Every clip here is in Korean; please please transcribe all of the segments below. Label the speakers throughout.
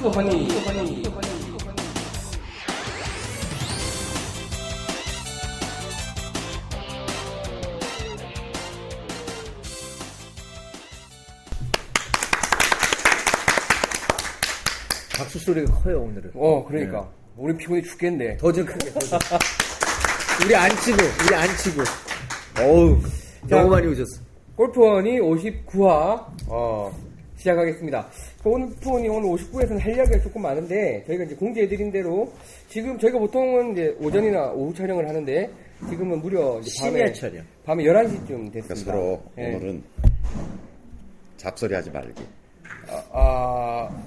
Speaker 1: 박수 허니.
Speaker 2: 박수 소리가 커요 오늘은.
Speaker 1: 어, 그러니까. 우리 피곤해 죽겠네.
Speaker 2: 더 좀 크게. 더 좀. 우리 안 치고, 우리 안 치고. 어우,
Speaker 1: 자,
Speaker 2: 너무 많이 오셨어.
Speaker 1: 골프원이 59화, 어, 시작하겠습니다. 골프원이 오늘 59에서는 할 이야기가 조금 많은데, 저희가 이제 공지해드린 대로, 지금 저희가 보통은 이제 오전이나 오후 촬영을 하는데, 지금은 무려 밤에,
Speaker 2: 촬영.
Speaker 1: 밤에 11시쯤
Speaker 3: 그러니까
Speaker 1: 됐습니다.
Speaker 3: 서로
Speaker 1: 예.
Speaker 3: 오늘은 잡소리 하지 말기.
Speaker 1: 아, 아,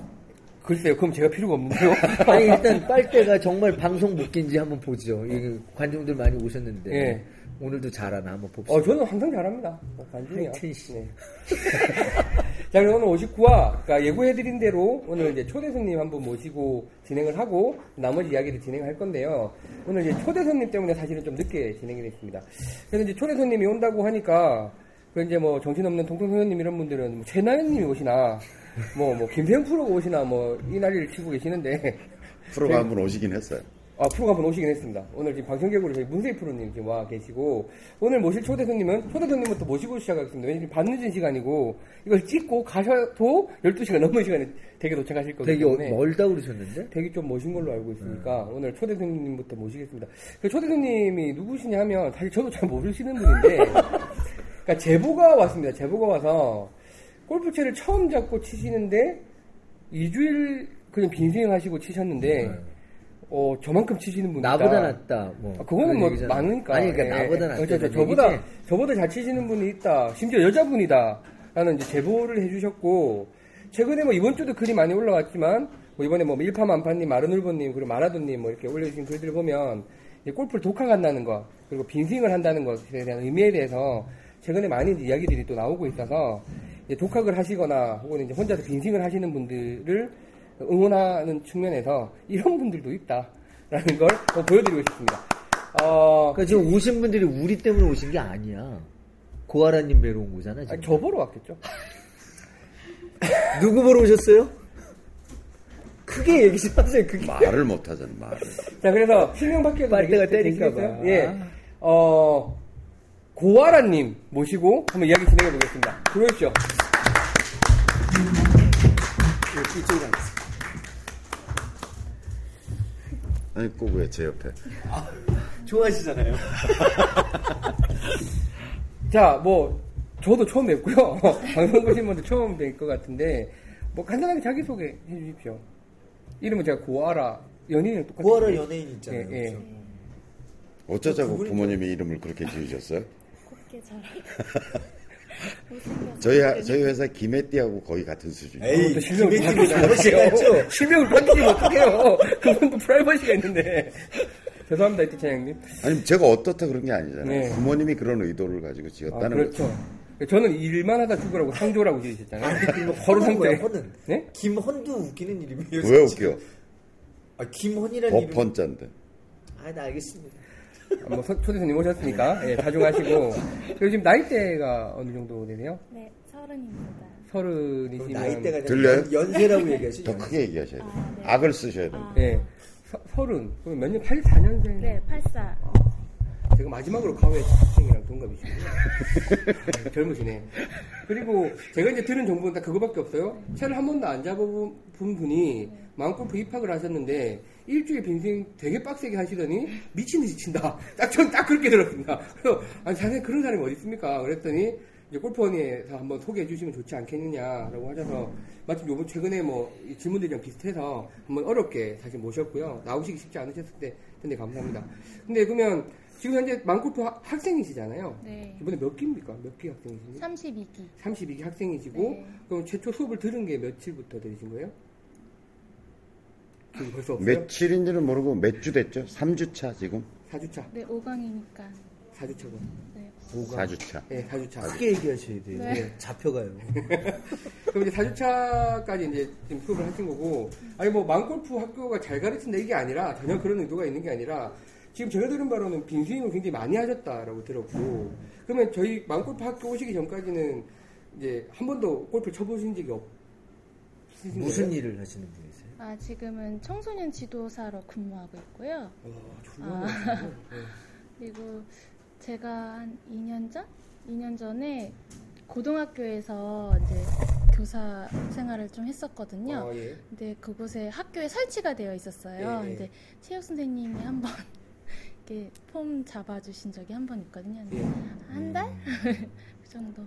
Speaker 1: 글쎄요. 그럼 제가 필요가 없는데요.
Speaker 2: 아니 일단 빨대가 정말 방송 복귀인지 한번 보죠. 이 관중들 많이 오셨는데
Speaker 1: 예.
Speaker 2: 오늘도 잘하나 한번 봅시다.
Speaker 1: 어, 저는 항상 잘합니다. 뭐, 관중이야.
Speaker 2: 하여튼, 씨.
Speaker 1: 네. 자, 그럼 오늘 59화, 그러니까 예고해드린 대로 오늘 이제 초대 손님 한 분 모시고 진행을 하고 나머지 이야기를 진행할 건데요. 오늘 이제 초대 손님 때문에 사실은 좀 늦게 진행이 됐습니다. 그래서 이제 초대 손님이 온다고 하니까 그 이제 뭐 정신없는 통통소년님 이런 분들은 뭐 최나연님이 오시나 뭐뭐 김세형 프로가 오시나 뭐 이 난리를 치고 계시는데
Speaker 3: 프로가 한 분 오시긴 했어요.
Speaker 1: 아, 프로가 한번 오시긴 했습니다. 오늘 지금 방송객으로 저희 문세희 프로님 지금 와 계시고, 오늘 모실 초대 손님은, 초대 손님부터 모시고 시작하겠습니다. 왜냐면 밤늦은 시간이고, 이걸 찍고 가셔도 12시가 넘은 시간에 댁에 도착하실 거기
Speaker 2: 되게 어-
Speaker 1: 때문에.
Speaker 2: 멀다 그러셨는데?
Speaker 1: 되게 좀 멋진 걸로 알고 있으니까,
Speaker 2: 음.
Speaker 1: 오늘 초대 손님부터 모시겠습니다. 그 초대 손님이 누구시냐 하면, 사실 저도 잘 모르시는 분인데, 그러니까 제보가 왔습니다. 제보가 와서, 골프채를 처음 잡고 치시는데, 2주일 그냥 빈스윙 하시고 치셨는데, 어, 저만큼 치시는 분이
Speaker 2: 네. 나보다. 낫다. 뭐
Speaker 1: 아, 그거는 뭐
Speaker 2: 얘기잖아.
Speaker 1: 많으니까.
Speaker 2: 아니 그러니까
Speaker 1: 예.
Speaker 2: 나보다 낫다.
Speaker 1: 그렇죠.
Speaker 2: 이런
Speaker 1: 저보다
Speaker 2: 얘기지.
Speaker 1: 저보다 잘 치시는 분이 있다. 심지어 여자분이다. 라는 이제 제보를 해주셨고 최근에 뭐 이번 주도 글이 많이 올라왔지만 뭐 이번에 뭐 일파만파님, 마르눌보님 그리고 마라도님 뭐 이렇게 올려주신 글들 을 보면 이제 골프를 독학한다는 거 그리고 빈스윙을 한다는 것에 대한 의미에 대해서 최근에 많이 이제 이야기들이 또 나오고 있어서 독학을 하시거나 혹은 이제 혼자서 빈스윙을 하시는 분들을 응원하는 측면에서 이런 분들도 있다라는 걸 어, 보여드리고 싶습니다. 어,
Speaker 2: 그러니까 지금 오신 분들이 우리 때문에 오신 게 아니야. 고아라님 뵈러 온 거잖아. 지금.
Speaker 1: 아니, 저 보러 왔겠죠.
Speaker 2: 누구 보러 오셨어요? 크게 얘기 좀 하세요. 그게
Speaker 3: 말을 못 하잖아, 말을.
Speaker 1: 자, 그래서 실명 밖에도
Speaker 2: 빨대가
Speaker 1: 되겠-
Speaker 2: 때릴까
Speaker 1: 되시겠어요?
Speaker 2: 봐.
Speaker 1: 예. 어, 고아라님 모시고 한번 이야기 진행해 보겠습니다. 들어오십시오.
Speaker 2: 이쪽으로 앉으세요.
Speaker 3: 아니, 꼭 왜 제 옆에.
Speaker 2: 좋아하시잖아요.
Speaker 1: 자, 뭐, 저도 처음 뵙고요. 방송 보신 분들 처음 뵐 것 같은데, 뭐, 간단하게 자기소개 해 주십시오. 이름은 제가 고아라, 연인이랑 똑같아요.
Speaker 2: 고아라 연예인 있잖아요.
Speaker 1: 예, 예.
Speaker 2: 그렇죠.
Speaker 3: 어쩌자고
Speaker 2: 그분이
Speaker 3: 부모님이 이름을 그렇게 지으셨어요?
Speaker 4: 곱게 자라. 못생겨서.
Speaker 3: 저희, 하- 저희 회사 김혜띠하고 거의 같은 수준이에요.
Speaker 1: 그것도 실명을.
Speaker 2: 있죠?
Speaker 1: 실명을 바뀌면 어떡해요. 그분도 프라이버시가 있는데. 죄송합니다, 이태 차장님.
Speaker 3: 아니, 제가 어떻다 그런 게 아니잖아요.
Speaker 1: 네.
Speaker 3: 부모님이 그런 의도를 가지고
Speaker 1: 아,
Speaker 3: 지었다는
Speaker 1: 그렇죠.
Speaker 3: 거죠.
Speaker 1: 저는 일만 하다 죽으라고 상조라고 지으셨잖아요.
Speaker 2: 그리고
Speaker 1: 허루
Speaker 2: 허는 거야. 허는.
Speaker 1: 네?
Speaker 2: 김헌도 웃기는 이름이에요.
Speaker 3: 왜. 웃겨?
Speaker 2: 아, 김헌이라는 이름.
Speaker 3: 법헌자인데.
Speaker 2: 아, 나 알겠습니다.
Speaker 1: 뭐 서- 초대 손님 오셨으니까 예, 자중하시고. 그리고 지금 나이대가 어느 정도 되세요?
Speaker 4: 네, 서른입니다.
Speaker 1: 서른이시면
Speaker 2: 나이대가 아니라
Speaker 3: 들려요?
Speaker 2: 연- 연세라고 얘기하시죠.
Speaker 3: 더 크게 얘기하셔야 돼요.
Speaker 4: 아, 네.
Speaker 3: 악을 쓰셔야 돼요.
Speaker 4: 아,
Speaker 1: 예, 서, 서른. 그럼 몇 년? 84년생.
Speaker 4: 네, 84.
Speaker 1: 제가 마지막으로 과외 학생이랑 동갑이시고 아, 젊으시네. 그리고 제가 이제 들은 정보는 딱 그거밖에 없어요. 차를 한 번도 안 잡아본 분이 마음골프 입학을 하셨는데 일주일 빈스윙 되게 빡세게 하시더니 미친 듯이 친다. 딱 전 딱 그렇게 들었습니다. 그래서 아니 자세히 그런 사람이 어디 있습니까? 그랬더니 이제 골프원에서 한번 소개해 주시면 좋지 않겠느냐라고 하셔서 마침 요번 최근에 뭐이 질문들이랑 비슷해서 한번 어렵게 사실 모셨고요. 나오시기 쉽지 않으셨을 때 근데 감사합니다. 근데 그러면 지금 현재 망골프 하- 학생이시잖아요.
Speaker 4: 네.
Speaker 1: 이번에 몇 기입니까? 몇 기 학생이시니?
Speaker 4: 32기.
Speaker 1: 32기 학생이시고
Speaker 4: 네.
Speaker 1: 그럼 최초 수업을 들은 게 며칠부터 들으신 거예요? 지금 벌써 없어요?
Speaker 3: 며칠인지는 모르고 몇 주 됐죠? 3주차 지금?
Speaker 1: 4주차.
Speaker 4: 네, 5강이니까.
Speaker 1: 4주차고.
Speaker 4: 네.
Speaker 3: 4주차.
Speaker 1: 네, 4주차.
Speaker 2: 크게 얘기하셔야 돼요.
Speaker 4: 네.
Speaker 2: 잡혀가요.
Speaker 1: 그럼 이제 4주차까지 이제 지금 수업을 하신 거고, 아니 뭐 망골프 학교가 잘 가르친다 이게 아니라 전혀 그런 의도가 있는 게 아니라 지금 제가 들은 바로는 빈스윙을 굉장히 많이 하셨다라고 들었고, 그러면 저희 망골프 학교 오시기 전까지는 이제 한 번도 골프를 쳐보신 적이 쓰신
Speaker 2: 무슨
Speaker 1: 거예요?
Speaker 2: 일을 하시는 분이세요?
Speaker 4: 아, 지금은 청소년 지도사로 근무하고 있고요.
Speaker 1: 와,
Speaker 4: 아.
Speaker 1: 중요하네.
Speaker 4: 그리고 제가 한 2년 전? 2년 전에 고등학교에서 이제 교사 생활을 좀 했었거든요.
Speaker 1: 아, 예.
Speaker 4: 근데 그곳에 학교에 설치가 되어 있었어요.
Speaker 1: 예, 예.
Speaker 4: 근데 체육 선생님이 한번 이렇게 폼 잡아주신 적이 한 번 있거든요.
Speaker 1: 예.
Speaker 4: 한 달? 그 정도.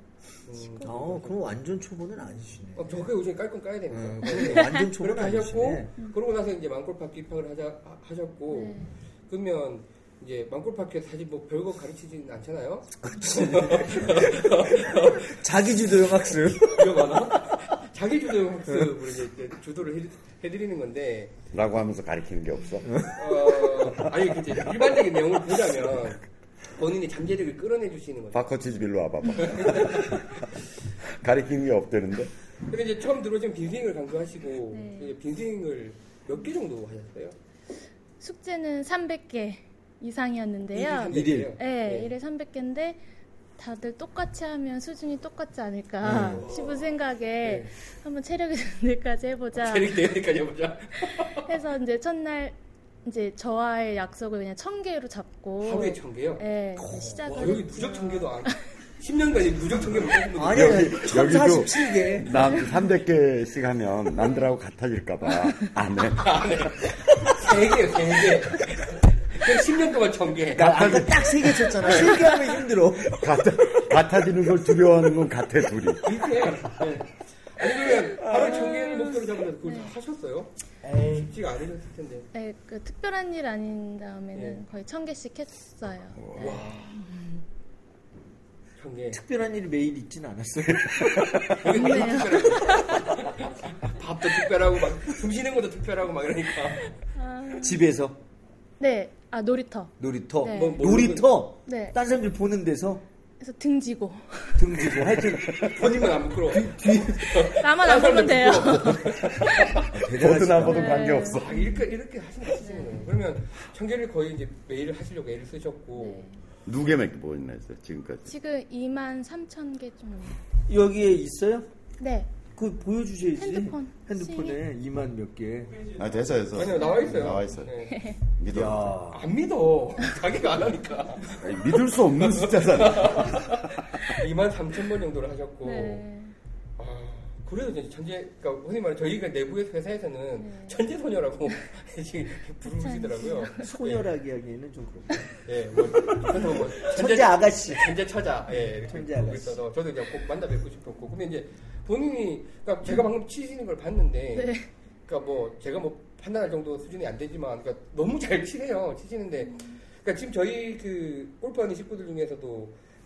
Speaker 1: 음,
Speaker 2: 어, 그럼 완전 초보는 아니시네.
Speaker 1: 어, 저게 요즘 깔끔 까야 되니까.
Speaker 2: 어, 그럼 완전 초보는
Speaker 1: 그렇게 하셨고,
Speaker 2: 아니시네.
Speaker 1: 그러고 나서 이제 망골파크 입학을 하자, 하- 하셨고,
Speaker 4: 네.
Speaker 1: 그러면 이제 망골파크에서 사실 뭐 별거 가르치진 않잖아요?
Speaker 2: 자기주도형 학습.
Speaker 1: 위험하나? 자기주도 학습으로 이제 주도를 해- 해드리는 건데,
Speaker 3: 라고 하면서 가리키는 게 없어.
Speaker 1: 어, 아니, 그 이제 일반적인 내용을 보자면, 본인이 잠재력을 끌어내 주시는 거죠.
Speaker 3: 바커치즈 빌로 와봐봐. 가리키는 게 없다는데?
Speaker 1: 근데 이제 처음 들어오신 빈스윙을 강조하시고,
Speaker 4: 네.
Speaker 1: 이제 빈스윙을 몇 개 정도 하셨어요?
Speaker 4: 숙제는 300개 이상이었는데요.
Speaker 1: 일일
Speaker 2: 일일.
Speaker 1: 300 개요?
Speaker 4: 네, 일에 300개인데 다들 똑같이 하면 수준이 똑같지 않을까 싶은 생각에
Speaker 1: 네.
Speaker 4: 한번 체력이 늘까지 해보자
Speaker 1: 체력 대회까지 해보자.
Speaker 4: 해서 이제 첫날 이제 저와의 약속을 그냥 천 개로 잡고
Speaker 1: 하루에 천 개요?
Speaker 4: 네, 이제 시작을
Speaker 1: 와, 여기
Speaker 4: 했죠.
Speaker 1: 누적 천 개도 안. 10년까지 누적 천 개를 못하신 분들.
Speaker 2: 아니야,
Speaker 3: 여기-
Speaker 2: 1047개.
Speaker 3: 남 300개씩 하면 남들하고 같아질까봐 안 해.
Speaker 1: 세 개요, 세 개. 그럼 10년 동안 천 개.
Speaker 2: 나 아까 딱 세 개 쳤잖아. 세 개 하면 힘들어.
Speaker 3: 같아, 같아지는 걸 두려워하는 건 같아, 둘이.
Speaker 1: 비슷해. 네. 아니, 그러면 하루에 천 개를 목표로 잡으셔서 그걸 다 하셨어요?
Speaker 2: 에이.
Speaker 1: 쉽지가 않으셨을 텐데.
Speaker 4: 네, 그 특별한 일 아닌 다음에는
Speaker 1: 예.
Speaker 4: 거의 천 개씩 했어요. 네.
Speaker 1: 천 개.
Speaker 2: 특별한 일이 매일 있진 않았어요.
Speaker 4: 없네요.
Speaker 1: 밥도 특별하고, 막, 숨 쉬는 것도 특별하고, 막 이러니까.
Speaker 2: 집에서
Speaker 4: 네, 아 놀이터.
Speaker 2: 놀이터.
Speaker 4: 네.
Speaker 1: 뭐, 뭐
Speaker 2: 놀이터.
Speaker 4: 네,
Speaker 2: 딴 사람들 보는 데서
Speaker 4: 그래서 등지고
Speaker 2: 등지고 하여튼
Speaker 1: 본인은 안 부끄러워.
Speaker 4: 나만 안 보면 돼요.
Speaker 3: 보든 안 보든 관계 없어.
Speaker 1: 아, 이렇게, 이렇게 하시는 거예요. 그러면 천 개를 거의 이제 매일 하시려고 애를 쓰셨고.
Speaker 4: 네.
Speaker 3: 누개 몇개 보였나 했어요, 지금까지.
Speaker 4: 지금 2만 3천 개 정도.
Speaker 2: 여기에 있어요?
Speaker 4: 네.
Speaker 2: 그거 보여주셔야지.
Speaker 4: 핸드폰.
Speaker 2: 핸드폰에 2만 몇 개.
Speaker 3: 아, 됐어, 됐어.
Speaker 1: 아니요, 나와 있어요.
Speaker 3: 나와 있어요.
Speaker 1: 네.
Speaker 3: 믿어.
Speaker 2: 야.
Speaker 1: 안 믿어. 자기가 안 하니까.
Speaker 3: 아니, 믿을 수 없는 숫자잖아.
Speaker 1: 2만 3천 번 정도를 하셨고.
Speaker 4: 네.
Speaker 1: 아, 그래도 이제 천재, 그러니까 흔히 말해 저희가 내부에서 회사에서는
Speaker 4: 네.
Speaker 1: 천재 소녀라고 부르시더라고요.
Speaker 2: 소녀라기 하기에는 좀 그렇고.
Speaker 1: 예, 뭐, 뭐
Speaker 2: 천재 아가씨.
Speaker 1: 천재 처자, 예,
Speaker 2: 천재 아가씨.
Speaker 1: 있어서 저도 이제 꼭 만나 뵙고 싶었고. 근데 이제 본인이, 그러니까 제가 방금 치시는 걸 봤는데,
Speaker 4: 네.
Speaker 1: 그러니까 뭐 제가 뭐 판단할 정도 수준이 안 되지만, 그러니까 너무 잘 치세요, 치시는데, 그러니까 지금 저희 그 골프하는 식구들 중에서도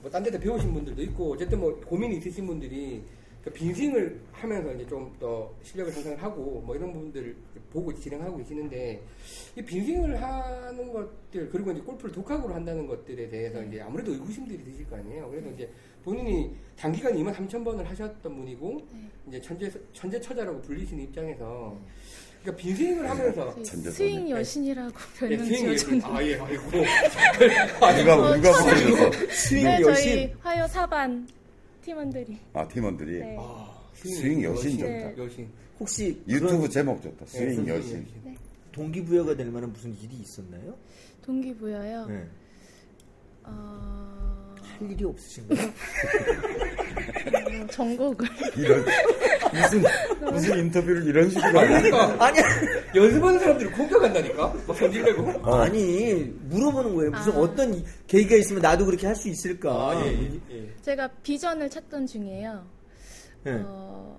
Speaker 1: 뭐 딴 데서 배우신 분들도 있고, 어쨌든 뭐 고민이 있으신 분들이 그 빈스윙을 하면서 이제 좀 더 실력을 향상을 하고 뭐 이런 부분들을 보고 진행하고 계시는데 이 빈스윙을 하는 것들 그리고 이제 골프를 독학으로 한다는 것들에 대해서 이제 아무래도 의구심들이 드실 거 아니에요. 그래서 이제 본인이 단기간 2만 3천 번을 하셨던 분이고
Speaker 4: 네.
Speaker 1: 이제 천재 천재 처자라고 불리시는 입장에서 그러니까 빈스윙을 하면서
Speaker 4: 저희
Speaker 3: 천재
Speaker 4: 스윙. 여신이라고
Speaker 1: 네,
Speaker 4: 별명
Speaker 1: 스윙이
Speaker 4: 지어줬는데.
Speaker 1: 아예 아이고
Speaker 3: 누가, 누가 붙여줬어?
Speaker 2: 스윙
Speaker 4: 네,
Speaker 2: 여신.
Speaker 4: 저희 화요 사반 팀원들이.
Speaker 3: 아, 팀원들이.
Speaker 4: 네.
Speaker 1: 아,
Speaker 3: 스윙 여신
Speaker 4: 좋다.
Speaker 1: 여신
Speaker 2: 혹시
Speaker 3: 유튜브
Speaker 2: 그런
Speaker 3: 제목 좋다. 스윙
Speaker 1: 네,
Speaker 3: 여신.
Speaker 2: 동기부여가 될 만한 무슨 일이 있었나요?
Speaker 4: 동기부여요.
Speaker 2: 네.
Speaker 4: 어,
Speaker 2: 할 일이 없으신가요?
Speaker 4: 뭐 전곡을.
Speaker 3: 이런, 무슨, 무슨 인터뷰를 이런 식으로 하냐.
Speaker 1: 그러니까
Speaker 2: 아니야.
Speaker 1: 연습하는 사람들을 공격한다니까 막 성질내고
Speaker 2: 아니 물어보는 거예요. 무슨
Speaker 4: 아.
Speaker 2: 어떤 이- 계기가 있으면 나도 그렇게 할 수 있을까?
Speaker 1: 아, 예, 예, 예.
Speaker 4: 제가 비전을 찾던 중이에요.
Speaker 2: 네.
Speaker 4: 어,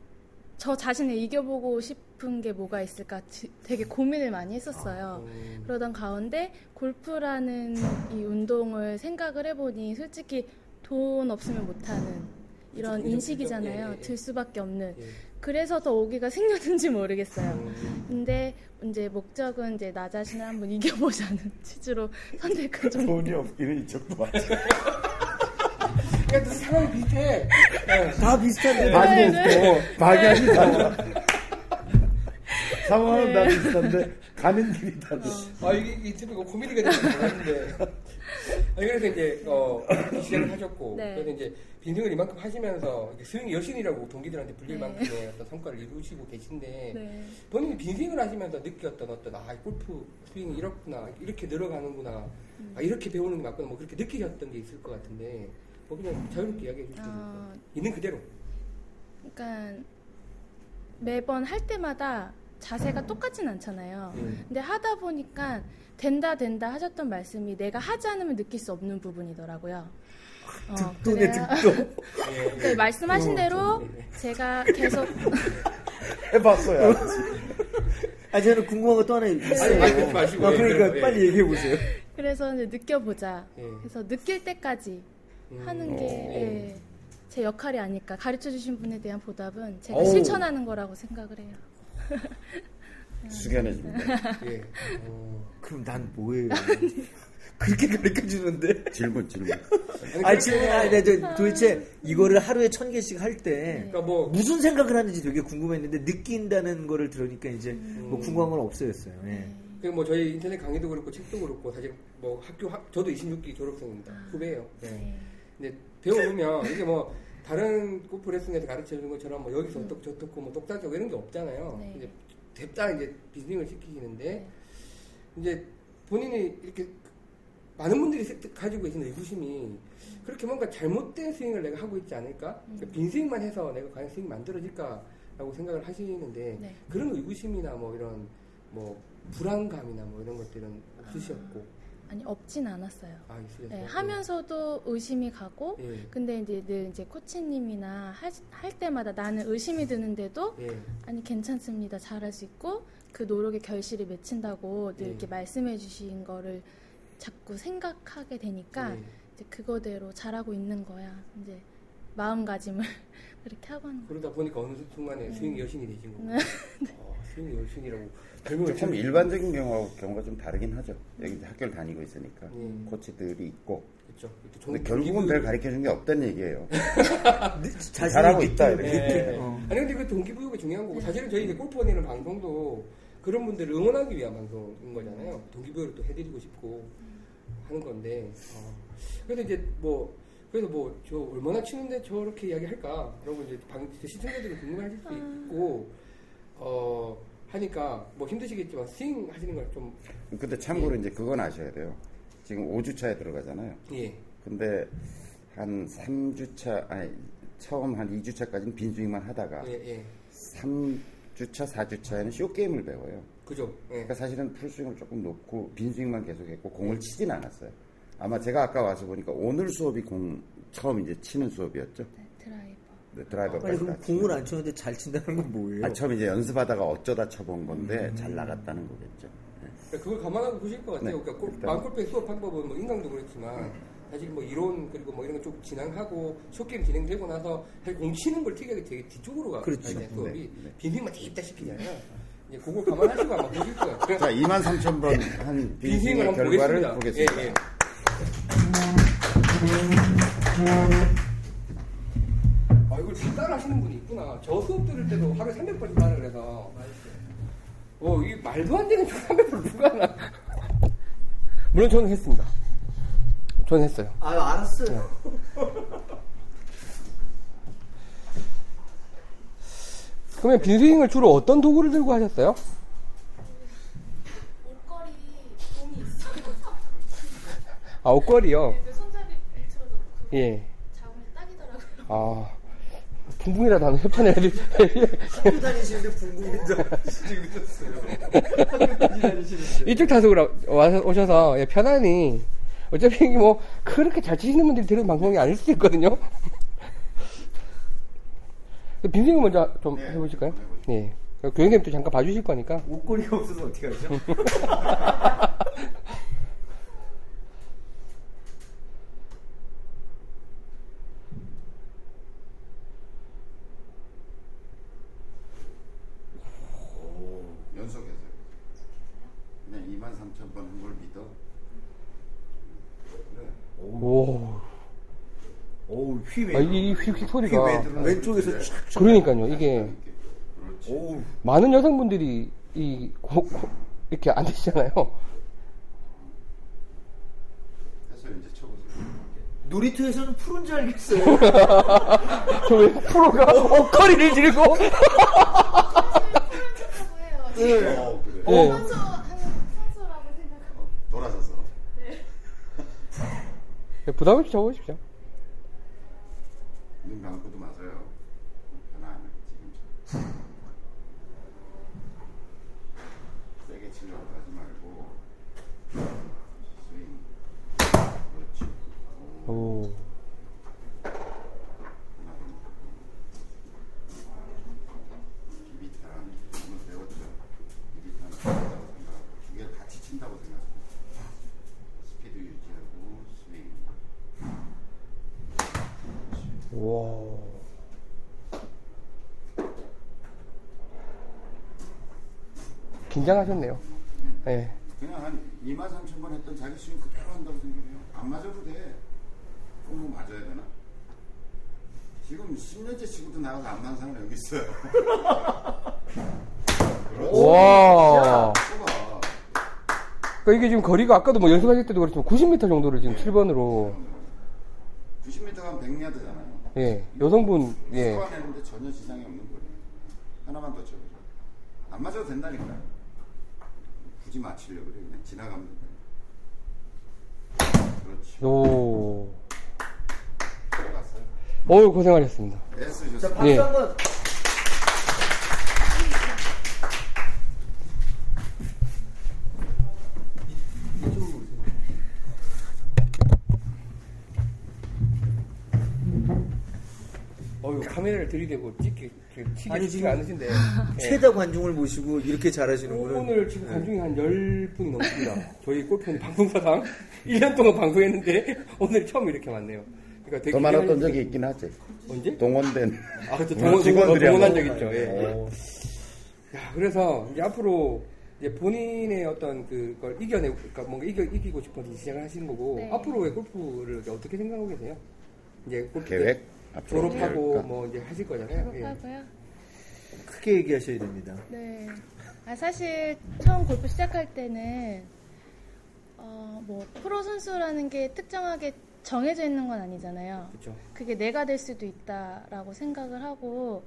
Speaker 4: 저 자신을 이겨보고 싶은 게 뭐가 있을까 지- 되게 고민을 많이 했었어요.
Speaker 1: 음.
Speaker 4: 그러던 가운데 골프라는 이 운동을 생각을 해보니 솔직히 돈 없으면 못하는 이런 인식이잖아요.
Speaker 1: 그죠. 예, 예.
Speaker 4: 들 수밖에 없는.
Speaker 1: 예.
Speaker 4: 그래서 더 오기가 생겼는지 모르겠어요.
Speaker 1: 음.
Speaker 4: 근데 이제 목적은 이제 나 자신을 한번 이겨보자는 취지로 선택한 좀.
Speaker 3: 돈이 없기는 이쪽도 맞아.
Speaker 1: 그러니까 또 상황이 비슷해. 예.
Speaker 2: 다 비슷한데
Speaker 3: 방이
Speaker 4: 네,
Speaker 3: 없고, 방향이 달라. 상황은 다
Speaker 4: 네.
Speaker 3: 비슷한데, 가는 길이 달라.
Speaker 1: 아 이게 이 코미디가 될줄 몰랐는데. 아니, 그래서 이제 어, 시작을 하셨고
Speaker 4: 네.
Speaker 1: 그래서 이제 빈승을 이만큼 하시면서 스윙 여신이라고 동기들한테 불릴
Speaker 4: 네.
Speaker 1: 만큼의 어떤 성과를 이루시고 계신데
Speaker 4: 네.
Speaker 1: 본인이 빈스윙을 하시면서 느꼈던 어떤 아 골프 스윙이 이렇구나 이렇게 늘어가는구나
Speaker 4: 음.
Speaker 1: 아 이렇게 배우는 게 맞구나 뭐 그렇게 느끼셨던 게 있을 것 같은데 뭐 그냥 자유롭게 이야기해 주시면
Speaker 4: 어,
Speaker 1: 있는 그대로
Speaker 4: 그러니까 매번 할 때마다 자세가 똑같진 않잖아요.
Speaker 1: 음.
Speaker 4: 근데 하다 보니까 된다 된다 하셨던 말씀이 내가 하지 않으면 느낄 수 없는 부분이더라고요. 어,
Speaker 2: 득도네
Speaker 4: 그래요.
Speaker 2: 득도.
Speaker 1: 예.
Speaker 4: 그 말씀하신 대로 제가 계속
Speaker 5: 해봤어요.
Speaker 2: 아 저는 궁금한 거 또 하나 있어요.
Speaker 1: 아니, 마시고,
Speaker 2: 아,
Speaker 1: 예,
Speaker 2: 그러니까
Speaker 1: 예.
Speaker 2: 빨리 얘기해 보세요.
Speaker 4: 그래서 이제 느껴보자.
Speaker 1: 예.
Speaker 4: 그래서 느낄 때까지
Speaker 1: 음.
Speaker 4: 하는 게
Speaker 1: 어.
Speaker 4: 예, 제 역할이 아닐까. 가르쳐 주신 분에 대한 보답은 제가
Speaker 2: 어우.
Speaker 4: 실천하는 거라고 생각을 해요.
Speaker 5: 숙연해집니다.
Speaker 1: 예. 어.
Speaker 2: 그럼 난 뭐예요? 그렇게 가르쳐 주는데.
Speaker 5: 질문, 질문.
Speaker 2: 아니 지금 아니, 나 저, 도대체 이거를 하루에 천 개씩 할 때
Speaker 1: 그러니까 뭐
Speaker 2: 무슨 생각을 하는지 되게 궁금했는데 느낀다는 거를 들으니까 이제 뭐 궁금한 건 없어졌어요. 예.
Speaker 1: 그뭐 저희 인터넷 강의도 그렇고 책도 그렇고 사실 뭐 학교 학- 저도 26기 졸업생입니다. 후배예요. 네.
Speaker 4: 네.
Speaker 1: 근데 배워보면 이게 뭐 다른 골프 레슨에서 가르쳐 주는 것처럼 뭐 여기서 어떻고 저떻고 뭐 똑딱하고 이런 게 없잖아요.
Speaker 4: 네.
Speaker 1: 이제 냅다 이제 비즈닝을 시키시는데
Speaker 4: 네.
Speaker 1: 이제 본인이 이렇게 많은 분들이 세- 가지고 계신 의구심이 그렇게 뭔가 잘못된 스윙을 내가 하고 있지 않을까?
Speaker 4: 음.
Speaker 1: 빈 스윙만 해서 내가 과연 스윙이 만들어질까라고 생각을 하시는데
Speaker 4: 네.
Speaker 1: 그런 의구심이나 뭐 이런 뭐 불안감이나 뭐 이런 것들은 없으셨고
Speaker 4: 아 니 없진 않았어요.
Speaker 1: 아 있으셨어요.
Speaker 4: 네, 하면서도 의심이 가고
Speaker 1: 예.
Speaker 4: 근데 이제 늘 이제 코치님이나 할, 할 때마다 나는 의심이 드는데도
Speaker 1: 예.
Speaker 4: 아니 괜찮습니다 잘할 수 있고 그 노력의 결실이 맺힌다고 늘
Speaker 1: 예.
Speaker 4: 이렇게 말씀해 주신 거를 자꾸 생각하게 되니까
Speaker 1: 예.
Speaker 4: 이제 그거대로 잘하고 있는 거야 이제 마음가짐을 그렇게 하고 하는 거예요
Speaker 1: 그러다 보니까 어느 순간에
Speaker 4: 네.
Speaker 1: 스윙 여신이 되신 거고. 어, 스윙 여신이라고 별명을
Speaker 5: 조금 일반적인 경우하고 경우가 좀 다르긴 하죠. 여기 이제 학교를 다니고 있으니까
Speaker 1: 음.
Speaker 5: 코치들이 있고.
Speaker 1: 그렇죠.
Speaker 5: 근데 결국은 별 가르쳐 준 게 없다는 얘기예요.
Speaker 2: 자신이
Speaker 5: 잘하고 있다, 이렇게.
Speaker 1: 예.
Speaker 2: 어.
Speaker 1: 아니 근데 그 동기부여가 중요한 거고
Speaker 4: 네.
Speaker 1: 사실은 저희 이제 골프 원이라는 방송도 그런 분들을 응원하기 위한 방송인 거잖아요. 동기부여를 또 해드리고 싶고 하는 건데 어. 그래서 이제 뭐 그래서 뭐 저 얼마나 치는데 저렇게 이야기할까? 그러고 이제 방 시청자들은 궁금해하실 수 있고 어 하니까 뭐 힘드시겠지만 스윙 하시는 걸 좀
Speaker 5: 근데 참고로 이제 그건 아셔야 돼요. 지금 5주차에 들어가잖아요.
Speaker 1: 예.
Speaker 5: 근데 한 3주차, 아니, 처음 한 2주차까지는 빈스윙만 하다가
Speaker 1: 예, 예.
Speaker 5: 3주차, 4주차에는 쇼게임을 배워요.
Speaker 1: 그죠. 예.
Speaker 5: 그러니까 사실은 풀스윙을 조금 놓고 빈스윙만 계속했고 공을 치진 않았어요. 아마 제가 아까 와서 보니까 오늘 수업이 공 처음 이제 치는 수업이었죠.
Speaker 4: 네, 드라이버
Speaker 5: 네,
Speaker 2: 아니 그럼
Speaker 5: 다
Speaker 2: 공을 안 쳤는데 잘 친다는 건 뭐예요?
Speaker 5: 아, 처음 이제 연습하다가 어쩌다 쳐본 건데 잘 나갔다는 거겠죠. 네.
Speaker 1: 그러니까 그걸 감안하고 보실 것 같아요.
Speaker 5: 네,
Speaker 1: 그러니까 골-
Speaker 5: 일단-
Speaker 1: 마음골프의 수업 방법은 뭐 인강도 그렇지만 사실 뭐 이론 그리고 뭐 이런 거쭉 진행하고 쇼게임 진행되고 나서 사실 공 치는 걸 특이하게 되게 뒤쪽으로 가.
Speaker 2: 그렇죠.
Speaker 1: 요 수업이
Speaker 5: 네, 네.
Speaker 1: 빈스윙만 뒤집다 시키잖아요. 이제 그걸 감안하시고 아마 보실 거예요.
Speaker 5: 자, 2만 3천 번한
Speaker 1: 빈스윙을
Speaker 5: 빈스윙의
Speaker 1: 한번
Speaker 5: 결과를
Speaker 1: 보겠습니다.
Speaker 5: 보겠습니다.
Speaker 1: 예, 예. 아, 하시는 분이 있구나. 저 수업 들을 때도 하루에 300번씩 따라 그래서. 어, 이 말도 안 되는 300번 누가 하나. 물론 저는 했습니다. 저는 했어요.
Speaker 2: 아 알았어요.
Speaker 1: 그러면 빈스윙을 주로 어떤 도구를 들고 하셨어요?
Speaker 4: 옷걸이 공이 있어요
Speaker 1: 아, 옷걸이요?
Speaker 4: 그 손잡이 붙여서 그거
Speaker 1: 예.
Speaker 4: 잡으면 딱이더라고요
Speaker 1: 아, 붕붕이라도 하는 협찬을 해드리
Speaker 2: 학교 다니시는데 궁금해서 지금 그러셨어요. 학교 다니시는데.
Speaker 1: 이쪽 타석으로 와서 오셔서 예, 편안히 어차피 이게 뭐 그렇게 잘 치시는 분들이 들은 방송이 아닐 수도 있거든요. 빈승이 먼저 좀 해보실까요? 예. 교육님도 잠깐 봐주실 거니까.
Speaker 2: 옷걸이가 없어서 어떻게 하죠?
Speaker 5: 연속해서. 그냥 2만 3천 번 한 걸 믿어. 그래.
Speaker 1: 오.
Speaker 2: 오우 휘
Speaker 1: 아, 이 휙휙 소리가.
Speaker 2: 왼쪽에서 촥.
Speaker 1: 그러니까요, 이게 많은 여성분들이 이 고- 고- 이렇게 안 되시잖아요.
Speaker 5: 해서 이제 쳐보
Speaker 2: 놀이터에서는 프로인 줄 알겠어요.
Speaker 1: 저왜 프로가 엉거리를 들고
Speaker 2: 네.
Speaker 5: 어, 그래.
Speaker 1: 네.
Speaker 4: 선수라고 생각하고
Speaker 5: 돌아서서.
Speaker 1: 네, 부담 없이 적어주십시오.
Speaker 5: 눈 감고도 맞아요. 안 지금. 세게 치려고 하지 말고. 스윙. 그렇지.
Speaker 1: 오.
Speaker 5: 기비타는 오늘 배웠죠. 기비타는 친다고 생각하고 두 개를 같이 친다고 생각해요. 스피드 유지하고 스윙.
Speaker 1: 와. 긴장하셨네요. 네.
Speaker 5: 그냥 한 2만 3천 번 했던 자기 스윙 그대로 한다고 생각해요. 안 맞아도 돼. 그럼 뭐 맞아야 되나? 지금 10년째 치고도 나가서 안 맞는 사람 여기 있어요.
Speaker 1: 와. 그러니까 이게 지금 거리가 아까도 뭐 연습하실 때도 그렇지만 90m 정도를 지금 7번으로
Speaker 5: 90m 가면 100야드잖아요.
Speaker 1: 예 여성분 예
Speaker 5: 스코어내는데 전혀 지장이 없는 거예요. 하나만 더 쳐보자. 안 맞아도 된다니까. 굳이 맞추려고 그래. 그냥 지나가면 된다. 그렇지.
Speaker 1: 오.
Speaker 5: 들어갔어요.
Speaker 1: 어유 고생하셨습니다.
Speaker 5: S
Speaker 2: 자,
Speaker 5: 좋습니다.
Speaker 2: 박수
Speaker 1: 예.
Speaker 2: 한번.
Speaker 1: 카메라를 들이대고 찍기
Speaker 2: 지금
Speaker 1: 않으신데 예.
Speaker 2: 최다 관중을 모시고 이렇게 잘하시는 분은
Speaker 1: 오늘 지금 관중이 한 10분이 넘습니다. 저희 골프는 방송사상 1년 동안 방송했는데 오늘 처음 이렇게 많네요. 그러니까 되게
Speaker 5: 더 많았던 적이 있긴 하지.
Speaker 1: 언제?
Speaker 5: 동원된.
Speaker 1: 아, 그렇죠. 동원,
Speaker 5: 직원들이
Speaker 1: 동원한 한적
Speaker 5: 거.
Speaker 1: 있죠. 예, 예.
Speaker 2: 어,
Speaker 1: 야, 그래서 이제 앞으로 이제 본인의 어떤 그걸 이겨내고, 그러니까 뭔가 이겨, 이기고 싶어서 시작을 하시는 거고,
Speaker 4: 네.
Speaker 1: 앞으로의 골프를 어떻게 생각하고 계세요? 이제 골프 때
Speaker 5: 계획?
Speaker 1: 졸업하고? 뭐 이제 하실 거잖아요. 예.
Speaker 4: 졸업하고요.
Speaker 2: 크게 얘기하셔야 됩니다.
Speaker 4: 네. 아, 사실 처음 골프 시작할 때는 어, 뭐 프로 선수라는 게 특정하게 정해져 있는 건 아니잖아요.
Speaker 1: 그렇죠.
Speaker 4: 그게 내가 될 수도 있다라고 생각을 하고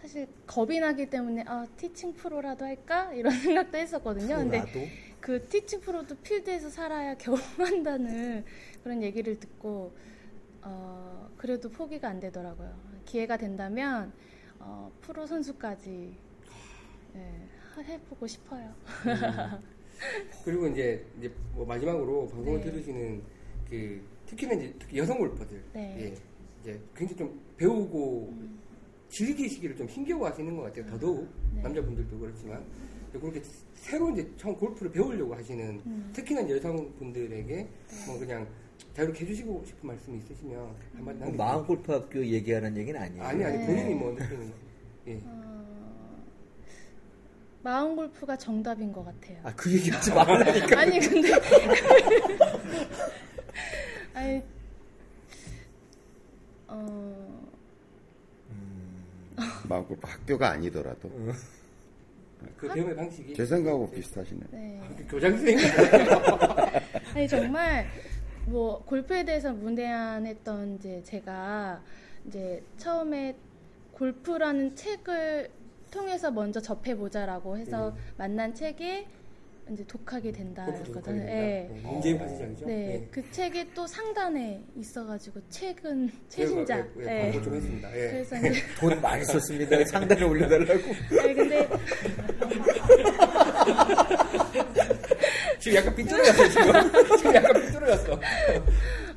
Speaker 4: 사실 겁이 나기 때문에 아 티칭 프로라도 할까 이런 생각도 했었거든요. 근데
Speaker 2: 나도
Speaker 4: 그 티칭 프로도 필드에서 살아야 겨우 한다는 그런 얘기를 듣고 어, 그래도 포기가 안 되더라고요. 기회가 된다면 어, 프로 선수까지 예, 해보고 싶어요.
Speaker 1: 그리고 이제, 이제 뭐 마지막으로 방송을
Speaker 4: 네.
Speaker 1: 들으시는 그 특히나 이제 특히 여성 골퍼들
Speaker 4: 네.
Speaker 1: 예, 이제 굉장히 좀 배우고 즐기시기를 좀 힘겨워하시는 것 같아요. 더더욱
Speaker 4: 네.
Speaker 1: 남자분들도 그렇지만 그렇게 새로 이제 처음 골프를 배우려고 하시는
Speaker 4: 음.
Speaker 1: 특히나 여성분들에게 뭐 그냥 자유롭게 해주시고 싶은 말씀이 있으시면 한마디
Speaker 2: 뭐
Speaker 1: 남겨주세요.
Speaker 2: 마음 골프 학교 얘기하는 얘기는 아니에요.
Speaker 1: 아니 아니
Speaker 4: 네.
Speaker 1: 본인이 뭐 느끼는 예.
Speaker 4: 어, 마음 골프가 정답인 것 같아요.
Speaker 2: 아, 그 얘기 하지 말라니까.
Speaker 4: 아니 근데 아니 어
Speaker 5: 마음골 학교가 아니더라도.
Speaker 1: 그 배움의 방식이
Speaker 5: 제 생각하고 비슷하시네.
Speaker 4: 네.
Speaker 1: 교장 선생님
Speaker 4: 아니 정말 뭐 골프에 대해서 문대한했던 이제 제가 이제 처음에 골프라는 책을 통해서 먼저 접해 보자라고 해서 만난 책이 이제 독하게
Speaker 1: 음.
Speaker 4: 된다였거든요.
Speaker 1: 독하게
Speaker 4: 예.
Speaker 1: 된다. 어, 파시장이죠.
Speaker 4: 네,
Speaker 1: 예.
Speaker 4: 그 책이 또 상단에 있어가지고 책은
Speaker 1: 제가,
Speaker 4: 최신작.
Speaker 1: 예, 예,
Speaker 4: 예.
Speaker 1: 광고 좀 했습니다. 예.
Speaker 4: 그래서 이제
Speaker 2: 돈 많이 썼습니다. 상단에 올려달라고.
Speaker 4: 아니 근데
Speaker 1: 지금 약간 삐뚤어졌어 지금. 지금 약간 삐뚤어졌어.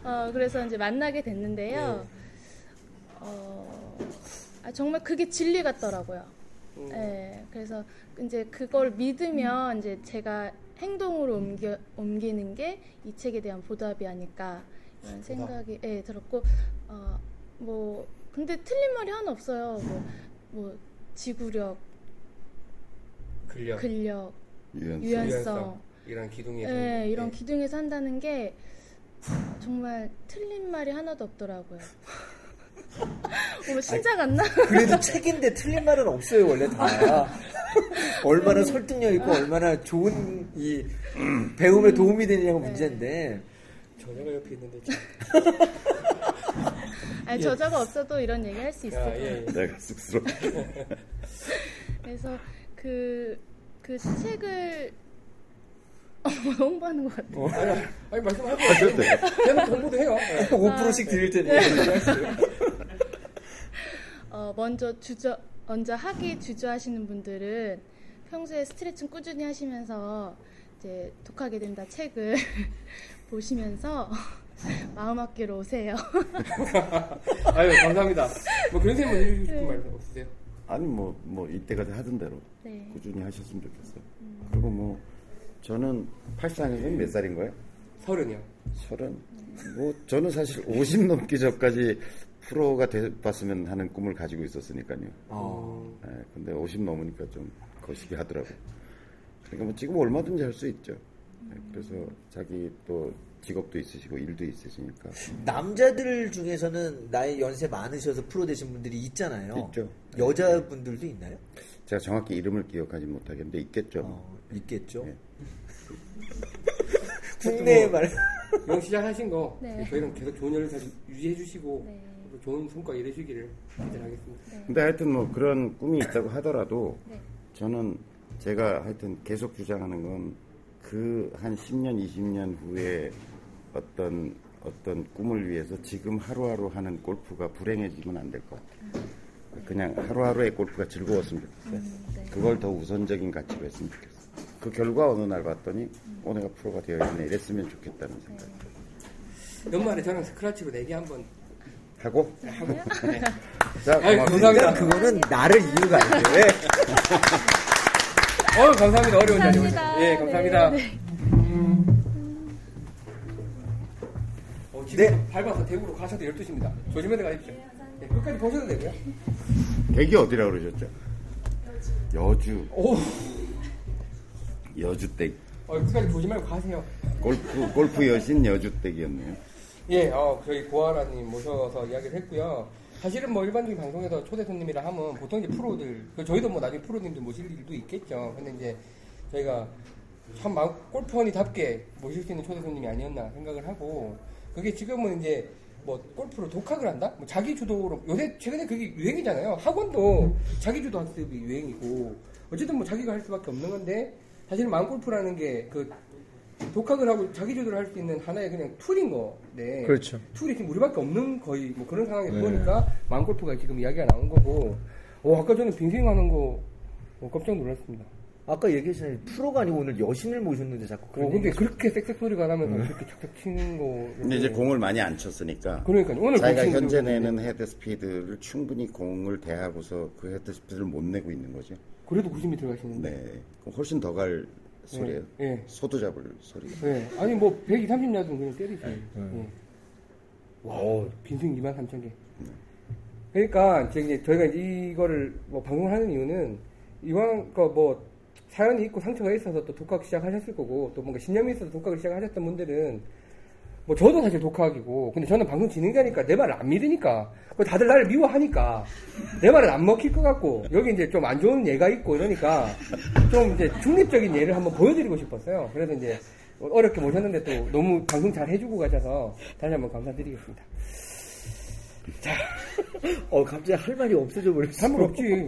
Speaker 4: 어 그래서 이제 만나게 됐는데요. 어 아, 정말 그게 진리 같더라고요.
Speaker 1: 음.
Speaker 4: 예, 그래서 이제 그걸 믿으면 이제 제가 행동으로 옮겨, 옮기는 게 이 책에 대한 보답이 아닐까 이런 생각이 예, 들었고 어, 뭐 근데 틀린 말이 하나 없어요. 뭐, 뭐 지구력,
Speaker 1: 근력,
Speaker 4: 근력,
Speaker 5: 유연성.
Speaker 4: 유연성,
Speaker 1: 이런 기둥에서
Speaker 4: 예, 이런
Speaker 1: 예.
Speaker 4: 기둥에서 한다는 게 정말 틀린 말이 하나도 없더라고요. 어머 신작 안 나?
Speaker 2: 그래도 책인데 틀린 말은 없어요, 원래 다. 얼마나 설득력 있고 얼마나 좋은 이 배움에 도움이 되느냐가 문제인데.
Speaker 1: 전혀가 옆에 있는데 참.
Speaker 4: 아니 저자가 없어도 이런 얘기 할 수 있어요.
Speaker 1: 아, 예, 예.
Speaker 5: 내가 쑥스러워.
Speaker 4: 그래서 그, 그 책을 어, 홍보하는 것 같아요.
Speaker 1: 어, 아니, 아니 말씀하세요. 계속 홍보도 해요. 예.
Speaker 2: 5%씩 드릴 테니.
Speaker 4: 어, 먼저 주저, 먼저 하기 주저하시는 분들은 평소에 스트레칭 꾸준히 하시면서 이제 독하게 된다 책을 보시면서 마음 학교로 오세요.
Speaker 1: 아유 감사합니다. 뭐 그런 생각 해주고 싶은 말 없으세요?
Speaker 5: 아니 뭐뭐 이때까지 하던 대로
Speaker 4: 네.
Speaker 5: 꾸준히 하셨으면 좋겠어요. 그리고 뭐 저는 84년생 몇 살인 거예요?
Speaker 1: 서른이요.
Speaker 5: 서른. 뭐 저는 사실 50 넘기 전까지 프로가 돼봤으면 하는 꿈을 가지고 있었으니까요.
Speaker 2: 어.
Speaker 5: 네, 근데 50 넘으니까 좀 거시기 하더라고요. 그러니까 뭐 지금 얼마든지 할 수 있죠. 네, 그래서 자기 또 직업도 있으시고 일도 있으시니까
Speaker 2: 남자들 중에서는 나이 연세 많으셔서 프로 되신 분들이 있잖아요.
Speaker 5: 있죠.
Speaker 2: 여자분들도 있나요?
Speaker 5: 제가 정확히 이름을 기억하지 못하겠는데 있겠죠.
Speaker 2: 어, 있겠죠.
Speaker 5: 네.
Speaker 2: 국내에 말.
Speaker 1: 영 시작하신 거
Speaker 4: 네.
Speaker 1: 저희는 계속 좋은 연을 유지해 주시고
Speaker 4: 네.
Speaker 1: 또 좋은 성과 이루시기를 기대하겠습니다.
Speaker 5: 근데 하여튼 뭐 그런 꿈이 있다고 하더라도
Speaker 4: 네.
Speaker 5: 저는 제가 하여튼 계속 주장하는 건 그 한 10년, 20년 후에 어떤 어떤 꿈을 위해서 지금 하루하루 하는 골프가 불행해지면 안 될 것 같아요. 그냥 하루하루의 골프가 즐거웠으면 좋겠어요.
Speaker 4: 네.
Speaker 5: 그걸 더 우선적인 가치로 했으면 좋겠어요. 그 결과 어느 날 봤더니 어 내가 프로가 되어 있네 이랬으면 좋겠다는 생각
Speaker 1: 연말에 저랑 스크라치로 내기 한번
Speaker 5: 하고
Speaker 1: 하고
Speaker 5: 자
Speaker 1: 아유. 감사합니다.
Speaker 2: 그거는 나를 이유가 아닌데 왜?
Speaker 1: 어 감사합니다. 어려운 자리 오셔서.
Speaker 4: 감사합니다.
Speaker 1: 예 감사합니다.
Speaker 4: 네,
Speaker 1: 어, 지금
Speaker 2: 네.
Speaker 1: 밟아서 대구로 가셔도 12시입니다. 조심해서 가십시오. 예, 끝까지 보셔도 되고요.
Speaker 5: 댁이 어디라고 그러셨죠? 여주.
Speaker 1: 오,
Speaker 5: 여주 댁.
Speaker 1: 어, 끝까지 보지 말고 가세요.
Speaker 5: 골프 골프 여신 여주 댁이었네요.
Speaker 1: 예, 어, 저희 고아라님 모셔서 이야기를 했고요. 사실은 뭐 일반적인 방송에서 초대 손님이라 하면 보통 이제 프로들, 그 저희도 뭐 나중에 프로님들 모실 일도 있겠죠. 근데 이제 저희가 참 마- 골프원이답게 모실 수 있는 초대 손님이 아니었나 생각을 하고 그게 지금은 이제 뭐 골프로 독학을 한다? 뭐 자기 주도로 요새 최근에 그게 유행이잖아요. 학원도 자기 주도 학습이 유행이고 어쨌든 뭐 자기가 할 수밖에 없는 건데 사실 마음 골프라는 게 그 독학을 하고 자기 주도를 할수 있는 하나의 그냥 tool인 거네.
Speaker 2: 그렇죠.
Speaker 1: tool이 지금 우리밖에 없는 거의 뭐 그런 상황에 보니까 마음 골프가 지금 이야기가 나온 거고. 어, 아까 전에 빈 스윙 하는 거 어, 깜짝 놀랐습니다.
Speaker 2: 아까 얘기했잖아요. 프로가 아니고 오늘 여신을 모셨는데 자꾸
Speaker 1: 어,
Speaker 2: 그런
Speaker 1: 근데
Speaker 2: 얘기
Speaker 1: 그렇게 쌕쌕 소리가 나면서 그렇게 착착 치는 거.
Speaker 5: 근데 이제 공을 많이 안 쳤으니까
Speaker 1: 그러니까요. 오늘
Speaker 5: 자기가 현재 내는 헤드 스피드를 충분히 공을 대하고서 그 헤드 스피드를 못 내고 있는 거죠.
Speaker 1: 그래도 90m 들어가시는데.
Speaker 5: 네, 그럼 훨씬 더 갈 소리예요.
Speaker 1: 예.
Speaker 5: 소도 잡을 소리.
Speaker 1: 네. 아니 뭐 120야드는 그냥 때리지.
Speaker 5: 네.
Speaker 1: 예. 와, 빈승 2만 3천 개. 그러니까 이제 저희가 이제 이거를 뭐 방송을 하는 이유는 이왕 그뭐 사연이 있고 상처가 있어서 또 독학 시작하셨을 거고 또 뭔가 신념이 있어서 독학을 시작하셨던 분들은 뭐 저도 사실 독학이고 근데 저는 방송 진행자니까 내 말을 안 믿으니까 그 다들 나를 미워하니까 내 말은 안 먹힐 것 같고 여기 이제 좀 안 좋은 예가 있고 이러니까 좀 이제 중립적인 예를 한번 보여드리고 싶었어요. 그래서 이제 어렵게 모셨는데 또 너무 방송 잘 해주고 가셔서 다시 한번 감사드리겠습니다.
Speaker 2: 어 갑자기 할 말이 없어져 버렸어.
Speaker 1: 한말 없지.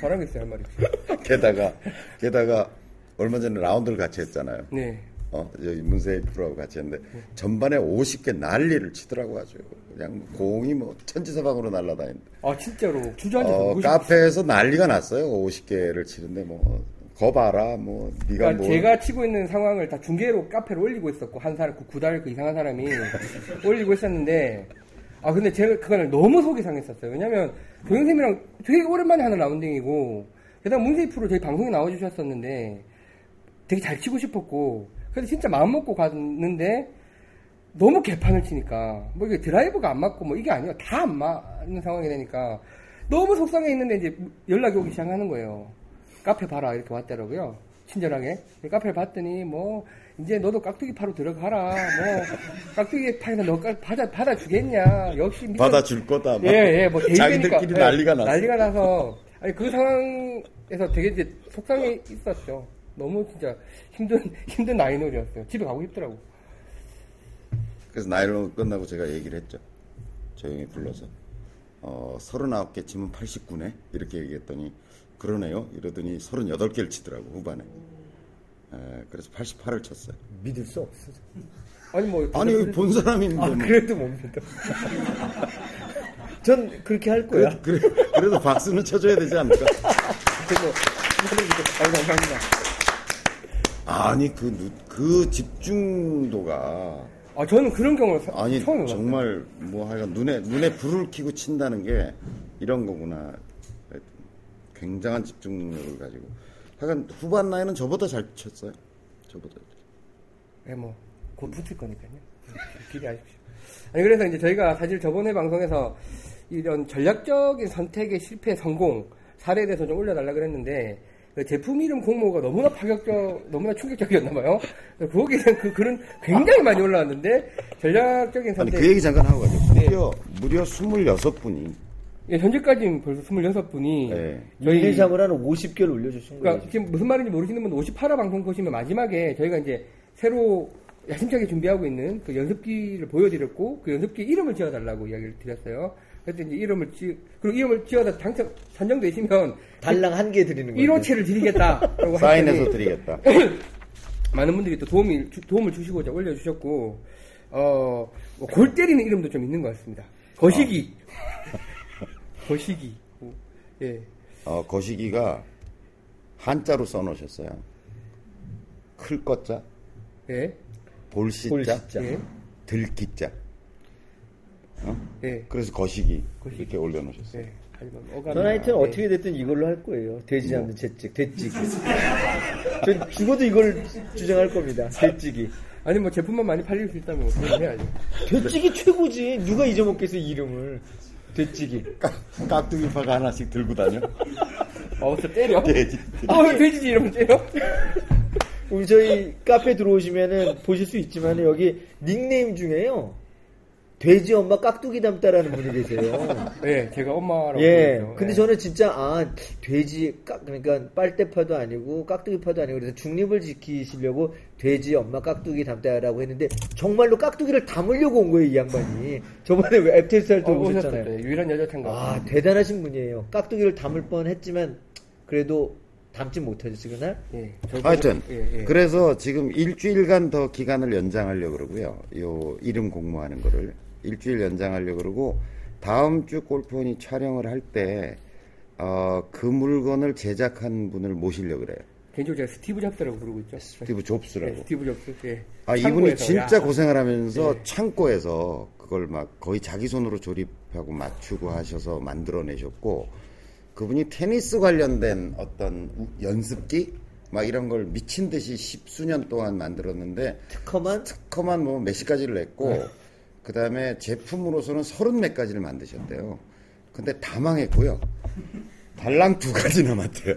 Speaker 1: 잘하겠어요, 할 말이.
Speaker 5: 게다가 게다가 얼마 전에 라운드를 같이 했잖아요.
Speaker 1: 네.
Speaker 5: 어, 여기 문세희 프로하고 같이 했는데 전반에 50개 난리를 치더라고 아주 그냥 공이 뭐 천지사방으로 날아다니는데
Speaker 1: 아, 진짜로. 주저앉아서.
Speaker 5: 어, 카페에서 난리가 났어요. 50개를 치는데 뭐 거봐라 뭐 네가
Speaker 1: 그러니까
Speaker 5: 뭐
Speaker 1: 제가 치고 있는 상황을 다 중계로 카페로 올리고 있었고 한 사람 그 구달 그 이상한 사람이 올리고 있었는데 아 근데 제가 그거는 너무 속이 상했었어요. 왜냐면 도영쌤이랑 되게 오랜만에 하는 라운딩이고 게다가 문세희 프로 저희 방송에 나와주셨었는데 되게 잘 치고 싶었고 그래서 진짜 마음 먹고 갔는데 너무 개판을 치니까 뭐 이게 드라이브가 안 맞고 뭐 이게 아니에요 다안 맞는 상황이 되니까 너무 속상해 있는데 이제 연락이 오기 시작하는 거예요. 카페 봐라 이렇게 왔더라고요. 친절하게. 카페를 봤더니 뭐 이제 너도 깍두기 파로 들어가라. 뭐 깍두기 파에서 너 깍- 받아 받아 주겠냐. 역시 미쳤-
Speaker 5: 받아 줄 거다. 막.
Speaker 1: 예, 예, 뭐 대입이니까,
Speaker 5: 자기들끼리
Speaker 1: 예,
Speaker 5: 난리가 났어.
Speaker 1: 난리가 나서. 아니 그 상황에서 되게 이제 속상해 있었죠. 너무 진짜 힘든 힘든 나이놀이였어요. 집에 가고 싶더라고.
Speaker 5: 그래서 나이론 끝나고 제가 얘기를 했죠. 조용히 불러서 어, 39개 치면 89네 이렇게 얘기했더니 그러네요 이러더니 38개를 치더라고 후반에 에, 그래서 88을 쳤어요
Speaker 2: 믿을 수 없어.
Speaker 1: 아니 뭐
Speaker 5: 아니 여기 본 사람인데
Speaker 2: 아,
Speaker 5: 뭐.
Speaker 2: 그래도 못 믿어. 전 그렇게 할 거야.
Speaker 5: 그래, 그래 도 박수는 쳐줘야 되지 않을까
Speaker 1: 그리고 아유 감사합니다.
Speaker 5: 아니 그, 누- 그 집중도가
Speaker 1: 아 저는 그런 경우를 사-
Speaker 5: 아니
Speaker 1: 처음.
Speaker 5: 정말 뭐 하여간 눈에 눈에 불을 켜고 친다는 게 이런 거구나 굉장한 집중력을 가지고 하여간 후반 나이는 저보다 잘 쳤어요 저보다
Speaker 1: 네, 뭐, 곧 붙을 거니까요. 기대하십시오. 아니, 그래서 이제 저희가 사실 저번에 방송에서 이런 전략적인 선택의 실패 성공 사례에 대해서 좀 올려달라 그랬는데, 그 제품 이름 공모가 너무나 파격적, 너무나 충격적이었나 봐요. 거기에 대한 그 글은 굉장히 많이 올라왔는데, 전략적인
Speaker 5: 아니
Speaker 1: 선택.
Speaker 5: 그 얘기 잠깐 하고 가죠
Speaker 1: 네.
Speaker 5: 무려 무려 26분이
Speaker 1: 예, 현재까지는 벌써 26분이.
Speaker 5: 네.
Speaker 2: 저희 회사을 한 50개를 올려주신 거예요.
Speaker 1: 그러니까 지금 무슨 말인지 모르시는 분 58화 방송 보시면 마지막에 저희가 이제 새로 야심차게 준비하고 있는 그 연습기를 보여드렸고 그 연습기 이름을 지어달라고 이야기를 드렸어요. 그래서 이제 이름을 지 그리고 이름을 지어서 당첨 선정되시면
Speaker 2: 달랑 한 개 드리는 거예요.
Speaker 1: 1호체를 드리겠다라고
Speaker 5: 사인해서 드리겠다.
Speaker 1: 많은 분들이 또 도움이 주- 도움을 주시고자 올려주셨고 어 골 때리는 이름도 좀 있는 것 같습니다. 거시기. 거시기. 예.
Speaker 5: 어, 거시기가 한자로 써놓으셨어요. 클 것자
Speaker 1: 예,
Speaker 5: 볼시자,
Speaker 2: 볼시자.
Speaker 1: 예,
Speaker 5: 들기자 어?
Speaker 1: 예,
Speaker 5: 그래서 거시기,
Speaker 1: 거시기.
Speaker 5: 이렇게 올려놓으셨어요
Speaker 1: 예. 어감이-
Speaker 2: 전 하여튼
Speaker 1: 예.
Speaker 2: 어떻게 됐든 이걸로 할 거예요. 돼지 잡는 채찍, 대찌기. 전 죽어도 이걸 주장할 겁니다. 대찌기.
Speaker 1: 아니 뭐 제품만 많이 팔릴 수 있다면 뭐 그건 해야죠.
Speaker 2: 대찌기 최고지. 누가 잊어먹겠어, 이름을. 대찌기.
Speaker 5: 깍두기 파가 하나씩 들고 다녀
Speaker 1: 아, 어서 때려?
Speaker 5: 돼지.
Speaker 1: 아, 왜 돼지지 이러면 때려?
Speaker 2: 우리 저희 카페 들어오시면은 보실 수 있지만 여기 닉네임 중에요. 돼지 엄마 깍두기 닮다라는 분이 계세요.
Speaker 1: 네, 제가 엄마라고.
Speaker 2: 예.
Speaker 1: 부르죠.
Speaker 2: 근데
Speaker 1: 예.
Speaker 2: 저는 진짜 아 돼지 깍 그러니까 빨대파도 아니고 깍두기파도 아니고 그래서 중립을 지키시려고 돼지 엄마 깍두기 닮다라고 했는데 정말로 깍두기를 담으려고 온 거예요 이 양반이. 저번에 왜 앱테스트 할때
Speaker 1: 어,
Speaker 2: 오셨잖아요.
Speaker 1: 오셨었죠. 유일한 여자 참가.
Speaker 2: 아 대단하신 분이에요. 깍두기를 담을 뻔했지만 그래도 담지 못하셨지 그날.
Speaker 1: 예. 저-
Speaker 5: 하여튼
Speaker 1: 예, 예.
Speaker 5: 그래서 지금 일주일간 더 기간을 연장하려고 그러고요. 요 이름 공모하는 거를 일주일 연장하려고 그러고 다음 주 골프원이 촬영을 할 때 어, 그 물건을 제작한 분을 모시려고 그래요.
Speaker 1: 개인적으로 제가 스티브 잡스라고 부르고 있죠.
Speaker 5: 스티브 잡스라고.
Speaker 1: 네, 스티브 잡스. 예.
Speaker 5: 아, 이분이 진짜
Speaker 1: 야,
Speaker 5: 고생을 하면서
Speaker 1: 네.
Speaker 5: 창고에서 그걸 막 거의 자기 손으로 조립하고 맞추고 하셔서 만들어내셨고 그분이 테니스 관련된 어떤 우- 연습기 막 이런 걸 미친 듯이 십수년 동안 만들었는데
Speaker 2: 특허만
Speaker 5: 특허만 뭐 몇십 가지를 냈고
Speaker 1: 네.
Speaker 5: 그 다음에 제품으로서는 서른 몇 가지를 만드셨대요. 근데 다 망했고요. 달랑 두 가지 남았대요.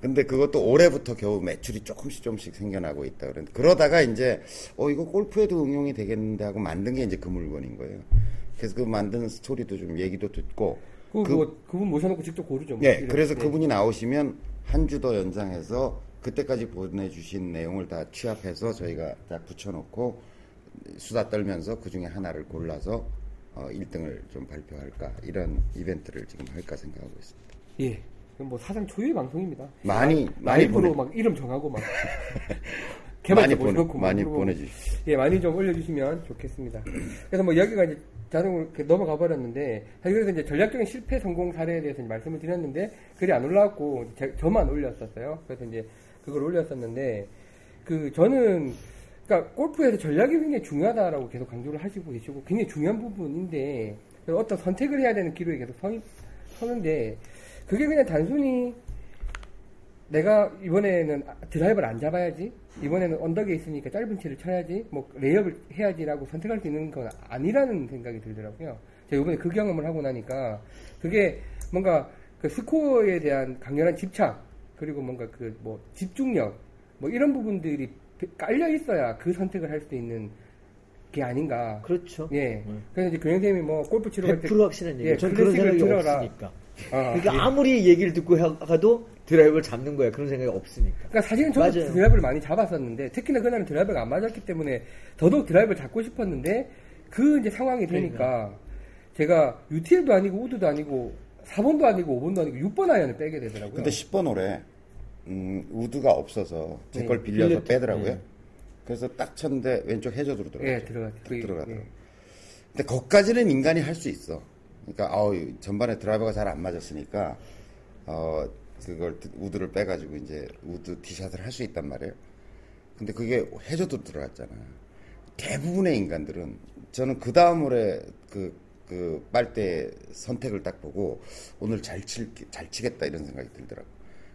Speaker 5: 근데 그것도 올해부터 겨우 매출이 조금씩 조금씩 생겨나고 있다. 그러다가 이제 어 이거 골프에도 응용이 되겠는데 하고 만든 게 이제 그 물건인 거예요. 그래서 그 만드는 스토리도 좀 얘기도 듣고
Speaker 1: 그,
Speaker 5: 그-
Speaker 1: 뭐, 그분 모셔놓고 직접 고르죠. 뭐.
Speaker 5: 예,
Speaker 1: 이런-
Speaker 5: 그래서
Speaker 1: 예.
Speaker 5: 그분이 나오시면 한 주 더 연장해서 그때까지 보내주신 내용을 다 취합해서 저희가 딱 붙여놓고 수다 떨면서 그 중에 하나를 골라서 어, 1등을 좀 발표할까 이런 이벤트를 지금 할까 생각하고 있습니다.
Speaker 1: 예. 뭐 사상 초유의 방송입니다.
Speaker 5: 많이 많이 보내
Speaker 1: 막 이름 정하고 막.
Speaker 5: 많이
Speaker 1: 개발자
Speaker 5: 보내 많이. 보내주십시오.
Speaker 1: 예, 많이 좀 올려주시면 좋겠습니다. 그래서 뭐 이야기가 이제 자동으로 넘어가 버렸는데, 사실 그래서 이제 전략적인 실패 성공 사례에 대해서 이제 말씀을 드렸는데, 글이 안 올라왔고, 제- 저만 올렸었어요. 그래서 이제 그걸 올렸었는데, 그, 저는, 그러니까 골프에서 전략이 굉장히 중요하다라고 계속 강조를 하시고 계시고, 굉장히 중요한 부분인데, 어떤 선택을 해야 되는 기로에 계속 서, 서는데, 그게 그냥 단순히 내가 이번에는 드라이버를 안 잡아야지. 이번에는 언덕에 있으니까 짧은 채를 쳐야지. 뭐 layup을 해야지라고 선택할 수 있는 건 아니라는 생각이 들더라고요. 제가 이번에 그 경험을 하고 나니까 그게 뭔가 그 스코어에 대한 강렬한 집착 그리고 뭔가 그 뭐 집중력 뭐 이런 부분들이 깔려 있어야 그 선택을 할 수 있는 게 아닌가.
Speaker 2: 그렇죠.
Speaker 1: 예. 그래서 이제 교영 선생님이 뭐 골프 치러 갈때
Speaker 2: 100% 확실한 얘기.
Speaker 1: 예,
Speaker 2: 전 그런
Speaker 1: 클래식을
Speaker 2: 생각이
Speaker 1: 들어라.
Speaker 2: 없으니까.
Speaker 1: 아,
Speaker 2: 그러니까
Speaker 1: 예.
Speaker 2: 아무리 얘기를 듣고 하- 가도 드라이브를 잡는 거야. 그런 생각이 없으니까.
Speaker 1: 그러니까 사실은 저도
Speaker 2: 맞아요.
Speaker 1: 드라이브를 많이 잡았었는데 특히나 그날은 드라이버가 안 맞았기 때문에 더더욱 드라이브를 잡고 싶었는데 그 이제 상황이 되니까 제가 UTL도 아니고 우드도 아니고 4번도 아니고 5번도 아니고 6번 아이언을 빼게 되더라고요.
Speaker 5: 근데 10번 홀에 음, 우드가 없어서 제
Speaker 1: 네,
Speaker 5: 걸 빌려서
Speaker 2: 빌렸-
Speaker 5: 빼더라고요.
Speaker 2: 네.
Speaker 5: 그래서 딱 쳤는데 왼쪽 해저드로 들어갔죠.
Speaker 1: 예, 들어갔
Speaker 5: 딱
Speaker 1: 거의,
Speaker 5: 들어가더라고.
Speaker 1: 예.
Speaker 5: 근데 거기까지는 인간이 할 수 있어. 그러니까 아우 전반에 드라이버가 잘 안 맞았으니까 어 그걸 우드를 빼가지고 이제 우드 티샷을 할 수 있단 말이에요. 근데 그게 해저드 들어갔잖아. 대부분의 인간들은 저는 그 다음 홀에 그, 그 빨대 선택을 딱 보고 오늘 잘, 칠, 잘 치겠다 이런 생각이 들더라고.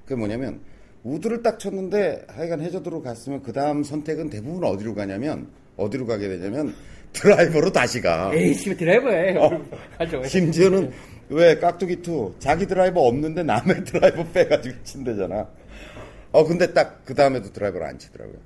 Speaker 5: 그게 뭐냐면 우드를 딱 쳤는데 하여간 해저드로 갔으면 그 다음 선택은 대부분 어디로 가냐면 어디로 가게 되냐면 드라이버로 다시 가.
Speaker 1: 에이, 씨, 드라이버에. 가죠.
Speaker 5: 심지어는 왜 깍두기 투 자기 드라이버 없는데 남의 드라이버 빼가지고 친대잖아. 어 근데 딱 그 다음에도 드라이버를 안 치더라고요.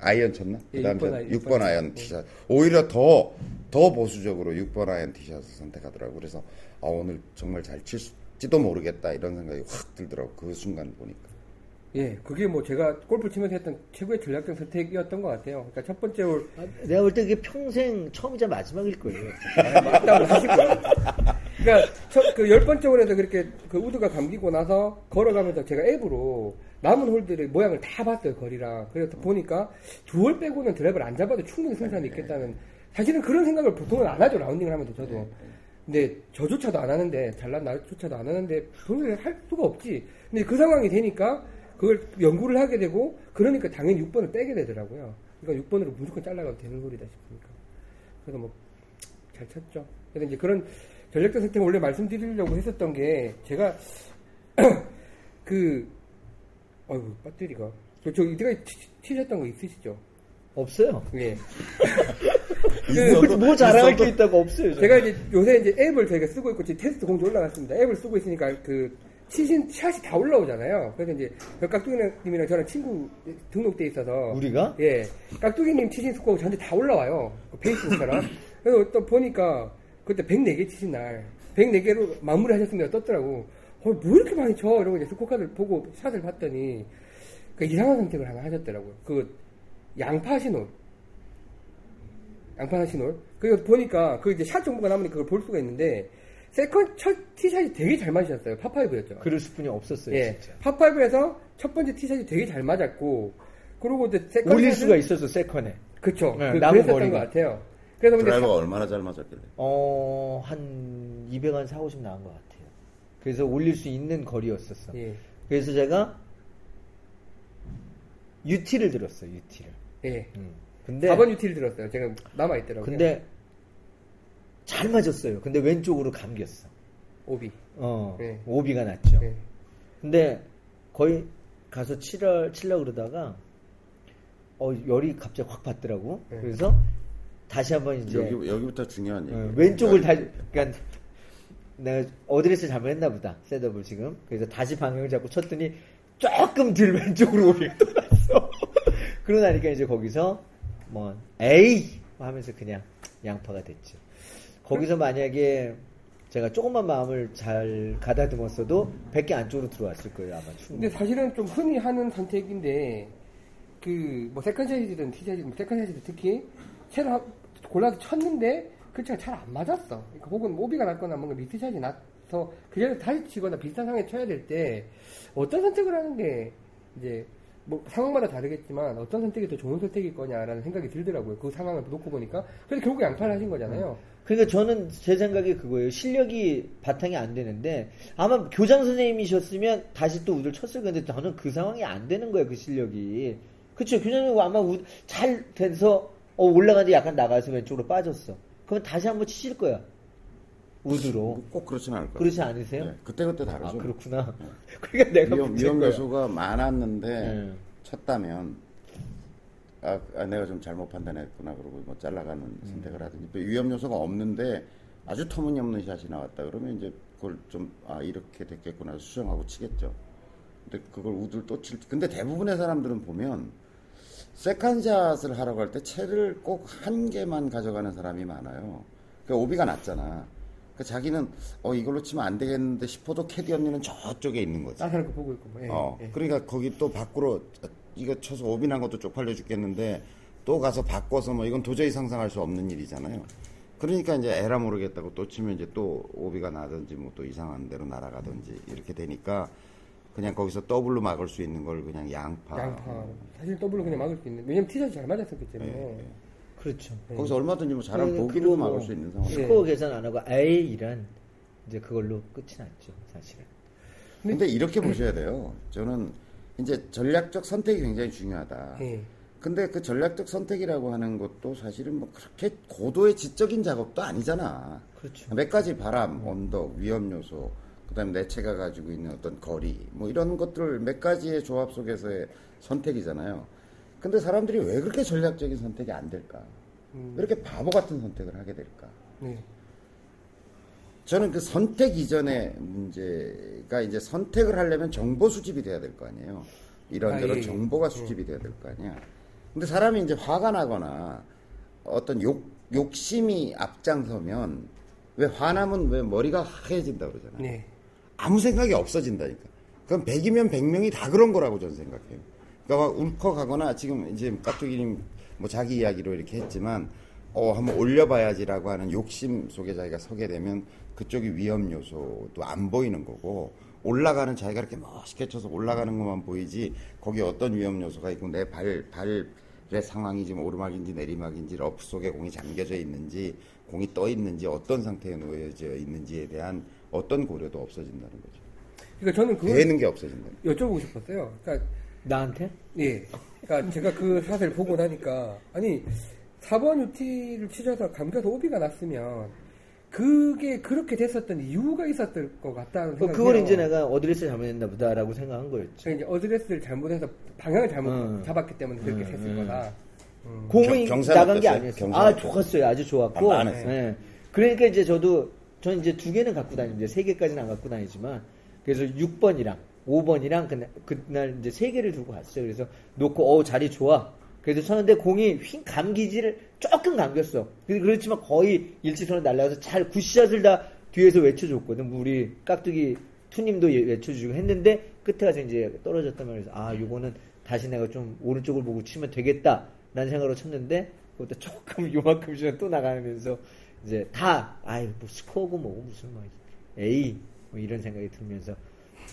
Speaker 5: 아이언 쳤나?
Speaker 1: 예,
Speaker 5: 그 다음에
Speaker 1: 6번 아이언,
Speaker 5: 6번 아이언 티샷. 오히려 더 더 보수적으로 6번 아이언 티샷을 선택하더라고. 그래서 아 오늘 정말 잘 칠지도 모르겠다 이런 생각이 확 들더라고. 그 순간 보니까.
Speaker 1: 예, 그게 뭐 제가 골프 치면서 했던 최고의 전략적 선택이었던 것 같아요. 그러니까 첫 번째 홀
Speaker 2: 아, 내가 볼 때 그게 평생 처음이자 마지막일 거예요.
Speaker 1: 맞다고 하실 거예요. 그러니까 첫, 그 열 번째 홀에서 그렇게 그 우드가 감기고 나서 걸어가면서 제가 앱으로 남은 홀들의 모양을 다 봤어요 거리랑 그래서 보니까 두 홀 빼고는 드라이버를 안 잡아도 충분히 승산이 있겠다는 사실은 그런 생각을 보통은 안 하죠 라운딩을 하면서 저도 근데 저조차도 안 하는데 잘난 나조차도 안 하는데 도저히 할 수가 없지 근데 그 상황이 되니까 그걸 연구를 하게 되고 그러니까 당연히 6번을 빼게 되더라고요 그러니까 6번으로 무조건 잘라가도 되는 홀이다 싶으니까 그래서 뭐잘 쳤죠. 그래서 이제 그런 전략적 선택을 원래 말씀드리려고 했었던 게 제가 그 어이구 배터리가 저, 저 이때까지 치- 치셨던 거 있으시죠?
Speaker 2: 없어요.
Speaker 1: 예.
Speaker 2: 뭐, 뭐 자랑할 게 있다고 없어요.
Speaker 1: 제가 이제 요새 이제 앱을 저희가 쓰고 있고 지금 테스트 공지 올라갔습니다. 앱을 쓰고 있으니까 그 치신 샷이 다 올라오잖아요. 그래서 이제 그 깍두기님이랑 저랑 친구 등록돼 있어서
Speaker 2: 우리가?
Speaker 1: 예 깍두기님 치신 스코어 저한테 다 올라와요. 그 페이스북처럼. 그래서 또 보니까 그때 104개 치신 날 104개로 마무리하셨습니다 떴더라고. 어, 뭐 이렇게 많이 쳐? 이러고 이제 스코어 카드를 보고 샷을 봤더니 그 이상한 선택을 하나 하셨더라고요. 그 양파 신호. 양파 신홀. 그리고 보니까 그 이제 샷 정보가 남으니까 그걸 볼 수가 있는데 second 첫 티샷이 되게 잘 맞으셨어요. 파파이브였죠.
Speaker 2: 그럴 수뿐이 없었어요.
Speaker 1: 예.
Speaker 2: 진짜.
Speaker 1: 파파이브에서 첫 번째 티샷이 되게 잘 맞았고 그리고 이제 second
Speaker 2: 올릴
Speaker 1: 샷은-
Speaker 2: 수가 있었어 second에.
Speaker 1: 그쵸.
Speaker 2: 네,
Speaker 1: 그,
Speaker 2: 남은
Speaker 1: 그랬었던. 것 같아요. 그래서 근데
Speaker 5: 드라이버가 얼마나 잘 맞았길래.
Speaker 2: 어, 한 200한 4, 50 나온 것 같아요. 그래서 올릴 수 있는 거리였었어.
Speaker 1: 사- 예.
Speaker 2: 그래서 제가 UT를 들었어요, UT를.
Speaker 1: 예.
Speaker 2: 근데
Speaker 1: 4번 UT를 들었어요. 제가 남아 있더라고요.
Speaker 2: 근데 잘 맞았어요. 근데 왼쪽으로 감겼어.
Speaker 1: 오비.
Speaker 2: 어,
Speaker 1: 네.
Speaker 2: 오비가 났죠.
Speaker 1: 예.
Speaker 2: 근데 거의 가서 치려 치려 그러다가 어 열이 갑자기 확 받더라고.
Speaker 1: 네.
Speaker 2: 그래서 다시 한번 이제
Speaker 5: 여기, 여기부터 중요한 얘기.
Speaker 2: 어, 왼쪽을 다시 그러니까 내가 어드레스 잘못했나 보다 setup을 지금 그래서 다시 방향을 잡고 쳤더니 조금 덜 왼쪽으로 오비가 돌았어 그러다니까 이제 거기서 뭐 에이 하면서 그냥 양파가 됐죠 거기서 만약에 제가 조금만 마음을 잘 가다듬었어도 100개 안쪽으로 들어왔을 거예요 아마
Speaker 1: 근데
Speaker 2: 충분히
Speaker 1: 사실은 좀 흔히 하는 선택인데 그 뭐 세컨샷이든 티샷이든 뭐 세컨샷이든 특히 채를 하- 골라서 쳤는데 그 채가 잘 안 맞았어. 그러니까 혹은 오비가 났거나 뭔가 미스샷이 나서 그 전에 다시 치거나 비슷한 상황에 쳐야 될 때 어떤 선택을 하는 게 이제 뭐 상황마다 다르겠지만 어떤 선택이 더 좋은 선택일 거냐라는 생각이 들더라고요. 그 상황을 놓고 보니까. 그래서 결국 양파를 하신 거잖아요.
Speaker 2: 그러니까 저는 제 생각이 그거예요. 실력이 바탕이 안 되는데 아마 교장 선생님이셨으면 다시 또 우드를 쳤을 건데 저는 그 상황이 안 되는 거예요. 그 실력이. 그렇죠. 교장님 아마 우드 잘 돼서 어, 올라가는데 약간 나가서 왼쪽으로 빠졌어. 그러면 다시 한번 치실 거야. 우드로.
Speaker 5: 꼭 그렇지는 않을 거예요.
Speaker 2: 그렇지 않으세요?
Speaker 5: 네, 그때그때
Speaker 2: 아
Speaker 5: 다르죠.
Speaker 2: 그렇구나. 그러니까 내가
Speaker 5: 위험, 위험. 요소가 많았는데
Speaker 2: 네.
Speaker 5: 쳤다면 아, 아, 내가 좀 잘못 판단했구나 그러고 뭐 잘라가는
Speaker 2: 음.
Speaker 5: 선택을 하든지 또 위험 요소가 없는데 아주 터무니없는 샷이 나왔다 그러면 이제 그걸 좀 아 이렇게 됐겠구나 수정하고 치겠죠. 근데 그걸 우들 또 칠. 근데 대부분의 사람들은 보면 세컨샷을 하러 갈 때 채를 꼭 한 개만 가져가는 사람이 많아요. 그 오비가 낮잖아. 그 자기는 어 이걸로 치면 안 되겠는데 싶어도 캐디 언니는 저쪽에 있는 거지.
Speaker 1: 나사는 거 보고 있고. 뭐. 예,
Speaker 5: 어,
Speaker 1: 예.
Speaker 5: 그러니까 거기 또 밖으로 이거 쳐서 오비난 것도 쪽팔려 죽겠는데 또 가서 바꿔서 뭐 이건 도저히 상상할 수 없는 일이잖아요. 그러니까 이제 에라 모르겠다고 또 치면 이제 또 오비가 나든지 뭐 또 이상한 데로 날아가든지 이렇게 되니까 그냥 거기서 더블로 막을 수 있는 걸 그냥 양파.
Speaker 1: 양파. 사실 더블로 그냥 막을 수 있는. 왜냐면 티샷이 잘 맞았었기 때문에.
Speaker 5: 예,
Speaker 2: 그렇죠.
Speaker 5: 거기서 얼마든지 뭐 잘하면
Speaker 2: 네,
Speaker 5: 보기로 막을 뭐수 있는 상황.
Speaker 1: 예.
Speaker 2: 스코어 계산 안 하고 A이란 이제 그걸로 끝이 났죠, 사실은.
Speaker 5: 근데 이렇게 보셔야 돼요. 저는 이제 전략적 선택이 굉장히 중요하다.
Speaker 1: 예.
Speaker 5: 근데 그 전략적 선택이라고 하는 것도 사실은 뭐 그렇게 고도의 지적인 작업도 아니잖아.
Speaker 2: 그렇죠.
Speaker 5: 몇 가지 바람, 언덕, 위험 요소, 그다음에 내체가 가지고 있는 어떤 거리, 뭐 이런 것들 몇 가지의 조합 속에서의 선택이잖아요. 근데 사람들이 왜 그렇게 전략적인 선택이 안 될까?
Speaker 1: 음.
Speaker 5: 왜 이렇게 바보 같은 선택을 하게 될까?
Speaker 1: 네.
Speaker 5: 저는 그 선택 이전의 문제가 이제 선택을 하려면 정보 수집이 돼야 될 거 아니에요. 이런저런
Speaker 1: 아, 예, 예.
Speaker 5: 정보가 수집이 돼야 될 거 아니야. 근데 사람이 이제 화가 나거나 어떤 욕, 욕심이 앞장서면 왜 화나면 왜 머리가 하얘진다 그러잖아요.
Speaker 1: 네.
Speaker 5: 아무 생각이 없어진다니까. 그럼 100이면 100명이 다 그런 거라고 저는 생각해요. 그러니까 막 울컥하거나 지금 이제 깍두기님 뭐 자기 이야기로 이렇게 했지만 어 한번 올려봐야지라고 하는 욕심 속에 자기가 서게 되면 그쪽이 위험 요소도 안 보이는 거고 올라가는 자기가 이렇게 멋있게 쳐서 올라가는 것만 보이지 거기 어떤 위험 요소가 있고 내 발 발의 상황이 지금 오르막인지 내리막인지 러프 속에 공이 잠겨져 있는지 공이 떠 있는지 어떤 상태에 놓여져 있는지에 대한 어떤 고려도 없어진다는 거죠.
Speaker 1: 그러니까 저는 그걸
Speaker 5: 되는 게 없어진다.
Speaker 1: 여쭤보고 싶었어요. 그러니까
Speaker 2: 나한테?
Speaker 1: 예. 그러니까 제가 그 샷을 보고 나니까 아니 4번 UT를 치자다 감겨서 오비가 났으면 그게 그렇게 됐었던 이유가 있었을 것 같다는
Speaker 2: 그,
Speaker 1: 생각이
Speaker 2: 그걸. 이제 내가 어드레스 잘못했나 보다라고 생각한 거였죠.
Speaker 1: 제가 이제 어드레스를 잘못해서 방향을 잘못
Speaker 2: 음.
Speaker 1: 잡았기 때문에 그렇게
Speaker 2: 음,
Speaker 1: 됐을
Speaker 2: 음.
Speaker 1: 거다. 음.
Speaker 2: 공이
Speaker 5: 경-
Speaker 2: 나간 게? 아니었어요. 아? 좋았어요. 아주 좋았고.
Speaker 5: 아, 안 했어요.
Speaker 2: 예. 그러니까 이제 저도, 저는 이제 두 개는 갖고 다니는데, 세 개까지는 안 갖고 다니지만, 그래서 6번이랑 5번이랑 그날, 그날 이제 세 개를 두고 갔어요. 그래서 놓고, 어 자리 좋아. 그래서 쳤는데 공이 휙 감기지를 조금 감겼어. 그렇지만 거의 일치선을 날라가서 잘 굿샷을 다 뒤에서 외쳐줬거든. 우리 깍두기 투님도 예- 외쳐주고 했는데 끝에 가서 이제 떨어졌단 말이에요. 아, 요거는 다시 내가 좀 오른쪽을 보고 치면 되겠다. 라는 생각으로 쳤는데 그것도 조금 요만큼 시간 또 나가면서 이제 다 아이 뭐 스코어고 뭐고 무슨 뭐 에이 뭐 이런 생각이 들면서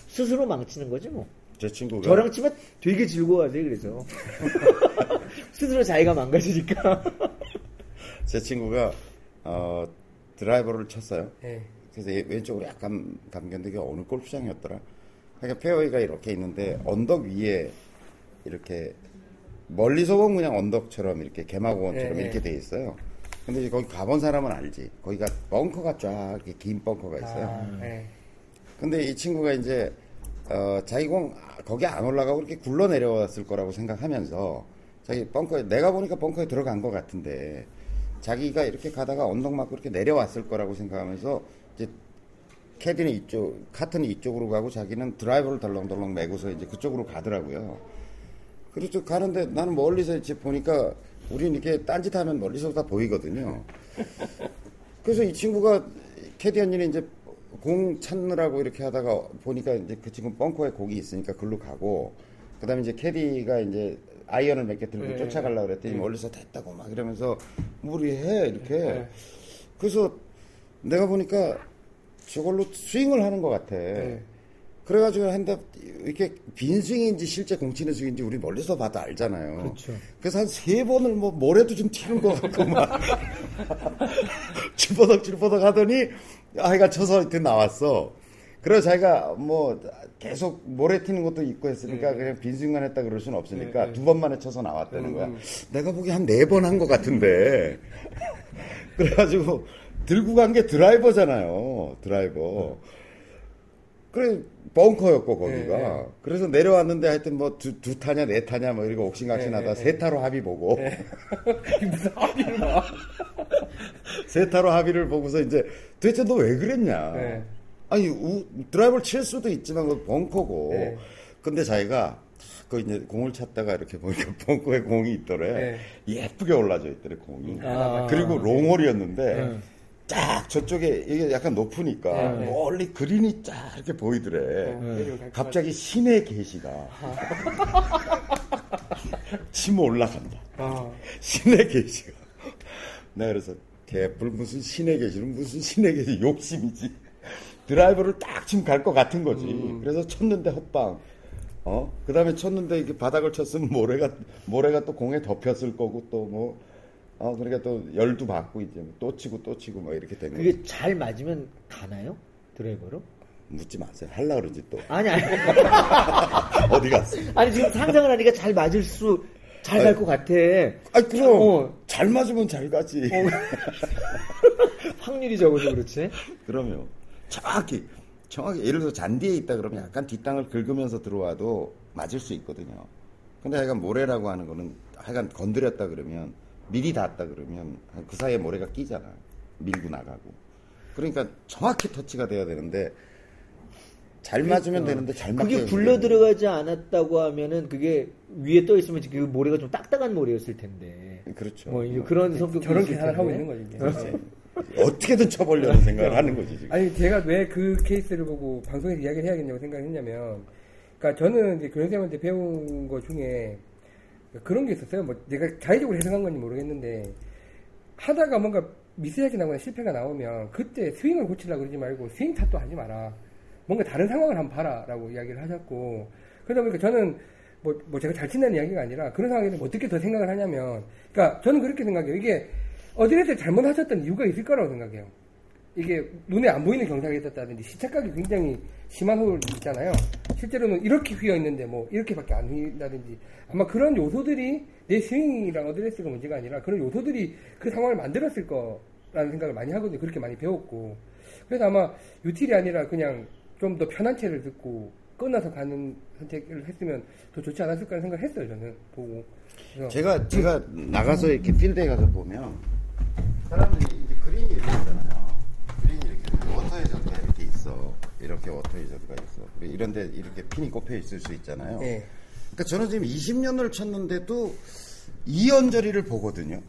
Speaker 2: 스스로 망치는 거지 뭐.
Speaker 5: 제 친구가
Speaker 2: 저랑 치면 되게 즐거워하세요. 그래서 스스로 자기가 망가지니까.
Speaker 5: 제 친구가 어, 드라이버를 쳤어요.
Speaker 1: 예.
Speaker 5: 그래서 얘 왼쪽으로 약간 감겼는데 그게 어느 골프장이었더라. 그러니까 페어웨이가 이렇게 있는데 언덕 위에 이렇게 멀리서 보면 그냥 언덕처럼 이렇게 개마공원처럼
Speaker 1: 네, 네.
Speaker 5: 이렇게 돼 있어요. 근데 이제 거기 가본 사람은 알지. 거기가 벙커가 쫙 긴 벙커가 있어요.
Speaker 1: 아, 예.
Speaker 5: 근데 이 친구가 이제 어, 자기 공 거기 안 올라가고 이렇게 굴러 내려왔을 거라고 생각하면서 자기 벙커에 내가 보니까 벙커에 들어간 것 같은데 자기가 이렇게 가다가 언덕 맞고 이렇게 내려왔을 거라고 생각하면서 이제 캐디는 이쪽 카트는 이쪽으로 가고 자기는 드라이버를 덜렁덜렁 메고서 이제 그쪽으로 가더라고요. 그렇죠 가는데 나는 멀리서 이제 보니까 우리는 이렇게 딴짓하면 멀리서 다 보이거든요. 그래서 이 친구가 캐디 언니는 이제 공 찾느라고 이렇게 하다가 보니까 이제 그 친구 벙커에 공이 있으니까 글로 가고 그다음에 이제 캐디가 이제 아이언을 몇 개 들고
Speaker 1: 네.
Speaker 5: 쫓아가려고 그랬더니 멀리서 됐다고 막 이러면서 무리해 이렇게
Speaker 1: 네.
Speaker 5: 그래서 내가 보니까 저걸로 스윙을 하는 것 같아.
Speaker 1: 네.
Speaker 5: 그래가지고 한데 이렇게 빈 스윙인지 실제 공 치는 스윙인지 우리 멀리서 봐도 알잖아요.
Speaker 2: 그렇죠.
Speaker 5: 그래서 한 세 번을 뭐 모래도 좀 튀는 것 같고 막 질퍼덕 질퍼덕 하더니 아이가 쳐서 하여튼 나왔어. 그래서 자기가 뭐 계속 모래 튀는 것도 있고 했으니까 그냥 빈 스윙만 했다 그럴 수는 없으니까
Speaker 1: 네, 네.
Speaker 5: 두 번 만에 쳐서 나왔다는 거야.
Speaker 1: 음.
Speaker 5: 내가 보기 한 네 번 한 것 같은데. 그래가지고 들고 간 게 드라이버잖아요. 드라이버. 그래 벙커였고 거기가
Speaker 1: 네, 네.
Speaker 5: 그래서 내려왔는데 하여튼 뭐두 두 타냐 네 타냐 뭐 이러고 옥신각신하다
Speaker 1: 네, 네,
Speaker 5: 세 타로 합의 보고
Speaker 1: 이게 무슨 합의를 봐.
Speaker 5: 세 타로 합의를 보고서 이제 도대체 너 왜 그랬냐
Speaker 1: 네.
Speaker 5: 아니 우- 드라이버를 칠 수도 있지만 그 벙커고
Speaker 1: 네.
Speaker 5: 근데 자기가 그 이제 공을 찾다가 이렇게 보니까 벙커에 공이 있더래
Speaker 1: 네.
Speaker 5: 예쁘게 올라져 있더래 공이
Speaker 2: 아.
Speaker 5: 그리고 롱홀이었는데
Speaker 2: 네.
Speaker 5: 쫙 저쪽에 이게 약간 높으니까
Speaker 1: 네.
Speaker 5: 멀리 그린이 쫙 이렇게 보이더래
Speaker 1: 내리고 갈
Speaker 5: 갑자기 신의 계시가 치면 올라간다.
Speaker 1: 아,
Speaker 5: 신의 계시가. 내가 그래서 개뿔 무슨 신에 계시는 무슨 신에 계시 욕심이지. 드라이버를 딱 지금 갈 것 같은 거지. 그래서 쳤는데 헛방. 어? 그 다음에 쳤는데 이렇게 바닥을 쳤으면 모래가, 모래가 또 공에 덮였을 거고 또 뭐, 어, 그러니까 또 열도 받고 이제 뭐또 치고 또 치고 막 이렇게 된 거지.
Speaker 2: 그게 잘 맞으면 가나요? 드라이버로?
Speaker 5: 묻지 마세요. 할라 그러지 또.
Speaker 2: 아니 아니
Speaker 5: 어디 갔어?
Speaker 2: 아니 지금 상상을 하니까 잘 맞을 수 잘 갈 것 같아.
Speaker 5: 아, 그럼.
Speaker 2: 어.
Speaker 5: 잘 맞으면 잘 가지.
Speaker 2: 확률이 적어서 그렇지.
Speaker 5: 그러면 정확히 정확히 예를 들어 잔디에 있다 그러면 약간 뒷땅을 긁으면서 들어와도 맞을 수 있거든요. 근데 하여간 모래라고 하는 거는 하여간 건드렸다 그러면 미리 닿았다 그러면 그 사이에 모래가 끼잖아. 밀고 나가고. 그러니까 정확히 터치가 돼야 되는데 잘 맞으면 되는데 잘 맞게
Speaker 2: 그게 굴러 들어가지 않았다고 하면은 그게 위에 떠 있으면 그 모래가 좀 딱딱한 모래였을 텐데.
Speaker 5: 그렇죠.
Speaker 2: 뭐 이제 그런 성격
Speaker 1: 저런 계산을 하고 있는 거지. 이제.
Speaker 5: 어떻게든 쳐보려는 생각을 하는 거지 지금.
Speaker 1: 아니 제가 왜 그 케이스를 보고 방송에서 이야기를 해야겠냐고 생각했냐면, 그러니까 저는 이제 교장선생님한테 배운 것 중에 그런 게 있었어요. 뭐 내가 자의적으로 해석한 건지 모르겠는데 하다가 뭔가 미스하게 나거나 실패가 나오면 그때 스윙을 고치려고 그러지 말고 스윙 탓도 하지 마라. 뭔가 다른 상황을 한번 봐라라고 이야기를 하셨고 그러다 보니까 저는 뭐, 뭐 제가 잘 친다는 이야기가 아니라 그런 상황에서 뭐 어떻게 더 생각을 하냐면 그러니까 저는 그렇게 생각해요. 이게 어디에서 잘못하셨던 이유가 있을 거라고 생각해요. 이게 눈에 안 보이는 경사가 있었다든지 시착각이 굉장히 심한 홀 있잖아요. 실제로는 이렇게 휘어 있는데 뭐 이렇게밖에 안 휘다든지 아마 그런 요소들이 내 스윙이랑 어드레스가 문제가 아니라 그런 요소들이 그 상황을 만들었을 거라는 생각을 많이 하거든요. 그렇게 많이 배웠고 그래서 아마 유틸이 아니라 그냥 좀 더 편한 채를 듣고 끊어서 가는 선택을 했으면 더 좋지 않았을까 하는 생각을 했어요. 저는 보고
Speaker 5: 제가 제가 나가서 이렇게 필드에 가서 보면 사람들이 이제 그린이 이렇게 있잖아요. 그린이 이렇게 워터 해저드가 이렇게 있어. 이렇게 워터 해저드가 있어. 이런데 이렇게 핀이 꼽혀 있을 수 있잖아요.
Speaker 1: 예.
Speaker 5: 그러니까 저는 지금 20년을 쳤는데도 이 언저리를 보거든요.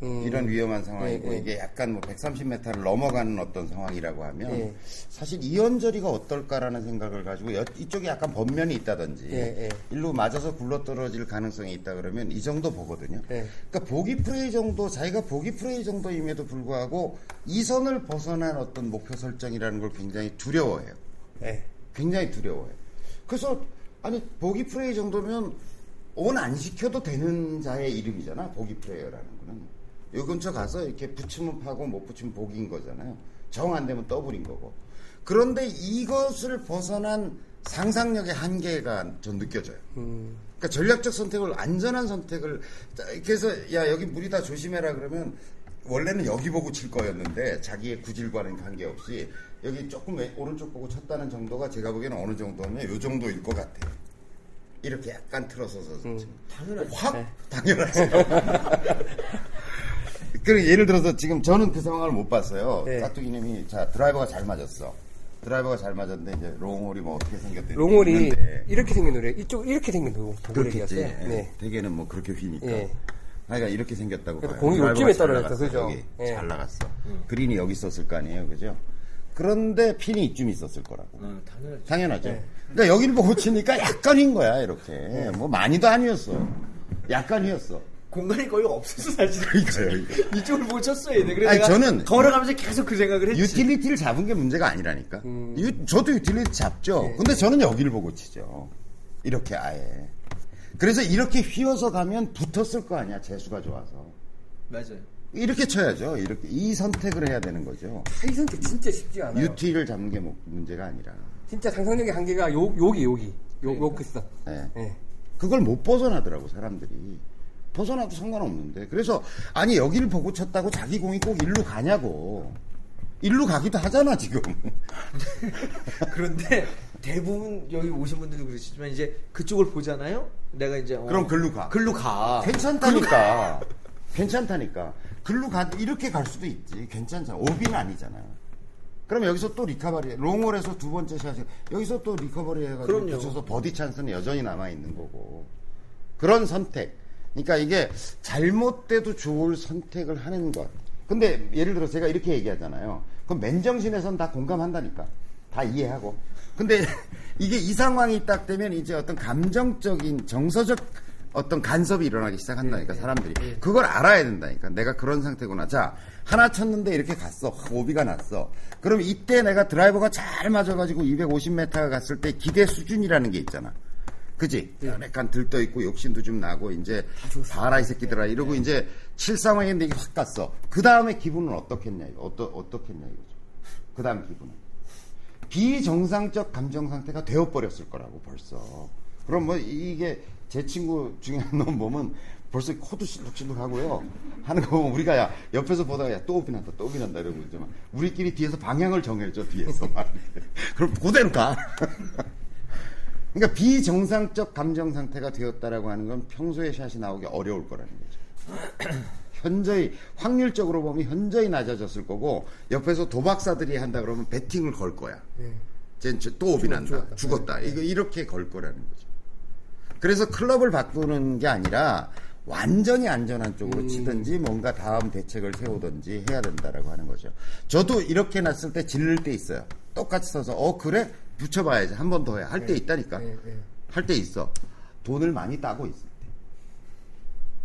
Speaker 1: 음,
Speaker 5: 이런 위험한 상황이고
Speaker 1: 예, 예.
Speaker 5: 이게 약간 뭐 130m를 넘어가는 어떤 상황이라고 하면
Speaker 1: 예.
Speaker 5: 사실 이 언저리가 어떨까라는 생각을 가지고 여- 이쪽에 약간 법면이 있다든지. 일로 맞아서 굴러떨어질 가능성이 있다 그러면 이 정도 보거든요.
Speaker 1: 예.
Speaker 5: 그러니까 보기 플레이 정도 자기가 보기 플레이 정도임에도 불구하고 이 선을 벗어난 어떤 목표 설정이라는 걸 굉장히 두려워해요.
Speaker 1: 예.
Speaker 5: 굉장히 두려워요. 그래서 아니 보기 플레이 정도면 온 안 시켜도 되는 자의 이름이잖아. 보기 플레이어라는 거는. 요 근처 가서 이렇게 붙이면 파고 못 붙이면 복인 거잖아요. 정 안 되면 더블인 거고. 그런데 이것을 벗어난 상상력의 한계가 전 느껴져요.
Speaker 1: 음,
Speaker 5: 그러니까 전략적 선택을 안전한 선택을 그래서 야 여기 물이 다 조심해라 그러면 원래는 여기 보고 칠 거였는데 자기의 구질과는 관계없이 여기 조금 왼- 오른쪽 보고 쳤다는 정도가 제가 보기에는 어느 정도면 요 정도일 것 같아요. 이렇게 약간 틀어서서 치면.
Speaker 2: 당연하지.
Speaker 5: 확 당연하죠. 그 예를 들어서 지금 저는 그 상황을 못 봤어요.
Speaker 1: 네.
Speaker 5: 깍두기님이 자 드라이버가 잘 맞았어. 드라이버가 잘 맞았는데 이제 롱홀이 뭐 어떻게 생겼대?
Speaker 1: 롱홀이 이렇게 생긴 노래 이쪽 이렇게 생긴 도-
Speaker 5: 그렇겠지.
Speaker 1: 도구렉이었어요.
Speaker 5: 예.
Speaker 1: 네.
Speaker 5: 대개는 뭐 그렇게 휘니까.
Speaker 1: 예.
Speaker 5: 그러니까 이렇게 생겼다고 봐요.
Speaker 1: 공이 요쯤에
Speaker 5: 나갔어,
Speaker 1: 그죠? 예.
Speaker 5: 잘 나갔어. 그린이 여기 있었을 거 아니에요, 그죠? 그런데 핀이 이쯤 있었을 거라고.
Speaker 2: 어, 당연하지.
Speaker 5: 당연하죠.
Speaker 1: 네.
Speaker 5: 그러니까 여기를 보고 치니까 약간 휜 거야, 이렇게. 뭐 많이도 아니었어. 약간 휘었어.
Speaker 2: 공간이 거의 없었어 사실.
Speaker 5: 그러니까요.
Speaker 2: 이쪽을 못 쳤어야 돼. 그래서
Speaker 5: 아니, 저는
Speaker 2: 걸어가면서 계속 그 생각을 했지.
Speaker 5: 유틸리티를 잡은 게 문제가 아니라니까. 유- 저도 유틸리티 잡죠. 근데 저는 여기를 보고 치죠. 이렇게 아예. 그래서 이렇게 휘어서 가면 붙었을 거 아니야, 재수가 좋아서.
Speaker 2: 맞아요.
Speaker 5: 이렇게 쳐야죠. 이렇게 이 선택을 해야 되는 거죠.
Speaker 1: 이 선택 진짜 쉽지 않아요.
Speaker 5: UT를 잡는 게 뭐- 문제가 아니라.
Speaker 1: 진짜 상상력의 한계가 요, 여기 여기 요, 요 끝선.
Speaker 5: 네.
Speaker 1: 예.
Speaker 5: 그걸 못 벗어나더라고 사람들이. 벗어나도 상관없는데. 그래서 아니 여기를 보고 쳤다고 자기 공이 꼭 일로 가냐고. 일로 가기도 하잖아 지금.
Speaker 2: 그런데 대부분 여기 오신 분들도 그러시지만 이제 그쪽을 보잖아요. 내가 이제 어,
Speaker 5: 그럼 글로 가.
Speaker 2: 글로 가.
Speaker 5: 괜찮다니까. 괜찮다니까. 글로 가 이렇게 갈 수도 있지. 괜찮잖아. 오비는 아니잖아. 그럼 여기서 또 리커버리, 롱홀에서 두 번째 샷이 여기서 또 리커버리 해가지고
Speaker 2: 그럼요.
Speaker 5: 붙여서 버디 찬스는 여전히 남아 있는 거고. 그런 선택. 그러니까 이게 잘못돼도 좋을 선택을 하는 것. 근데 예를 들어 제가 이렇게 얘기하잖아요. 그럼 맨정신에선 다 공감한다니까. 다 이해하고. 근데 이게 이 상황이 딱 되면 이제 어떤 감정적인 정서적 어떤 간섭이 일어나기 시작한다니까 사람들이 그걸 알아야 된다니까 내가 그런 상태구나 자 하나 쳤는데 이렇게 갔어 오비가 났어 그럼 이때 내가 드라이버가 잘 맞아가지고 250m가 갔을 때 기대 수준이라는 게 있잖아 그지? 약간 들떠 있고 욕심도 좀 나고 이제 봐라 이 새끼들아. 이러고 이제 칠 상황인데 이게 확 갔어. 그 다음에 기분은 어떻겠냐 이거? 어떠, 어떻겠냐 이거죠. 그 다음 기분은. 비정상적 감정 상태가 되어 버렸을 거라고 벌써. 그럼 뭐 이게 제 친구 중에 한 놈 보면 벌써 코도 실룩실룩 하고요. 하는 거 보면 우리가 야, 옆에서 보다가 야, 또 오비 난다, 또 오비 난다 이러고 있지만 우리끼리 뒤에서 방향을 정해줘, 뒤에서. 그럼 그대로 가. 그러니까 비정상적 감정 상태가 되었다라고 하는 건 평소에 샷이 나오기 어려울 거라는 거죠. 현저히 확률적으로 보면 현저히 낮아졌을 거고 옆에서 도박사들이 한다 그러면 베팅을 걸 거야. 쟤또 오비 난다.
Speaker 1: 죽었다.
Speaker 5: 죽었다. 이거 이렇게 걸 거라는 거죠. 그래서 클럽을 바꾸는 게 아니라 완전히 안전한 쪽으로 치든지 뭔가 다음 대책을 세우든지 해야 된다라고 하는 거죠. 저도 이렇게 놨을 때 질릴 때 있어요. 똑같이 써서 어 그래 붙여봐야지 한 번 더 해. 할 때 있다니까.
Speaker 1: 네, 네.
Speaker 5: 할때 있어. 돈을 많이 따고 있을 때.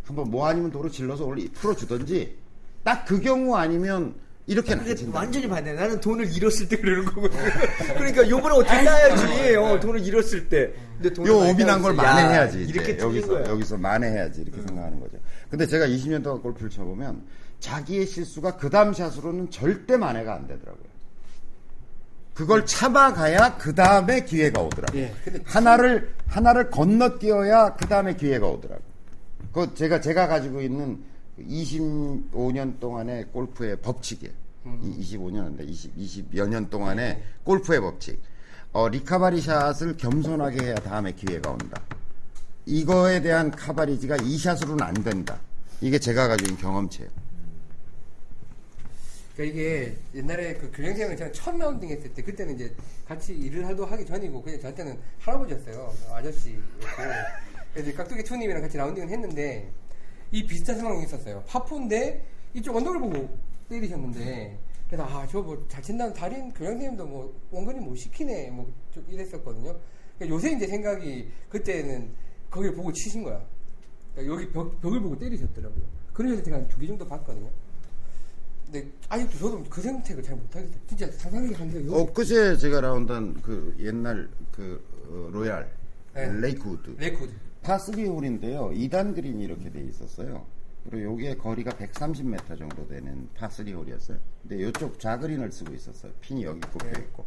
Speaker 5: 한번 뭐 아니면 도로 질러서 원래 풀어주든지 딱 그 경우 아니면 이렇게
Speaker 2: 근데
Speaker 5: 나진다.
Speaker 2: 완전히 반대. 나는 돈을 잃었을 때 그러는 거거든. 그러니까 요번에 어떻게 따야지. 어, 돈을 잃었을 때. 근데 돈을
Speaker 5: 요 오비난 걸 만회해야지.
Speaker 2: 이렇게
Speaker 5: 여기서
Speaker 2: 거야. 음.
Speaker 5: 여기서 만회해야지 이렇게 생각하는 거죠. 근데 제가 20년 동안 골프를 쳐보면 자기의 실수가 그 다음 샷으로는 절대 만회가 안 되더라고요. 그걸 참아가야 그 다음에 기회가 오더라고요.
Speaker 1: 예, 근데
Speaker 5: 하나를 하나를 건너뛰어야 그 다음에 기회가 오더라고요. 그 제가 제가 가지고 있는 25년 동안의 골프의 법칙이에요. 이 25년 인데 20 20여 년 동안의 골프의 법칙. 어, 리카바리 샷을 겸손하게 해야 다음에 기회가 온다. 이거에 대한 카바리지가 이 샷으로는 안 된다. 이게 제가 가지고 있는 경험치예요.
Speaker 1: 그러니까 이게 옛날에 그 교장생을 제가 처음 라운딩 했을 때 그때는 이제 같이 일을 하도 하기 전이고 그냥 저한테는 할아버지였어요. 아저씨였고 그래서 이제 깍두기 투님이랑 같이 라운딩을 했는데 이 비슷한 상황이 있었어요. 파포인데 이쪽 언덕을 보고 때리셨는데 그래서 아 저 뭐 잘 친다는 달인 교장선생님도 뭐 원근이 못 시키네. 뭐 좀 이랬었거든요. 그러니까 요새 이제 생각이 그때는 거기를 보고 치신 거야. 그러니까 여기 벽, 벽을 보고 때리셨더라고요. 그래서 제가 한두개 정도 봤거든요 근데 아직도 저도 그 선택을 잘 못하겠어요. 진짜 상상이 안 돼요.
Speaker 5: 엊그제 제가 라운드한 그 옛날 그 어, 로얄
Speaker 1: 네.
Speaker 5: 레이크우드
Speaker 1: 레코드.
Speaker 5: 파3 홀인데요. 2단 그린이 이렇게 돼 있었어요. 그리고 요게 거리가 130m 정도 되는 파3 홀이었어요. 근데 요쪽 좌그린을 쓰고 있었어요. 핀이 여기 꼽혀 있고.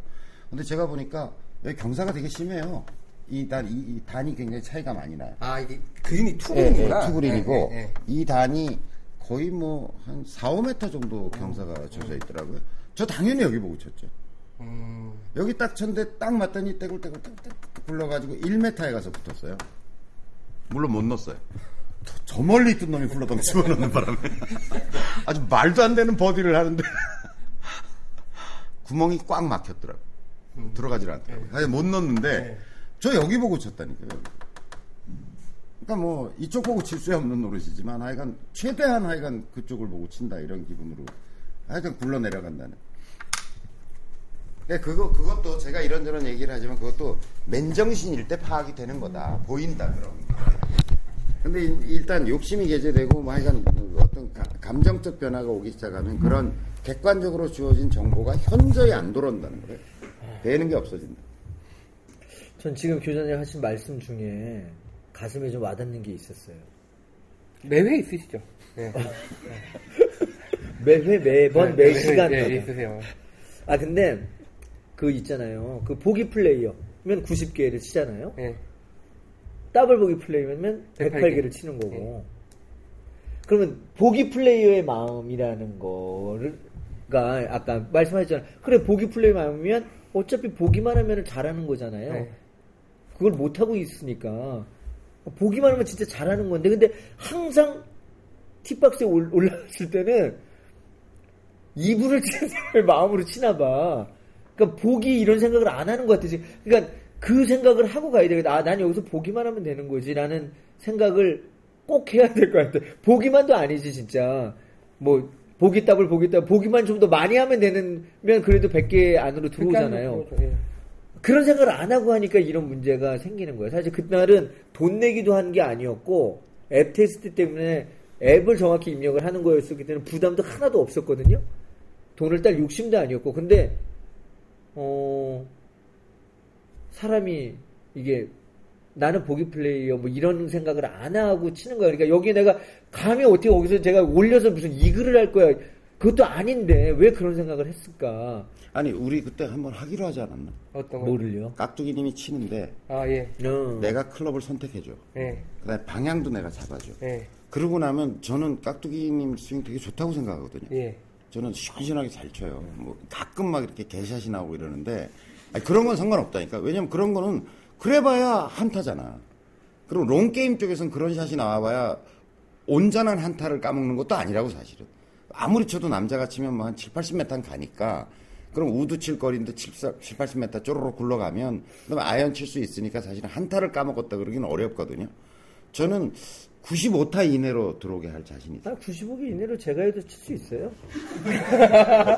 Speaker 5: 근데 제가 보니까 여기 경사가 되게 심해요. 이 단, 이, 이 단이 굉장히 차이가 많이 나요.
Speaker 1: 아 이게 그린이 투그린이구나.
Speaker 5: 투그린이고
Speaker 1: 예, 예, 예.
Speaker 5: 이 단이 거의 뭐 한 4, 5m 정도 경사가 져져 있더라고요. 저 당연히 여기 보고 쳤죠.
Speaker 1: 음,
Speaker 5: 여기 딱 쳤는데 딱 맞더니 떼굴떼굴 떼굴떼굴 굴러가지고 1m에 가서 붙었어요. 물론 못 넣었어요. 저, 저 멀리 있던 놈이 굴러덩 집어넣는 바람에 아주 말도 안 되는 버디를 하는데 구멍이 꽉 막혔더라고. 요 들어가질 않더라고요. 사실 못 넣었는데
Speaker 1: 네.
Speaker 5: 저 여기 보고 쳤다니까요. 그러니까 뭐 이쪽 보고 칠 수 없는 노릇이지만 하여간 최대한 하여간 그쪽을 보고 친다 이런 기분으로 하여간 굴러 내려간다는. 네, 그거 그것도 제가 이런저런 얘기를 하지만 그것도 맨정신일 때 파악이 되는 거다. 보인다 그런. 근데 일- 일단 욕심이 개재되고 뭐 하여간 어떤 가- 감정적 변화가 오기 시작하면 그런 객관적으로 주어진 정보가 현저히 안 돌아온다는 거예요. 되는 게 없어진다.
Speaker 2: 전 지금 교장님 하신 말씀 중에 가슴에 좀 와닿는 게 있었어요.
Speaker 1: 매회 있으시죠? 네.
Speaker 2: 매회 매번 매
Speaker 1: 네,
Speaker 2: 시간
Speaker 1: 네. 있으세요.
Speaker 2: 아 근데 그 있잖아요. 그 보기 플레이어면 90개를 치잖아요.
Speaker 1: 네.
Speaker 2: 더블 보기 플레이어면 108개 를 치는 거고. 그러면 보기 플레이어의 마음이라는 거가 아까 말씀하셨잖아요. 그래 보기 플레이어 마음이면 어차피 보기만 하면 잘하는 거잖아요.
Speaker 1: 네.
Speaker 2: 그걸 못 하고 있으니까 보기만 하면 진짜 잘하는 건데 근데 항상 팁박스에 올- 올라갔을 때는 이불을 치는 마음으로 치나 봐. 그러니까 보기 이런 생각을 안 하는 것 같아. 지금. 그러니까 그 생각을 하고 가야 되겠다. 아, 난 여기서 보기만 하면 되는 거지라는 생각을 꼭 해야 될 것 같아. 보기만도 아니지, 진짜. 뭐, 보기 답을 보기 답, 보기만 좀 더 많이 하면 되는, 면 그래도 100개 안으로 들어오잖아요. 그런 생각을 안 하고 하니까 이런 문제가 생기는 거예요. 사실 그날은 돈 내기도 한 게 아니었고 앱 테스트 때문에 앱을 정확히 입력을 하는 거였기 때문에 부담도 하나도 없었거든요. 돈을 딸 욕심도 아니었고 근데 어 사람이 이게 나는 보기 플레이어 뭐 이런 생각을 안 하고 치는 거야. 그러니까 여기 내가 감히 어떻게 거기서 제가 올려서 무슨 이 글을 할 거야. 그것도 아닌데 왜 그런 생각을 했을까?
Speaker 5: 아니 우리 그때 한번 하기로 하지 않았나?
Speaker 1: 어떤 거?
Speaker 2: 뭐를요?
Speaker 5: 깍두기님이 치는데
Speaker 1: 아, 예.
Speaker 2: 어.
Speaker 5: 내가 클럽을 선택해줘.
Speaker 1: 예.
Speaker 5: 그다음에 방향도 내가 잡아줘.
Speaker 1: 예.
Speaker 5: 그러고 나면 저는 깍두기님 스윙 되게 좋다고 생각하거든요.
Speaker 1: 예.
Speaker 5: 저는 시원시원하게 잘 쳐요. 뭐 가끔 막 이렇게 개샷이 나오고 이러는데 아니, 그런 건 상관없다니까. 왜냐면 그런 거는 그래봐야 한타잖아. 그리고 롱 게임 쪽에서는 그런 샷이 나와봐야 온전한 한타를 까먹는 것도 아니라고 사실은. 아무리 쳐도 남자가 치면 뭐 한 7, 80m는 가니까 그럼 우드 칠 거리인데 7, 7 80m 쪼르륵 굴러가면 그다음에 아이언 칠 수 있으니까 사실은 한타를 까먹었다 그러기는 어렵거든요. 저는 95타 이내로 들어오게 할 자신이 있어요.
Speaker 2: 나 95개 이내로 제가 해도 칠 수 있어요.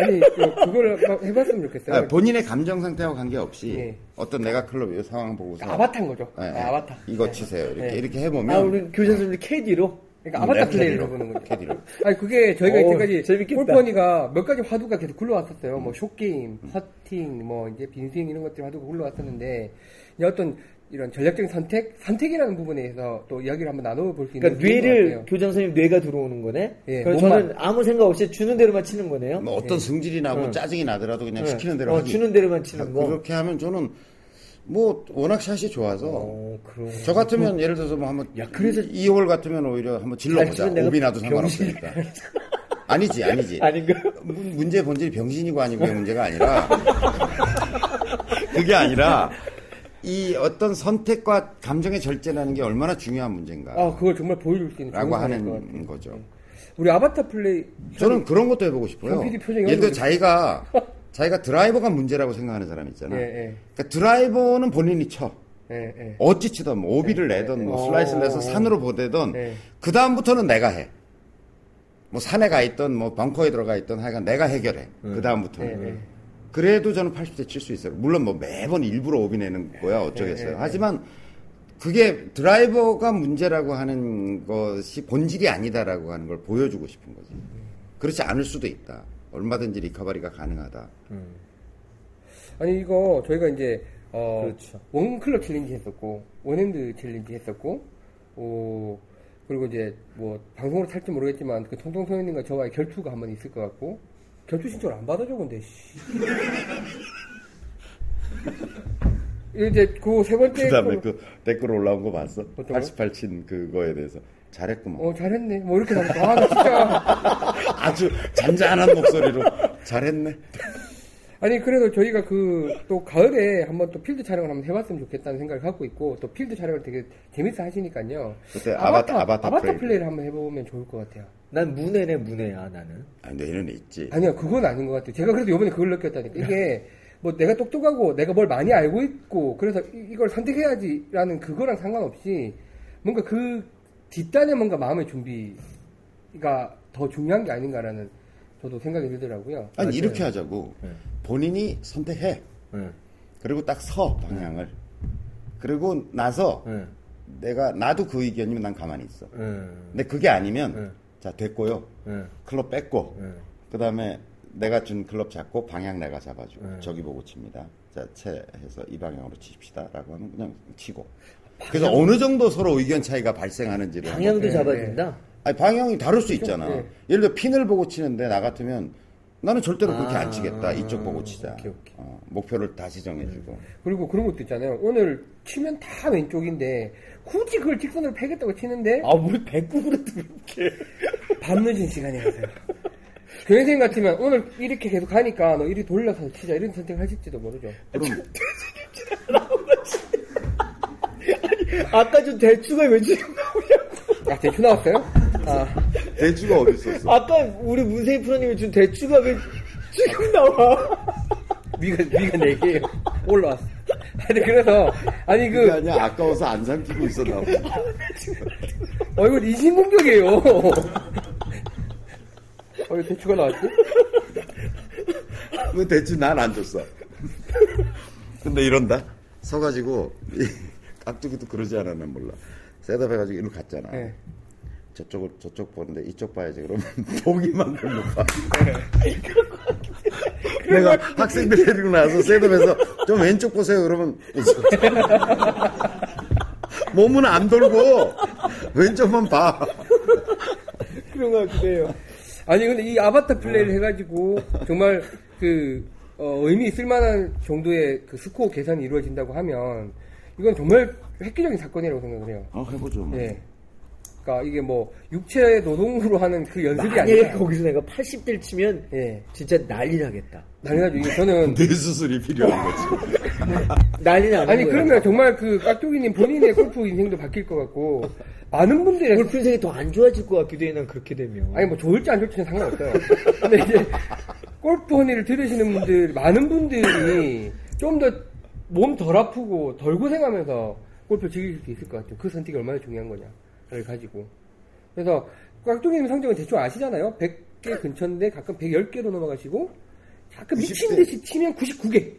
Speaker 1: 아니, 그- 막 해봤으면 좋겠어요.
Speaker 5: 아, 본인의 감정 상태와 관계없이
Speaker 1: 예.
Speaker 5: 어떤 내가 클럽 이 상황 보고서
Speaker 1: 아바타인 거죠.
Speaker 5: 예, 예.
Speaker 1: 아, 아바타.
Speaker 5: 이거
Speaker 1: 예.
Speaker 5: 치세요. 이렇게
Speaker 1: 예.
Speaker 5: 이렇게 해보면
Speaker 2: 아, 우리 교장 선생님 캐디로?
Speaker 1: 그러니까 아바타
Speaker 5: 네,
Speaker 1: 플레이를. 해보는 거죠.
Speaker 5: 캐디로.
Speaker 1: 아니 그게 저희가
Speaker 2: 오,
Speaker 1: 이때까지
Speaker 2: 재밌겠다.
Speaker 1: 골프 허니가 몇 가지 화두가 계속 굴러왔었어요. 뭐 short game, 퍼팅, 뭐 이제 빈스윙 이런 것들이 화두가 굴러왔었는데 이제 어떤 이런 전략적인 선택, 선택이라는 부분에서 또 이야기를 한번 나눠볼 수 있는
Speaker 2: 그러니까 뇌를
Speaker 1: 같아요.
Speaker 2: 교장 선생님 뇌가 들어오는 거네.
Speaker 1: 예,
Speaker 2: 그래서
Speaker 1: 몸만.
Speaker 2: 저는 아무 생각 없이 주는 대로만 치는 거네요.
Speaker 5: 뭐 어떤 승질이 나고
Speaker 2: 응.
Speaker 5: 짜증이 나더라도 그냥
Speaker 2: 네.
Speaker 5: 시키는 대로
Speaker 2: 어. 주는 대로만 치는
Speaker 5: 아,
Speaker 2: 거.
Speaker 5: 그렇게 하면 저는 뭐 워낙 샷이 좋아서
Speaker 2: 어.
Speaker 5: 저 같으면 예를 들어서 뭐 한번
Speaker 2: 야, 그래서-
Speaker 5: 이홀 같으면 오히려 한번 질러보자. 오비 나도 상관없으니까. 아니지, 아니지.
Speaker 2: 아닌가?
Speaker 5: 문- 문제 본질이 병신이고 아니고의 문제가 아니라 그게 아니라 이 어떤 선택과 감정의 절제라는 게 얼마나 중요한 문제인가.
Speaker 1: 아 그걸 정말 보여줄 수 있는
Speaker 5: 라고 하는. 거죠.
Speaker 1: 우리 아바타 플레이
Speaker 5: 저는 그런 것도 해보고 싶어요. 예를 들어. 자기가 자기가 드라이버가 문제라고 생각하는 사람 있잖아.
Speaker 1: 예, 예.
Speaker 5: 그러니까 드라이버는 본인이 쳐.
Speaker 1: 예, 예.
Speaker 5: 어찌 치든 뭐 오비를 내든 뭐
Speaker 1: 어.
Speaker 5: 슬라이스를 내서 산으로 보내든
Speaker 1: 네.
Speaker 5: 그 다음부터는 내가 해. 뭐 산에 가 있든 뭐 벙커에 들어가 있든 하여간 내가 해결해. 그 다음부터는. 그래도 저는 80대 칠 수 있어요. 물론 뭐 매번 일부러 오비 내는 거야 어쩌겠어요. 하지만 그게 드라이버가 문제라고 하는 것이 본질이 아니다라고 하는 걸 보여주고 싶은 거지. 그렇지 않을 수도 있다. 얼마든지 recovery가 가능하다.
Speaker 1: 아니 이거 저희가 이제 어
Speaker 2: 그렇죠.
Speaker 1: one club challenge 했었고 one hand challenge 했었고 어 그리고 이제 뭐 방송으로 탈지 모르겠지만 그 통통 소연님과 저와의 결투가 한 번 있을 것 같고 결투 신청을 안 받아줘 근데 씨. 이제 그 세 번째
Speaker 5: 그 다음에
Speaker 1: 걸로-
Speaker 5: 그 댓글 올라온 거 봤어?
Speaker 1: 어떤 거?
Speaker 5: 88친 그거에 대해서. 잘했구만.
Speaker 1: 어 잘했네 뭐 이렇게 나서 아나 진짜
Speaker 5: 아주 잔잔한 목소리로 잘했네.
Speaker 1: 아니 그래도 저희가 그 또 가을에 한번 또 필드 촬영을 한번 해봤으면 좋겠다는 생각을 갖고 있고 또 필드 촬영을 되게 재밌어 하시니까요.
Speaker 5: 그때 아바타- 아바타 플레이.
Speaker 1: 플레이 를 한번 해보면 좋을 것 같아요.
Speaker 2: 난 문해네, 문해야, 나는.
Speaker 5: 아, 뇌는 있지.
Speaker 1: 아니요, 그건 아닌 것 같아요. 제가 그래도 이번에 그걸 느꼈다니까. 이게 뭐 내가 똑똑하고 내가 뭘 많이 알고 있고 그래서 이- 이걸 선택해야지라는 그거랑 상관없이 뭔가 그 뒷단에 뭔가 마음의 준비가 더 중요한 게 아닌가라는 저도 생각이 들더라고요.
Speaker 5: 아니,
Speaker 2: 맞아요.
Speaker 5: 이렇게 하자고.
Speaker 2: 네.
Speaker 5: 본인이 선택해.
Speaker 2: 응,
Speaker 5: 그리고 딱 서, 방향을. 그리고 나서
Speaker 2: 응,
Speaker 5: 내가, 나도 그 의견이면 난 가만히 있어.
Speaker 2: 응,
Speaker 5: 근데 그게 아니면,
Speaker 2: 네.
Speaker 5: 자, 됐고요.
Speaker 2: 응,
Speaker 5: 클럽 뺐고,
Speaker 2: 응.
Speaker 5: 그 다음에 내가 준 클럽 잡고 방향 내가 잡아주고,
Speaker 2: 네.
Speaker 5: 저기 보고 칩니다. 자, 채해서 이 방향으로 치십시다. 라고 하면 그냥 치고. 그래서 어느 정도 서로 의견 차이가 발생하는지를.
Speaker 2: 방향도
Speaker 1: 네,
Speaker 2: 잡아준다?
Speaker 5: 아니, 방향이 다를 수 있잖아.
Speaker 1: 네.
Speaker 5: 예를 들어 핀을 보고 치는데 나 같으면 나는 절대로 그렇게
Speaker 2: 아,
Speaker 5: 안 치겠다. 이쪽 보고 치자.
Speaker 2: 오케이, 오케이.
Speaker 5: 어, 목표를 다시 정해주고.
Speaker 1: 그리고 그런 것도 있잖아요. 오늘 치면 다 왼쪽인데 굳이 그걸 직선으로 패겠다고 치는데
Speaker 2: 아, 뭘 백국으로 그렇게.
Speaker 1: 밤늦은 시간에 하세요. 교회생 같으면 오늘 이렇게 계속 가니까 너 이리 돌려서 치자 이런 선택을 하실지도 모르죠.
Speaker 5: 그럼
Speaker 2: 아까 좀 대추가 왜 지금 나오냐고.
Speaker 1: 아 대충 나왔어요? 아
Speaker 5: 대주가 어디 있었어?
Speaker 2: 아까 우리 문세희 프로님이 준 대추가 왜 지금 나와?
Speaker 1: 위가 위가 네 개예요. 올라왔어. 아니 그래서 아니
Speaker 5: 그게
Speaker 1: 그
Speaker 5: 아니야. 아까워서 안 삼키고 있었나 봐.
Speaker 1: 어 이거 이신 공격이에요. 어 이거 대추가 나왔지?
Speaker 5: 왜 대주 난안 줬어? 근데 이런다. 서가지고 이 깍두기도 그러지 않았나 몰라. 셋업 해가지고 일로 갔잖아.
Speaker 1: 네.
Speaker 5: 저쪽을 저쪽 보는데 이쪽 봐야지. 그러면 보기만큼 못 봐. 내가 학생들 데리고 나와서 셋업해서 좀 왼쪽 보세요. 그러면 몸은 안 돌고 왼쪽만 봐.
Speaker 1: 그런 것 같기도 해요. 아니, 근데 이 아바타 플레이를 해가지고, 정말 그, 어, 의미 있을 만한 정도의 그 스코어 계산이 이루어진다고 하면, 이건 정말 획기적인 사건이라고 생각을 해요.
Speaker 5: 어 해보죠. 뭐.
Speaker 1: 예. 그러니까 이게 뭐, 육체 노동으로 하는 그 연습이 아니라,
Speaker 2: 거기서 내가 80대를 치면
Speaker 1: 예.
Speaker 2: 진짜 난리 나겠다.
Speaker 1: 당연하죠. 이게 저는,
Speaker 5: 뇌 수술이 필요한 거지.
Speaker 2: 난리 나는
Speaker 1: 아니. 그러면 정말 그 깍두기님 본인의 골프 인생도 바뀔 것 같고, 많은 분들이
Speaker 2: 골프 인생이 더 안 좋아질 것 같기도 해, 난 그렇게 되면.
Speaker 1: 아니 뭐 좋을지 안 좋을지는 상관없어요. 근데 이제 골프 허니를 들으시는 분들 많은 분들이 좀 더 몸 덜 아프고 덜 고생하면서 골프를 즐길 수 있을 것 같아요. 그 선택이 얼마나 중요한 거냐를 가지고. 그래서 깍두기님 성적은 대충 아시잖아요. 100개 근처인데 가끔 110개로 넘어가시고 가끔 미친
Speaker 5: 90대.
Speaker 1: 듯이 치면 99개.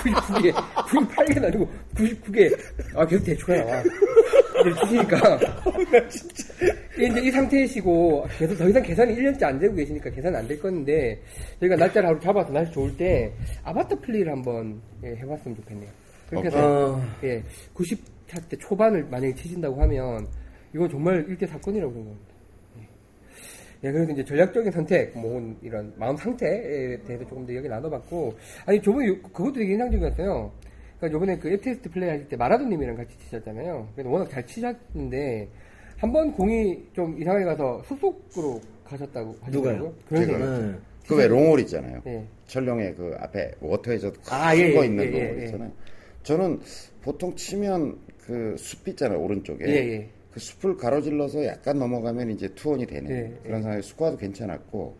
Speaker 1: 99개, 98개는 아니고 99개. 아, 계속 대충 나와. 이제 치시니까. 이제 이 상태이시고, 계속 더 이상 계산이 1년째 안 되고 계시니까 계산 안 될 건데, 저희가 날짜를 하루 잡아서 날씨 좋을 때, 아바타 플레이를 한번 예, 해봤으면 좋겠네요. 그렇게 해서,
Speaker 2: 어,
Speaker 1: 예, 90차 때 초반을 만약에 치신다고 하면, 이건 정말 일대 사건이라고 생각합니다. 예, 그래서 이제 전략적인 선택, 뭐, 이런 마음 상태에 대해서 조금 더 이야기 나눠봤고, 아니, 저번에 요- 그것도 되게 인상적이었어요. 그러니까 요번에 그 FTST 플레이 하실 때 마라도님이랑 같이 치셨잖아요. 그래서 워낙 잘 치셨는데, 한 번 공이 좀 이상하게 가서 숲속으로 가셨다고 하시더라고요.
Speaker 2: 누가요?
Speaker 1: 그런
Speaker 5: 제가요?
Speaker 1: 생각.
Speaker 2: 응.
Speaker 5: 그왜 롱홀 있잖아요.
Speaker 1: 예.
Speaker 5: 철룡의 그 앞에 water에서
Speaker 1: 아, 예,
Speaker 5: 큰거
Speaker 1: 예,
Speaker 5: 있는
Speaker 1: 예, 예,
Speaker 5: 롱홀
Speaker 1: 예.
Speaker 5: 있잖아요. 저는 보통 치면 그 숲 있잖아요 오른쪽에
Speaker 1: 예, 예.
Speaker 5: 그 숲을 가로질러서 약간 넘어가면 이제 two on이 되네.
Speaker 1: 예,
Speaker 5: 그런 상황에 스코어도 괜찮았고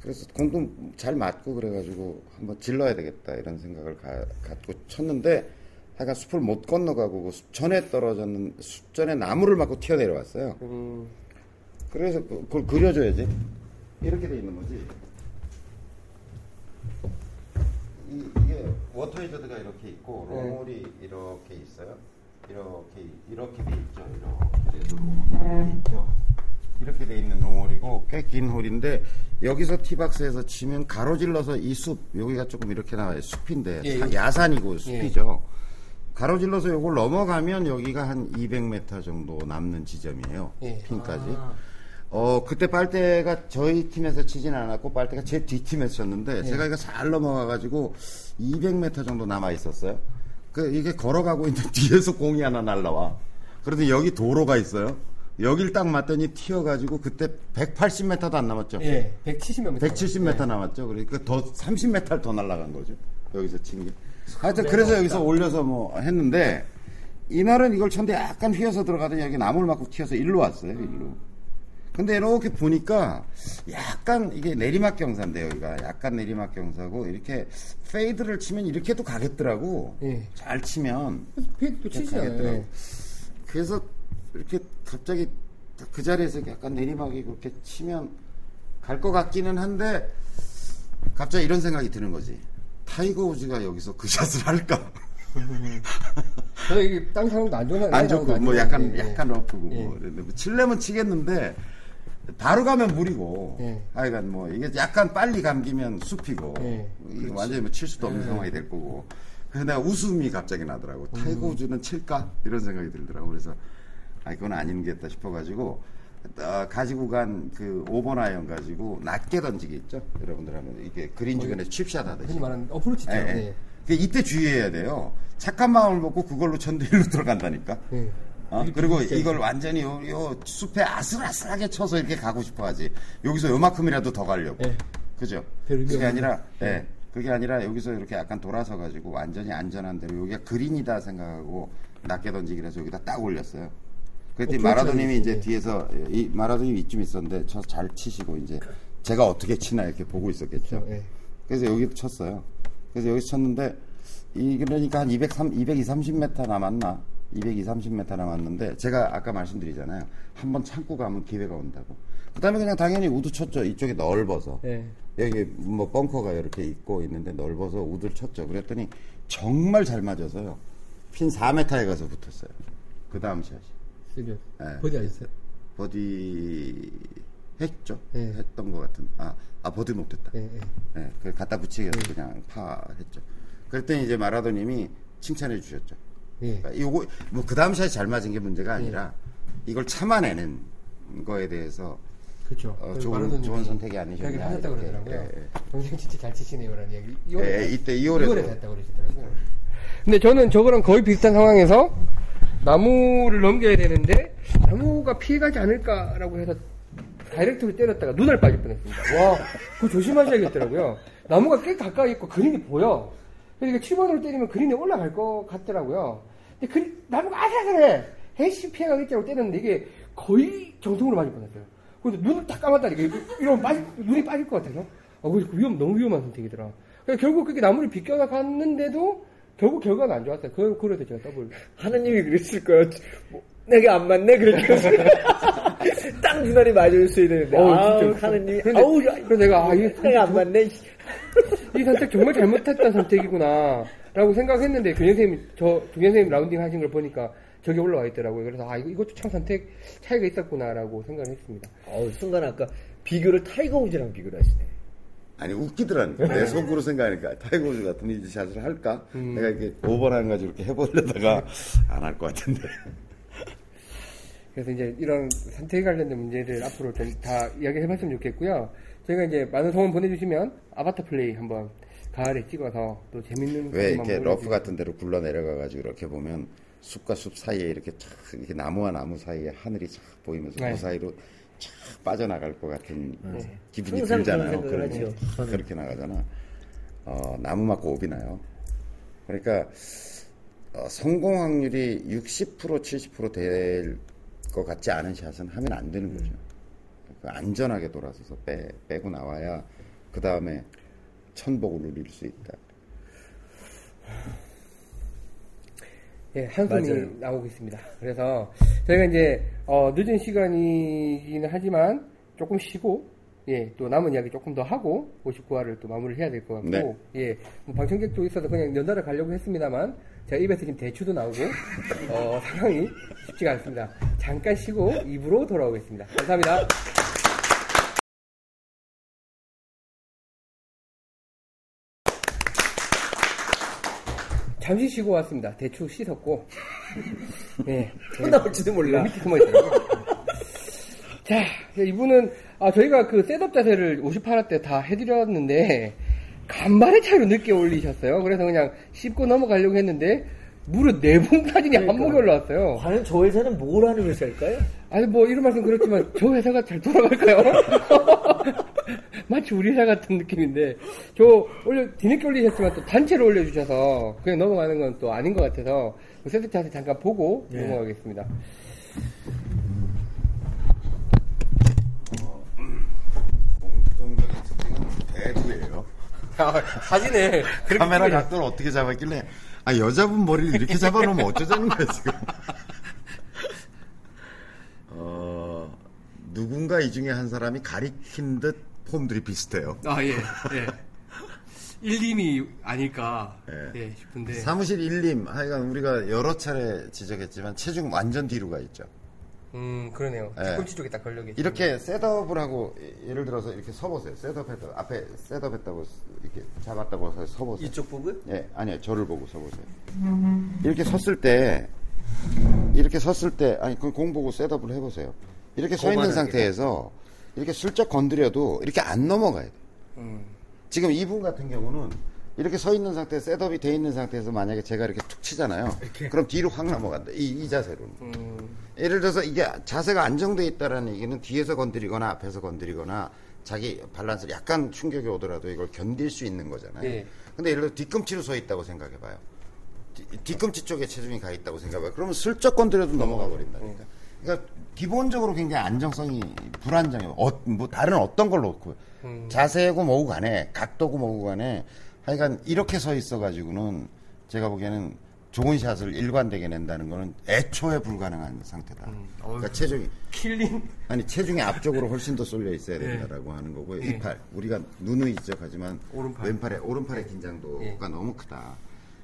Speaker 5: 그래서 공도 잘 맞고 그래가지고 한번 질러야 되겠다 이런 생각을 가- 갖고 쳤는데 하여간 숲을 못 건너가고 그 숲전에 떨어졌는 숲 전에 나무를 맞고 튀어내려왔어요.
Speaker 1: 음,
Speaker 5: 그래서 그- 그걸 그려줘야지. 이렇게 돼 있는 거지. 이, 게 워터 헤저드가 이렇게 있고
Speaker 1: 네.
Speaker 5: 롱홀이 이렇게 있어요. 이렇게 이렇게 돼 있죠. 이렇게 이렇게 있죠. 이렇게 돼 있는 롱홀이고 꽤 긴 홀인데 여기서 티박스에서 치면 가로질러서 이 숲 여기가 조금 이렇게 나와요. 숲인데
Speaker 1: 예,
Speaker 5: 사-
Speaker 1: 예.
Speaker 5: 야산이고 숲이죠. 가로질러서 요걸 넘어가면 여기가 한 200m 정도 남는 지점이에요.
Speaker 1: 예.
Speaker 5: 핀까지.
Speaker 2: 아.
Speaker 5: 어, 그때 빨대가 저희 팀에서 치진 않았고, 빨대가 제 뒷팀에서 쳤는데, 제가 이거 잘 넘어가가지고, 200m 정도 남아 있었어요. 그, 이게 걸어가고 있는 뒤에서 공이 하나 날라와. 그런데 여기 도로가 있어요. 여길 딱 맞더니 튀어가지고, 그때 180m도 안 남았죠.
Speaker 1: 예, 170몇 미터.
Speaker 5: 170m 남았죠. 그러니까 더 30m를 더 날아간 거죠. 여기서 친 게. 하여튼 그래서 여기서 올려서 뭐 했는데 이날은 이걸 쳤는데 약간 휘어서 들어가더니 여기 나무를 맞고 튀어서 일로 왔어요. 일로. 근데 이렇게 보니까 약간 이게 내리막 경사인데 여기가 약간 내리막 경사고 이렇게 fade를 치면 이렇게도 가겠더라고.
Speaker 1: 예.
Speaker 5: 잘 치면
Speaker 1: fade도 치시잖아요.
Speaker 5: 가겠더라고.
Speaker 1: 예.
Speaker 5: 그래서 이렇게 갑자기 그 자리에서 약간 내리막이 그렇게 치면 갈 것 같기는 한데 갑자기 이런 생각이 드는 거지. 타이거 우즈가 여기서 그 샷을 할까?
Speaker 1: 저는 이게 땅 상황도 안 좋은
Speaker 5: 안 좋고 뭐 약간
Speaker 1: 예, 예.
Speaker 5: 약간 러프고
Speaker 1: 예.
Speaker 5: 뭐 그랬는데 뭐 칠려면 치겠는데 바로 가면 물이고
Speaker 1: 예.
Speaker 5: 하여간 뭐 이게 약간 빨리 감기면 숲이고
Speaker 1: 예.
Speaker 5: 완전히 뭐 칠 수도 없는 상황이 될 거고 그래서 내가 웃음이 갑자기 나더라고
Speaker 1: 음.
Speaker 5: 타이거 우즈는 칠까 이런 생각이 들더라고 그래서 아 그건 아닌겠다 싶어가지고 어, 가지고 간 그 5번 아이언 가지고 낮게 던지기 있죠 여러분들 하면 이게 그린 주변에 칩샷 하듯이
Speaker 1: 말하는 어프로치죠.
Speaker 5: 예, 예.
Speaker 1: 예.
Speaker 5: 그 이때 주의해야 돼요. 착한 마음을 먹고 그걸로 쳤는데 일로 들어간다니까.
Speaker 1: 예.
Speaker 5: 어? 그리고 이걸 완전히 요, 요 숲에 아슬아슬하게 쳐서 이렇게 가고 싶어 하지. 여기서 요만큼이라도 더 가려고.
Speaker 1: 예.
Speaker 5: 그죠? 그게 아니라,
Speaker 1: 거.
Speaker 5: 예. 그게 아니라 여기서 이렇게 약간 돌아서 가지고 완전히 안전한 대로 여기가 그린이다 생각하고 낮게 던지기를 해서 여기다 딱 올렸어요. 그랬더니
Speaker 1: 어,
Speaker 5: 마라도님이 이제
Speaker 1: 예.
Speaker 5: 뒤에서 이 마라도님 이쯤 있었는데 저 잘 치시고 이제 제가 어떻게 치나 이렇게 보고 있었겠죠.
Speaker 1: 예.
Speaker 5: 그래서 여기도 쳤어요. 그래서 여기서 쳤는데 이 그러니까 한 203, 220, 30m 남았나? 220, 30m 남았는데 제가 아까 말씀드리잖아요. 한번 참고 가면 기회가 온다고. 그다음에 그냥 당연히 우드 쳤죠. 이쪽이 넓어서.
Speaker 1: 예.
Speaker 5: 여기 뭐 벙커가 이렇게 있고 있는데 넓어서 우드를 쳤죠. 그랬더니 정말 잘 맞아서요. 핀 4m에 가서 붙었어요. 그 다음 샷이.
Speaker 1: 쓰죠.
Speaker 5: 네.
Speaker 1: 버디 하셨어요?
Speaker 5: 버디 했죠.
Speaker 1: 네.
Speaker 5: 했던 것 같은. 아, 아 버디 못했다.
Speaker 1: 예, 예.
Speaker 5: 네, 그 갖다 붙이기 해서 그냥 파 했죠. 그랬더니 이제 마라도님이 칭찬해 주셨죠.
Speaker 1: 예.
Speaker 5: 그러니까 요거 뭐 그 다음 샷이 잘 맞은 게 문제가 아니라 이걸 참아내는 거에 대해서
Speaker 1: 그렇죠.
Speaker 5: 어,
Speaker 1: 그래서
Speaker 5: 좋은- 좋은 선택이 아니셨냐, 이렇게.
Speaker 1: 그러더라고요.
Speaker 5: 예, 예.
Speaker 1: 동생 진짜 잘 치시네요라는 이야기.
Speaker 5: 예, 이때 2월에
Speaker 1: 2월에 했다고 그러시더라고요. 근데 저는 저거랑 거의 비슷한 상황에서 나무를 넘겨야 되는데 나무가 피해가지 않을까라고 해서 다이렉트로 때렸다가 눈알 빠질 뻔했습니다. 와, 그거 조심하셔야겠더라고요. 나무가 꽤 가까이 있고 그린이 보여. 그러니까 7번으로 때리면 그린이 올라갈 것 같더라고요. 그 나무가 아슬아슬해. 해시 피해가겠다고 때렸는데 이게 거의 정통으로 맞을 뻔했어요. 그래서 눈을 딱 감았다니까. 이러면 빠질, 눈이 빠질 것 같아서. 어, 그 위험, 너무 위험한 선택이더라. 그래서 결국 그게 나무를 비껴나 갔는데도 결국 결과는 안 좋았어요. 그, 그래서 제가 더블.
Speaker 2: 하느님이 그랬을 거예요. 뭐, 내게 안 맞네 그렇게 딱 눈알이 맞았어야 되는데
Speaker 1: 어우,
Speaker 2: 아우
Speaker 1: 진짜.
Speaker 2: 하느님
Speaker 1: 그런데-
Speaker 2: 아우
Speaker 1: 그래서 내가, 아, 이게
Speaker 2: 내가 안 맞네
Speaker 1: 이 선택 정말 잘못했던 선택이구나. 라고 생각했는데, 교장 선생님, 저, 교장 선생님 라운딩 하신 걸 보니까 저기 올라와 있더라고요. 그래서, 아, 이거, 이것도 참 선택 차이가 있었구나라고 생각을 했습니다.
Speaker 2: 어우 순간 아까 비교를 타이거 우즈랑 비교를 하시네
Speaker 5: 아니 웃기더라니까 내 속으로 생각하니까 타이거 우즈 같은 이 샷을 할까 내가 이렇게 5번 아이언 가지고 이렇게 해보려다가 안 할 것 같은데
Speaker 1: 그래서 이제 이런 선택에 관련된 문제들 앞으로 좀 다 이야기해봤으면 좋겠고요. 저희가 이제 많은 소원 보내주시면 아바타 플레이 한번 가을에 찍어서 또 재밌는
Speaker 5: 왜 이렇게. 러프 같은 데로 굴러 내려가가지고 이렇게 보면 숲과 숲 사이에 이렇게 쫙 이렇게 나무와 나무 사이에 하늘이 쫙 보이면서
Speaker 1: 네.
Speaker 5: 그 사이로 쫙 빠져나갈 것 같은 기분이
Speaker 2: 항상
Speaker 5: 들잖아요.
Speaker 2: 저는.
Speaker 5: 그렇게 나가잖아. 어, 나무 맞고 오비 나요. 그러니까 어, 성공 확률이 60% 70%될 것 같지 않은 샷은 하면 안 되는 거죠. 그 안전하게 돌아서서 빼, 빼고 나와야 그 다음에 천복을 누릴 수 있다.
Speaker 1: 예, 한숨이
Speaker 2: 맞아요.
Speaker 1: 나오고 있습니다. 그래서 저희가 이제 어, 늦은 시간이기는 하지만 조금 쉬고 예, 또 남은 이야기 조금 더 하고 59화를 또 마무리를 해야 될 것 같고
Speaker 5: 네.
Speaker 1: 예, 뭐 방청객도 있어서 그냥 연달아 가려고 했습니다만 제가 입에서 지금 대추도 나오고 어, 상황이 쉽지가 않습니다. 잠깐 쉬고 입으로 돌아오겠습니다. 감사합니다. 잠시 쉬고 왔습니다. 대추 씻었고. 예.
Speaker 2: 또 나올지도 몰라
Speaker 1: 밑에 숨어 있더라고요. 자, 이분은, 아, 저희가 그 셋업 자세를 58화 때 다 해드렸는데, 간발의 차이로 늦게 올리셨어요. 그래서 그냥 씹고 넘어가려고 했는데, 무려 네 분 사진이 한
Speaker 2: 그러니까.
Speaker 1: 목에 올라왔어요.
Speaker 2: 과연 저 회사는 뭘 하는 회사일까요?
Speaker 1: 아니, 뭐, 이런 말씀 그렇지만, 저 회사가 잘 돌아갈까요? 마치 우리 회사 같은 느낌인데, 저, 올려, 뒤늦게 올리셨지만 또 단체로 올려주셔서, 그냥 넘어가는 건 또 아닌 것 같아서, 그 셋업 자세 잠깐 보고
Speaker 2: 네.
Speaker 1: 넘어가겠습니다.
Speaker 5: 공통적인 특징은 대두예요.
Speaker 1: 사진을
Speaker 5: 카메라 각도를 어떻게 잡았길래 아 여자분 머리를 이렇게 잡아놓으면 어쩌자는 거야 지금. 어 누군가 이 중에 한 사람이 가리킨 듯 폼들이 비슷해요.
Speaker 1: 아, 예, 예. 1, 2이 아닐까,
Speaker 5: 예.
Speaker 1: 예, 싶은데.
Speaker 5: 사무실 1님 하여간 우리가 여러 차례 지적했지만 체중 완전 뒤로 가 있죠.
Speaker 1: 음, 그러네요.
Speaker 5: 예.
Speaker 1: 뒤꿈치 쪽에 딱 걸려 계시
Speaker 5: 이렇게 setup을 하고 예를 들어서 이렇게 서보세요. setup했다 앞에 setup했다고 이렇게 잡았다고 해서 서보세요.
Speaker 2: 이쪽 보고요?
Speaker 5: 예, 아니요, 저를 보고 서보세요. 이렇게 섰을 때, 이렇게 섰을 때, 아니, 그 공 보고 setup을 해보세요. 이렇게 서 있는. 상태에서, 이렇게 슬쩍 건드려도 이렇게 안 넘어가야 돼.
Speaker 1: 음,
Speaker 5: 지금 이분 같은 경우는, 이렇게 서 있는 상태, setup이 돼 있는 상태에서 만약에 제가 이렇게 툭 치잖아요. 그럼 뒤로 확 넘어간다. 이, 이 자세로는.
Speaker 1: 음,
Speaker 5: 예를 들어서 이게 자세가 안정돼 있다라는 얘기는 뒤에서 건드리거나 앞에서 건드리거나 자기 밸런스를 약간 충격이 오더라도 이걸 견딜 수 있는 거잖아요.
Speaker 1: 예.
Speaker 5: 근데 예를 들어 뒤꿈치로 서 있다고 생각해봐요. 뒤, 뒤꿈치 쪽에 체중이 가 있다고 생각해봐요. 그러면 슬쩍 건드려도 넘어가 버린다니까. 그러니까 기본적으로 굉장히 안정성이 불안정해요. 어, 뭐 다른 어떤 걸 놓고 자세고 뭐고 간에 각도고 뭐고 간에 하여간 이렇게 서 있어가지고는 제가 보기에는 좋은 샷을 일관되게 낸다는 거는 애초에 불가능한 상태다. 그러니까 체중이
Speaker 1: 킬링.
Speaker 5: 아니 체중이 앞쪽으로 훨씬 더 쏠려 있어야 된다라고 하는 거고
Speaker 1: 예.
Speaker 5: 이팔 우리가 누누이 지적하지만
Speaker 1: 오른팔.
Speaker 5: 왼팔의 오른팔의 긴장도가
Speaker 1: 예.
Speaker 5: 너무 크다.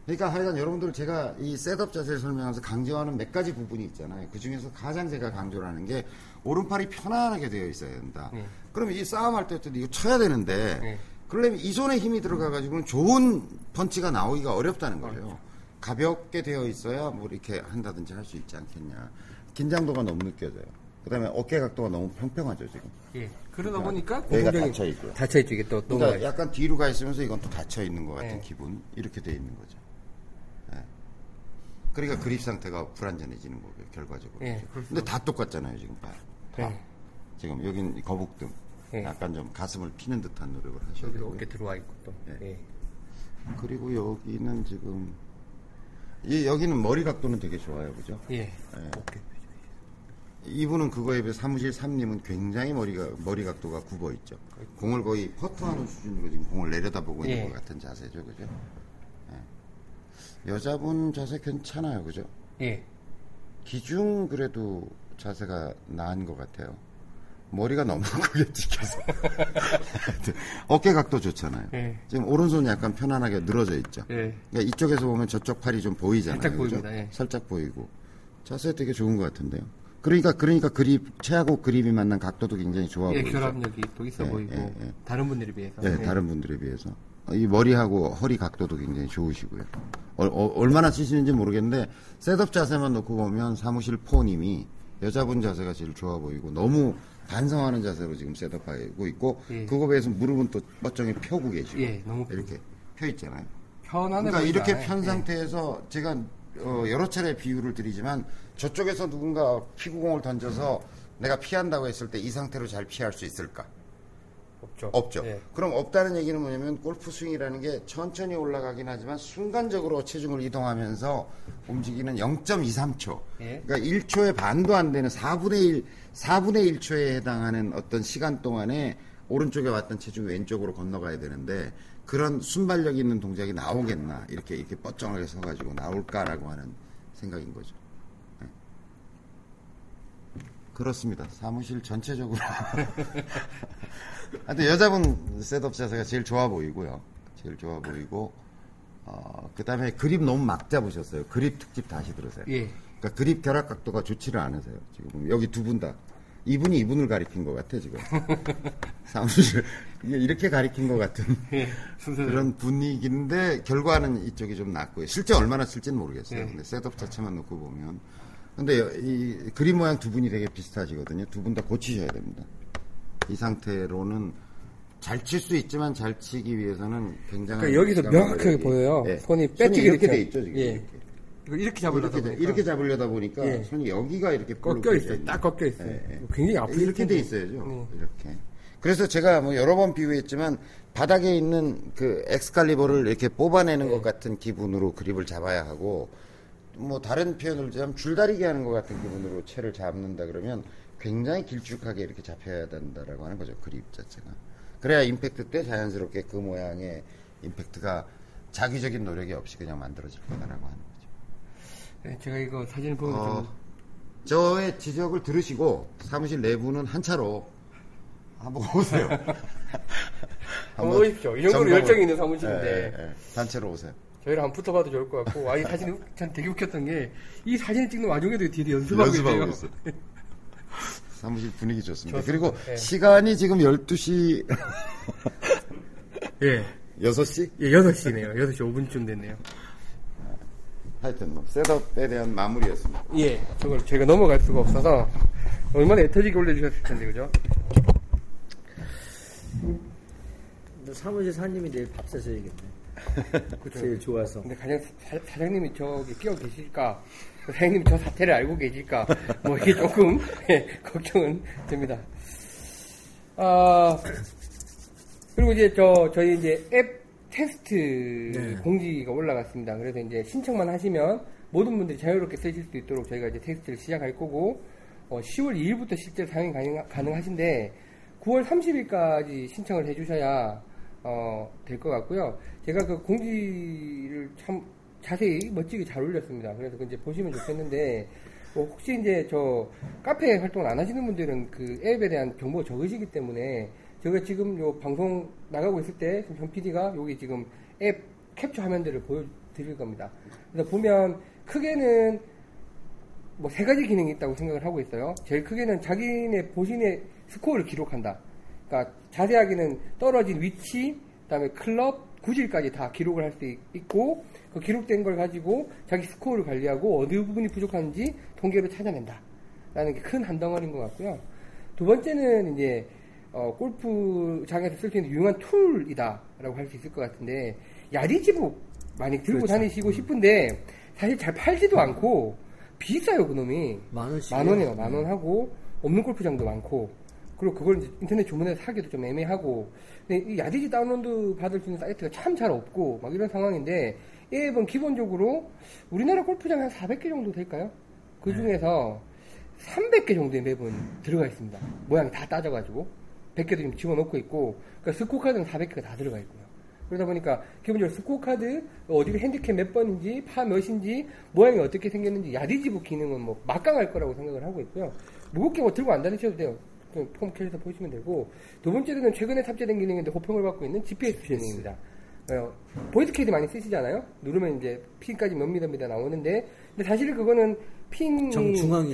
Speaker 5: 그러니까 하여간 여러분들 제가 이 setup 자세를 설명하면서 강조하는 몇 가지 부분이 있잖아요. 그 중에서 가장 제가 강조를 하는 게 오른팔이 편안하게 되어 있어야 된다.
Speaker 1: 네.
Speaker 5: 그럼 이 싸움할 때 이거 쳐야 되는데
Speaker 1: 네.
Speaker 5: 그러려면 이 손에 힘이 들어가가지고는 좋은 펀치가 나오기가 어렵다는 거예요.
Speaker 1: 그렇죠.
Speaker 5: 가볍게 되어 있어야 뭐 이렇게 한다든지 할 수 있지 않겠냐. 긴장도가 너무 느껴져요. 그다음에 어깨 각도가 너무 평평하죠 지금.
Speaker 1: 예. 그러다 보니까
Speaker 5: 여기가
Speaker 1: 고동적인-
Speaker 5: 닫혀 있고요.
Speaker 1: 닫혀 있죠. 이게 또
Speaker 5: 그러니까 약간 뒤로 가 있으면서 이건 또 닫혀 있는 것 같은
Speaker 1: 네.
Speaker 5: 기분 이렇게 돼 있는 거죠. 예. 그러니까 그립 상태가 불안전해지는 거고요 결과적으로.
Speaker 1: 예, 수
Speaker 5: 근데 다 똑같잖아요 지금 봐요. 다.
Speaker 1: 네.
Speaker 5: 지금 여긴 거북등.
Speaker 1: 예.
Speaker 5: 약간 좀 가슴을 피는 듯한 노력을 하셔야
Speaker 1: 여기
Speaker 5: 되고요.
Speaker 1: 어깨 들어와 있고 또.
Speaker 5: 예.
Speaker 1: 예.
Speaker 5: 그리고 여기는 지금 이 여기는 머리 각도는 되게 좋아요, 그죠?
Speaker 1: 예.
Speaker 5: 예.
Speaker 1: 어깨.
Speaker 5: 이분은 그거에 비해 사무실 3님은 굉장히 머리가 머리 각도가 굽어 있죠. 공을 거의 퍼트하는 수준으로 지금 공을 내려다보고
Speaker 1: 예.
Speaker 5: 있는 것 같은 자세죠, 그죠? 예. 여자분 자세 괜찮아요, 그죠?
Speaker 1: 예.
Speaker 5: 기중 그래도 자세가 나은 것 같아요. 머리가 너무 크게 찍혀서 어깨 각도 좋잖아요.
Speaker 1: 예.
Speaker 5: 지금 오른손이 약간 편안하게 늘어져 있죠.
Speaker 1: 예.
Speaker 5: 그러니까 이쪽에서 보면 저쪽 팔이 좀 보이잖아요.
Speaker 1: 살짝
Speaker 5: 그죠?
Speaker 1: 보입니다, 예.
Speaker 5: 살짝 보이고 자세 되게 좋은 것 같은데요. 그러니까 그러니까 그립 체하고 그립이 만난 각도도 굉장히 좋아
Speaker 1: 예,
Speaker 5: 보이죠.
Speaker 1: 결합력이 또 있어
Speaker 5: 예,
Speaker 1: 보이고
Speaker 5: 예, 예.
Speaker 1: 다른 분들에 비해서.
Speaker 5: 네,
Speaker 1: 예.
Speaker 5: 다른 분들에 비해서 이 머리하고 허리 각도도 굉장히 좋으시고요. 어, 얼마나 치시는지 모르겠는데 셋업 자세만 놓고 보면 사무실 포님이 여자분 자세가 제일 좋아 보이고 너무 반성하는 자세로 지금 셋업하고 있고
Speaker 1: 예.
Speaker 5: 그거 비해서 무릎은 또 뻗정히 펴고 계시고
Speaker 1: 예, 너무
Speaker 5: 이렇게 펴 있잖아요.
Speaker 1: 편안해
Speaker 5: 그러니까 이렇게
Speaker 1: 않아요?
Speaker 5: 편
Speaker 1: 예.
Speaker 5: 상태에서 제가 어, 여러 차례 비유를 드리지만 저쪽에서 누군가 피구공을 던져서 내가 피한다고 했을 때 이 상태로 잘 피할 수 있을까?
Speaker 1: 없죠.
Speaker 5: 없죠.
Speaker 1: 예.
Speaker 5: 그럼 없다는 얘기는 뭐냐면 골프 스윙이라는 게 천천히 올라가긴 하지만 순간적으로 체중을 이동하면서 움직이는 0.23초.
Speaker 1: 예.
Speaker 5: 그러니까 1초의 반도 안 되는 4분의 1, 4분의 1초에 해당하는 어떤 시간 동안에 오른쪽에 왔던 체중이 왼쪽으로 건너가야 되는데 그런 순발력 있는 동작이 나오겠나 이렇게 이렇게 뻗정하게 서가지고 나올까라고 하는 생각인 거죠. 네. 그렇습니다. 사무실 전체적으로. 하여튼 여자분 셋업 자세가 제일 좋아 보이고요. 제일 좋아 보이고, 어, 그 다음에 그립 너무 막 잡으셨어요. 그립 특집 다시 들으세요.
Speaker 1: 예.
Speaker 5: 그러니까 그립 결합 각도가 좋지를 않으세요. 지금 여기 두 분 다. 이분이 이분을 가리킨 것 같아, 지금. 사무실. 이렇게 가리킨 것 같은
Speaker 1: 예.
Speaker 5: 그런 분위기인데, 결과는 이쪽이 좀 낫고요. 실제 얼마나 쓸지는 모르겠어요.
Speaker 1: 예.
Speaker 5: 근데 셋업 자체만 놓고 보면. 근데 이 그림 모양 두 분이 되게 비슷하시거든요. 두 분 다 고치셔야 됩니다. 이 상태로는 잘 칠 수 있지만 잘 치기 위해서는 굉장한
Speaker 1: 그러니까 여기서 명확하게
Speaker 5: 노력이-
Speaker 1: 보여요.
Speaker 5: 예.
Speaker 1: 손이 빼치게
Speaker 5: 이렇게
Speaker 1: 이렇게-
Speaker 5: 돼 있죠 지금.
Speaker 1: 예.
Speaker 5: 이렇게.
Speaker 1: 이렇게 잡으려다
Speaker 5: 이렇게, 돼-
Speaker 1: 보니까
Speaker 5: 이렇게 잡으려다 보니까
Speaker 1: 예.
Speaker 5: 손이 여기가 이렇게
Speaker 1: 꺾여 있어요. 딱 꺾여 있어요.
Speaker 5: 예, 예.
Speaker 1: 굉장히 아프죠.
Speaker 5: 이렇게 돼 있어야죠.
Speaker 1: 네.
Speaker 5: 이렇게. 그래서 제가 뭐 여러 번 비유했지만 바닥에 있는 그 엑스칼리버를 이렇게 뽑아내는
Speaker 1: 네.
Speaker 5: 것 같은 기분으로 그립을 잡아야 하고 뭐 다른 표현을 들자면 줄다리기 하는 것 같은 기분으로 채를 잡는다 그러면 굉장히 길쭉하게 이렇게 잡혀야 된다라고 하는 거죠. 그립 자체가. 그래야 임팩트 때 자연스럽게 그 모양의 임팩트가 자기적인 노력이 없이 그냥 만들어질 거다라고 하는 거죠.
Speaker 1: 예, 제가 이거 사진을 보면
Speaker 5: 어,
Speaker 1: 좀
Speaker 5: 저의 지적을 들으시고 사무실 내부는 한 차로 한번 오세요.
Speaker 1: 한번 오십시오. 이 정도로 열정이 있는 사무실인데.
Speaker 5: 예, 예, 예. 단체로 오세요.
Speaker 1: 저희랑 한번 붙어봐도 좋을 것 같고, 아, 이 사진이 전 되게 웃겼던 게, 이 사진을 찍는 와중에도 뒤에 연습하고,
Speaker 5: 연습하고
Speaker 1: 있어요.
Speaker 5: 있어요. 사무실 분위기 좋습니다.
Speaker 1: 좋습니다.
Speaker 5: 그리고
Speaker 1: 예.
Speaker 5: 시간이 지금 12시,
Speaker 1: 예.
Speaker 5: 6시?
Speaker 1: 예, 6시네요. 6시 5분쯤 됐네요.
Speaker 5: 하여튼 뭐 셋업에 대한 마무리였습니다.
Speaker 1: 예. 저걸 제가 넘어갈 수가 없어서, 얼마나 애터지게 올려주셨을 텐데, 그죠?
Speaker 2: 사무실 사님이 내일 밥 사셔야겠네.
Speaker 1: 그죠?
Speaker 2: 제일 좋아서.
Speaker 1: 근데 가장 사, 사장님이 저기 끼어 계실까? 사장님이 저 사태를 알고 계실까? 뭐 이게 조금 예, 걱정은 됩니다. 아 그리고 이제 저 저희 이제 앱 테스트
Speaker 2: 네.
Speaker 1: 공지가 올라갔습니다. 그래서 이제 신청만 하시면 모든 분들이 자유롭게 쓰실 수 있도록 저희가 이제 테스트를 시작할 거고 어, 10월 2일부터 실제 사용이 가능, 가능 하신데 9월 30일까지 신청을 해주셔야 어, 될 것 같고요. 제가 그 공지를 참 자세히 멋지게 잘 올렸습니다. 그래서 그 이제 보시면 좋겠는데 뭐 혹시 이제 저 카페 활동을 안 하시는 분들은 그 앱에 대한 정보가 적으시기 때문에 제가 지금 요 방송 나가고 있을 때 지금 정 PD가 여기 지금 앱 캡처 화면들을 보여드릴 드릴 겁니다. 그래서 보면 크게는 뭐 세 가지 기능이 있다고 생각을 하고 있어요. 제일 크게는 자기네 보신의 스코어를 기록한다. 그러니까 자세하게는 떨어진 위치, 그다음에 클럽, 구질까지 다 기록을 할 수 있고 그 기록된 걸 가지고 자기 스코어를 관리하고 어느 부분이 부족한지 통계로 찾아낸다. 라는 게 큰 한 덩어리인 것 같고요. 두 번째는 이제 어, 골프장에서 쓸 수 있는 유용한 툴이다라고 할 수 있을 것 같은데 yardage book 많이 들고
Speaker 2: 그렇죠.
Speaker 1: 다니시고 싶은데 사실 잘 팔지도 않고 비싸요 그놈이
Speaker 2: 만 원씩.
Speaker 1: 만 원이요 만 원 하고 없는 골프장도 많고 그리고 그걸 인터넷 주문해서 사기도 좀 애매하고 근데 이 야디지 다운로드 받을 수 있는 사이트가 참 잘 없고 막 이런 상황인데 이 앱은 기본적으로 우리나라 골프장 한 400개 정도 될까요? 그 중에서 300개 정도의 맵은 들어가 있습니다. 모양이 다 따져가지고 100개도 좀 집어넣고 있고 그러니까 스코어 카드는 400개가 다 들어가 있고요. 그러다 보니까 기본적으로 스코어 카드 어디가 핸디캡 몇 번인지 파 몇인지 모양이 어떻게 생겼는지 yardage book 기능은 뭐 막강할 거라고 생각을 하고 있고요. 무겁게 뭐 들고 안 다니셔도 돼요. 그냥 폰 켜서 보시면 되고 두 번째는 최근에 탑재된 기능인데 호평을 받고 있는 GPS 기능입니다. 어, 보이스 캐디 많이 쓰시잖아요. 누르면 이제 핀까지 몇 미터 미터 나오는데 근데 사실 그거는 핀이. 정중앙에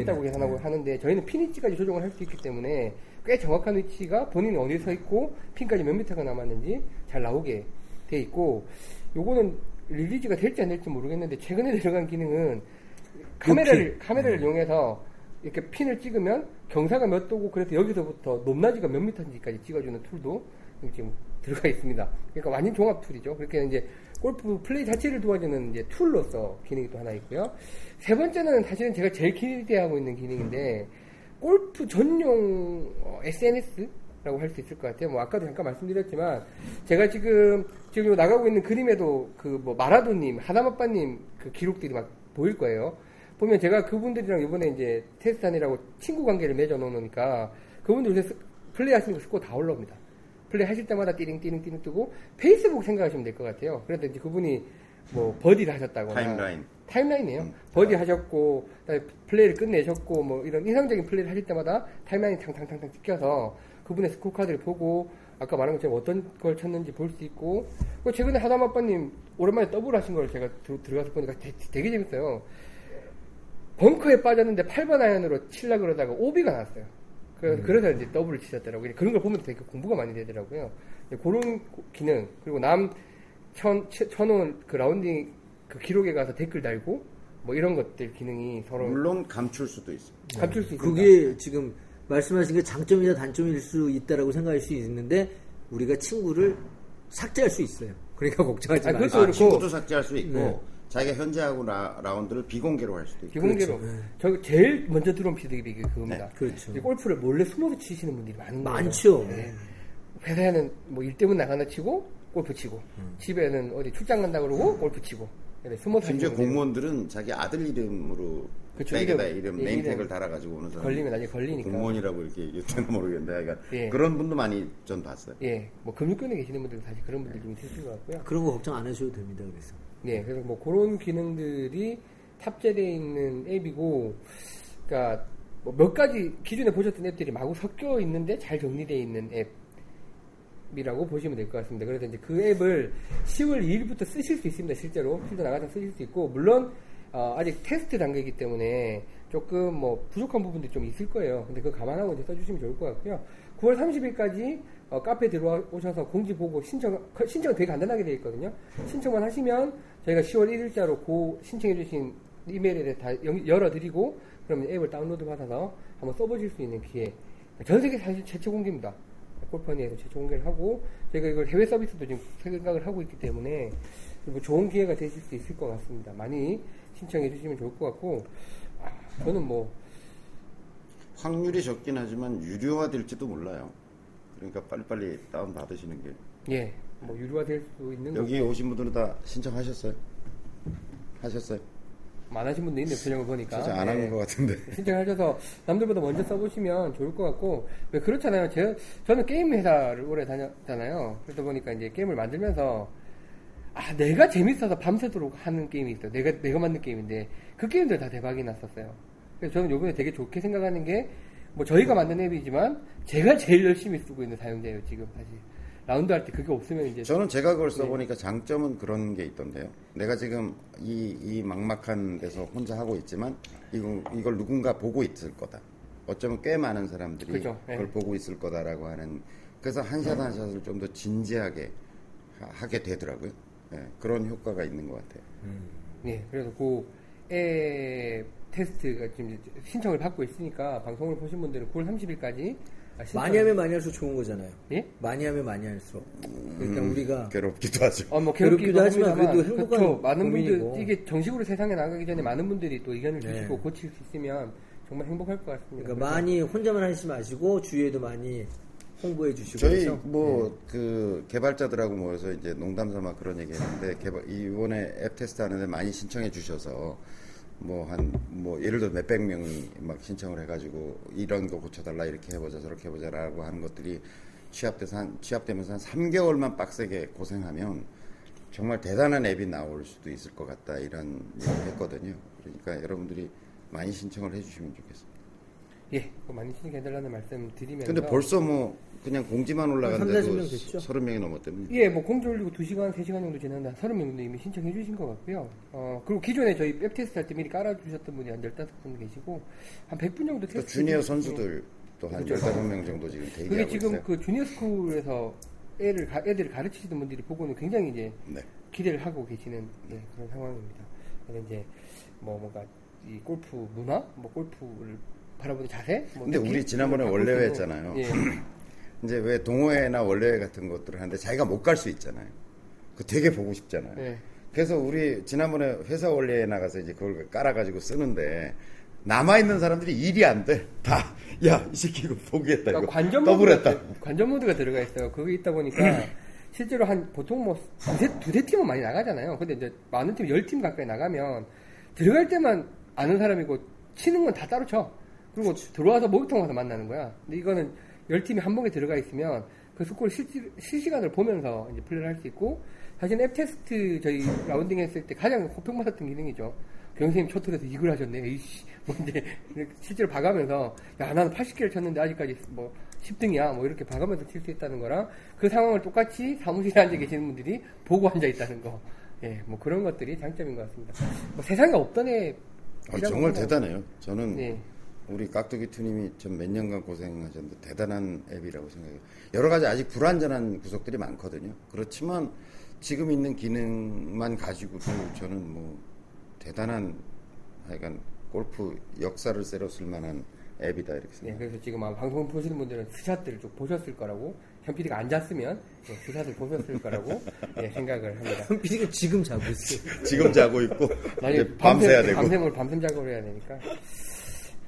Speaker 1: 있다고
Speaker 2: 거기는.
Speaker 1: 계산하고
Speaker 2: 네.
Speaker 1: 하는데 저희는 핀 위치까지 조정을 할 수 있기 때문에 꽤 정확한 위치가 본인이 어디에 서 있고 핀까지 몇 미터가 남았는지 잘 나오게 돼 있고 요거는 release가 될지 안 될지 모르겠는데 최근에 들어간 기능은 카메라를
Speaker 2: 핀.
Speaker 1: 카메라를 이용해서 이렇게 핀을 찍으면 경사가 몇 도고 그래서 여기서부터 높낮이가 몇 미터인지까지 찍어주는 툴도 지금 들어가 있습니다. 그러니까 완전 종합 툴이죠. 그렇게 이제 골프 플레이 자체를 도와주는 이제 툴로서 기능이 또 하나 있고요. 세 번째는 사실은 제가 제일 기대하고 있는 기능인데 골프 전용 어, SNS라고 할 수 있을 것 같아요. 뭐 아까도 잠깐 말씀드렸지만 제가 지금 지금 나가고 있는 그림에도 그 뭐 마라도님, 하담 아빠님 그 기록들이 막 보일 거예요. 보면 제가 그분들이랑 이번에 이제 테스트하느라고 친구 관계를 맺어 놓으니까 그분들 요새 스- 플레이 하시는 거 스코어 다 올라옵니다. 플레이 하실 때마다 띠링 띠링 띠링 뜨고 페이스북 생각하시면 될 것 같아요. 그래서 이제 그분이 뭐 버디를 하셨다거나 timeline. timeline이에요.
Speaker 5: 음.
Speaker 1: 버디 하셨고 그다음에 플레이를 끝내셨고 뭐 이런 인상적인 플레이를 하실 때마다 timeline이 탕탕탕탕 찍혀서 그분의 스코어 카드를 보고 아까 말한 것처럼 어떤 걸 쳤는지 볼 수 있고 최근에 하담 아빠님 오랜만에 더블 하신 걸 제가 들, 들어가서 보니까 되, 되게 재밌어요. 벙커에 빠졌는데 8번 아이언으로 칠라 그러다가 오비가 나왔어요. 그, 그래서 이제 더블을 치셨더라고요. 그런 걸 보면 되게 공부가 많이 되더라고요. 그런 고- 기능, 그리고 남 천, 천- 천원 그 라운딩 그 기록에 가서 댓글 달고 뭐 이런 것들 기능이 서로
Speaker 5: 물론 감출 수도 있어.
Speaker 1: 감출 수 있습니다.
Speaker 2: 그게 지금 말씀하신 게 장점이나 단점일 수 있다라고 생각할 수 있는데 우리가 친구를 삭제할 수 있어요. 그러니까 걱정하지
Speaker 1: 아,
Speaker 2: 마세요.
Speaker 5: 아,
Speaker 1: 그렇고.
Speaker 5: 친구도 삭제할 수 있고
Speaker 2: 네.
Speaker 5: 자기가 현재 하고 라, 라운드를 비공개로 할 수도 있고.
Speaker 1: 비공개로.
Speaker 2: 그렇죠.
Speaker 1: 저 제일 먼저 들어온 피드백이 그겁니다.
Speaker 5: 네,
Speaker 2: 그렇죠.
Speaker 1: 이 골프를 몰래 숨어서 치시는 분들이 많은 거예요.
Speaker 2: 많죠.
Speaker 1: 네. 회사에는 뭐 일 때문에 나가나 치고 골프 치고
Speaker 2: 음.
Speaker 1: 집에는 어디 출장 간다 그러고 골프 치고 네, 숨어서
Speaker 5: 심지어
Speaker 1: 분들이
Speaker 5: 공무원들은 자기 아들 이름으로
Speaker 1: 그쵸,
Speaker 5: 백에다
Speaker 1: 이름,
Speaker 5: 이름,
Speaker 1: 예,
Speaker 5: 네임택을. 달아가지고 오는 사람
Speaker 1: 걸리면 나중에 걸리니까.
Speaker 5: 공무원이라고 이렇게 얘기했나 모르겠는데 하여간
Speaker 1: 예.
Speaker 5: 그런 분도 많이 전 봤어요.
Speaker 1: 예, 뭐 금융권에 계시는 분들은 사실 그런 분들 좀 있으신 것 같고요.
Speaker 2: 그런 거 걱정 안 하셔도 됩니다. 그래서
Speaker 1: 네, 그래서 뭐 그런 기능들이 탑재되어 있는 앱이고, 그러니까 뭐 몇 가지 기존에 보셨던 앱들이 마구 섞여 있는데 잘 정리되어 있는 앱이라고 보시면 될 것 같습니다. 그래서 이제 그 앱을 10월 2일부터 쓰실 수 있습니다. 실제로 필드 나가서 쓰실 수 있고, 물론 어, 아직 테스트 단계이기 때문에 조금 뭐 부족한 부분들이 좀 있을 거예요. 근데 그거 감안하고 이제 써주시면 좋을 것 같고요. 9월 30일까지 어, 카페 들어오셔서 공지 보고 신청, 신청 되게 간단하게 되어 있거든요. 신청만 하시면 저희가 10월 1일자로 고 신청해주신 이메일에 다 영- 열어드리고 그러면 앱을 다운로드 받아서 한번 써보실 수 있는 기회. 전 세계 사실 최초 공개입니다. 골퍼니에서 최초 공개를 하고 저희가 이걸 해외 서비스도 지금 생각을 하고 있기 때문에 뭐 좋은 기회가 되실 수 있을 것 같습니다. 많이 신청해 주시면 좋을 것 같고 아, 저는 뭐
Speaker 5: 확률이 적긴 하지만 유료화 될지도 몰라요. 그러니까 빨리빨리 다운 받으시는 게
Speaker 1: 예, 뭐 유료화 될 수 있는
Speaker 5: 여기 오신 분들은 다 신청하셨어요? 하셨어요?
Speaker 1: 거 많으신 분도 있네요. 표정을 보니까
Speaker 5: 진짜 안
Speaker 1: 예.
Speaker 5: 하는 것 같은데.
Speaker 1: 신청하셔서 남들보다 먼저 써보시면 좋을 것 같고 왜 그렇잖아요. 제, 저는 게임 회사를 오래 다녔잖아요. 그러다 보니까 이제 게임을 만들면서 아 내가 재밌어서 밤새도록 하는 게임이 있어요. 내가 내가 만든 게임인데 그 게임들 다 대박이 났었어요. 그래서 저는 요번에 되게 좋게 생각하는 게 뭐 저희가 만든 앱이지만 제가 제일 열심히 쓰고 있는 사용자예요 지금 사실. 라운드 할 때 그게 없으면 이제
Speaker 5: 저는 제가 그걸 써보니까 장점은 그런 게 있던데요. 내가 지금 이, 이 막막한 데서 혼자 하고 있지만 이걸, 이걸 누군가 보고 있을 거다. 어쩌면 꽤 많은 사람들이
Speaker 1: 그죠, 예.
Speaker 5: 그걸 보고 있을 거다라고 하는 그래서 한 샷 한 샷을 좀 더 진지하게 하- 하게 되더라고요. 예, 그런 효과가 있는 것 같아요.
Speaker 1: 네, 그래서 그애 테스트가 지금 신청을 받고 있으니까 방송을 보신 분들은 9월 30일까지
Speaker 2: 많이 하면 많이 할수록 좋은 거잖아요.
Speaker 1: 예?
Speaker 2: 많이 하면 많이 할수록. 그러니까 우리가
Speaker 5: 괴롭기도 하죠.
Speaker 1: 어, 뭐
Speaker 2: 괴롭기도
Speaker 1: 괴롭기도
Speaker 2: 하지만 그래도 행복한
Speaker 1: 그렇죠. 많은
Speaker 2: 고민이고.
Speaker 1: 분들 이게 정식으로 세상에 나가기 전에 많은 분들이 또 의견을
Speaker 2: 네.
Speaker 1: 주시고 고칠 수 있으면 정말 행복할 것 같습니다.
Speaker 2: 그러니까 많이 혼자만 하시지 마시고 주위에도 많이 홍보해 주시고
Speaker 5: 저희
Speaker 2: 그래서
Speaker 5: 뭐그 개발자들하고 모여서 이제 농담 삼아 그런 얘기 했는데 개발 이번에 앱 테스트 하는데 많이 신청해 주셔서 뭐한뭐 예를 들어 몇백 명이 막 신청을 해가지고 이런 거 고쳐달라 이렇게 해보자 저렇게 해보자라고 하는 것들이 취합돼서 한 취합되면서 한 3개월만 빡세게 고생하면 정말 대단한 앱이 나올 수도 있을 것 같다 이런 얘기를 했거든요. 그러니까 여러분들이 많이 신청을 해주시면 좋겠습니다.
Speaker 1: 예, 그 많이 신청해달라는 말씀 드리면서
Speaker 5: 근데 벌써 뭐 그냥 공지만
Speaker 2: 됐죠?
Speaker 5: 30명이 넘었다면
Speaker 1: 예, 뭐 공지 올리고 2시간, 3시간 정도 지났는데 30명 정도 이미 신청해 주신 것 같고요. 어, 그리고 기존에 저희 웹 테스트 할 때 미리 깔아주셨던 분이 한 15분 계시고 한 100분 정도
Speaker 5: 또
Speaker 1: 테스트
Speaker 5: 주니어
Speaker 1: 해주시고.
Speaker 5: 선수들도 한
Speaker 1: 그렇죠.
Speaker 5: 15명 정도 지금
Speaker 1: 그게
Speaker 5: 대기하고
Speaker 1: 지금
Speaker 5: 있어요.
Speaker 1: 그 주니어 스쿨에서 애를 가- 애들을 가르치시는 분들이 보고는 굉장히 이제
Speaker 5: 네.
Speaker 1: 기대를 하고 계시는 예, 그런 상황입니다. 그래서 이제 뭐 뭔가 이 골프 문화, 뭐 골프를 바라보는 자세. 뭐
Speaker 5: 근데? 우리 지난번에 원래회 했잖아요.
Speaker 1: 예.
Speaker 5: 이제 왜 동호회나 원래회 같은 것들을 하는데 자기가 못 갈 수 있잖아요. 그 되게 보고 싶잖아요.
Speaker 1: 예.
Speaker 5: 그래서 우리 지난번에 회사 원래회 나가서 이제 그걸 깔아가지고 쓰는데 남아있는 사람들이 일이 안 돼. 다. 야, 이 새끼 이거 포기했다.
Speaker 1: 그러니까
Speaker 5: 이거
Speaker 1: 관전
Speaker 5: 더블했다.
Speaker 1: 관전 모드가 들어가 있어요. 그게 있다 보니까 실제로 한 보통 뭐 두세, 두세 팀은 많이 나가잖아요. 근데 이제 많은 팀, 열 팀 가까이 나가면 들어갈 때만 아는 사람이고 치는 건 다 따로 쳐. 그리고 들어와서 목욕탕 가서 만나는 거야. 근데 이거는 열 팀이 한 번에 들어가 있으면 그 스코어를 실시, 실시간으로 보면서 이제 플레이를 할 수 있고 사실 앱 테스트 저희 라운딩 했을 때 가장 호평받았던 기능이죠. 교수님 초틀에서 이걸 하셨네. 이씨. 뭐 이제 실제로 봐가면서 야 나는 80개를 쳤는데 아직까지 뭐 10등이야. 뭐 이렇게 봐가면서 칠 수 있다는 거랑 그 상황을 똑같이 사무실에 앉아 계시는 분들이 보고 앉아 있다는 거. 예, 뭐 그런 것들이 장점인 것 같습니다. 뭐 세상에 없던 애.
Speaker 5: 아, 정말 대단해요. 저는
Speaker 1: 네.
Speaker 5: 우리 깍두기 투님이 좀몇 년간 고생하셨는데 대단한 앱이라고 생각해요. 여러 가지 아직 불완전한 구석들이 많거든요. 그렇지만 지금 있는 기능만 가지고도 저는 뭐 대단한 하여간 골프 역사를 새로 쓸 만한 앱이다 이렇게
Speaker 1: 예,
Speaker 5: 생각해요.
Speaker 1: 그래서 지금 아마 방송 보시는 분들은 스샷들을 쭉 보셨을 거라고 현PD가 앉았으면 예, 스샷을 보셨을 거라고 예, 생각을 합니다.
Speaker 2: 현PD가 지금 자고 있어요.
Speaker 5: 지금 자고 있고
Speaker 1: 나중에
Speaker 5: 밤새야 되고
Speaker 1: 밤샘을 밤샘 작업을 해야 되니까.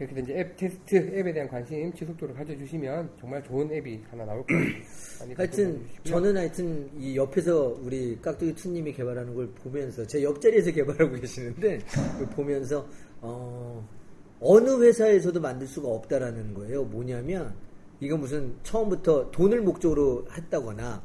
Speaker 1: 그렇게 이제 앱 테스트 앱에 대한 관심 지속적으로 가져주시면 정말 좋은 앱이 하나 나올. 많이
Speaker 2: 하여튼. 저는 하여튼 이 옆에서 우리 깍두기 투님이 개발하는 걸 보면서 제 옆자리에서 개발하고 계시는데 보면서 어, 어느 회사에서도 만들 수가 없다라는 거예요. 뭐냐면 이거 무슨 처음부터 돈을 목적으로 했다거나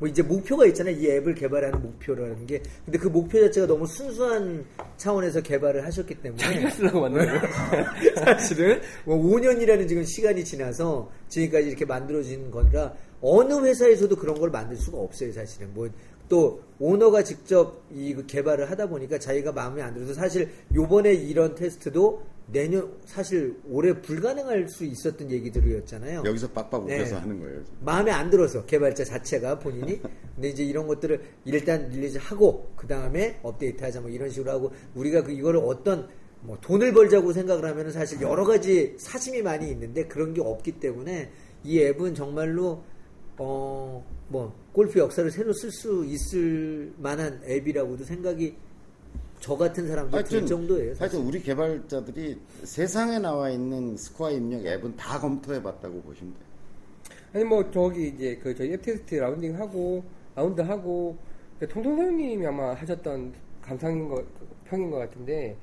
Speaker 2: 뭐 이제 목표가 있잖아요. 이 앱을 개발하는 목표라는 게. 근데 그 목표 자체가 너무 순수한 차원에서 개발을 하셨기 때문에
Speaker 1: 자기가 쓰라고 만든 거예요.
Speaker 2: 사실은 뭐 5년이라는 지금 시간이 지나서 지금까지 이렇게 만들어진 거라 어느 회사에서도 그런 걸 만들 수가 없어요 사실은 뭐 또 오너가 직접 이 개발을 하다 보니까 자기가 마음에 안 들어서 사실 요번에 이런 테스트도 내년 사실 올해 불가능할 수 있었던 얘기들이었잖아요.
Speaker 5: 여기서 빡빡 웃겨서
Speaker 2: 네.
Speaker 5: 하는 거예요.
Speaker 2: 마음에 안 들어서 개발자 자체가 본인이 근데 이제 이런 것들을 일단 release 하고 그 다음에 update하자 뭐 이런 식으로 하고 우리가 그 이거를 어떤 뭐 돈을 벌자고 생각을 하면은 사실 여러 가지 사심이 많이 있는데 그런 게 없기 때문에 이 앱은 정말로 어 뭐 골프 역사를 새로 쓸 수 있을 만한 앱이라고도 생각이 저 같은 사람도 들 정도예요. 사실.
Speaker 5: 하여튼 우리 개발자들이 세상에 나와 있는 스코어 입력 앱은 다 검토해 봤다고 보시면 돼요.
Speaker 1: 아니 뭐 저기 이제 그 저희 앱 테스트 라운딩 하고 라운드 하고 통통 선생님이 아마 하셨던 감상인 거 평인 것 같은데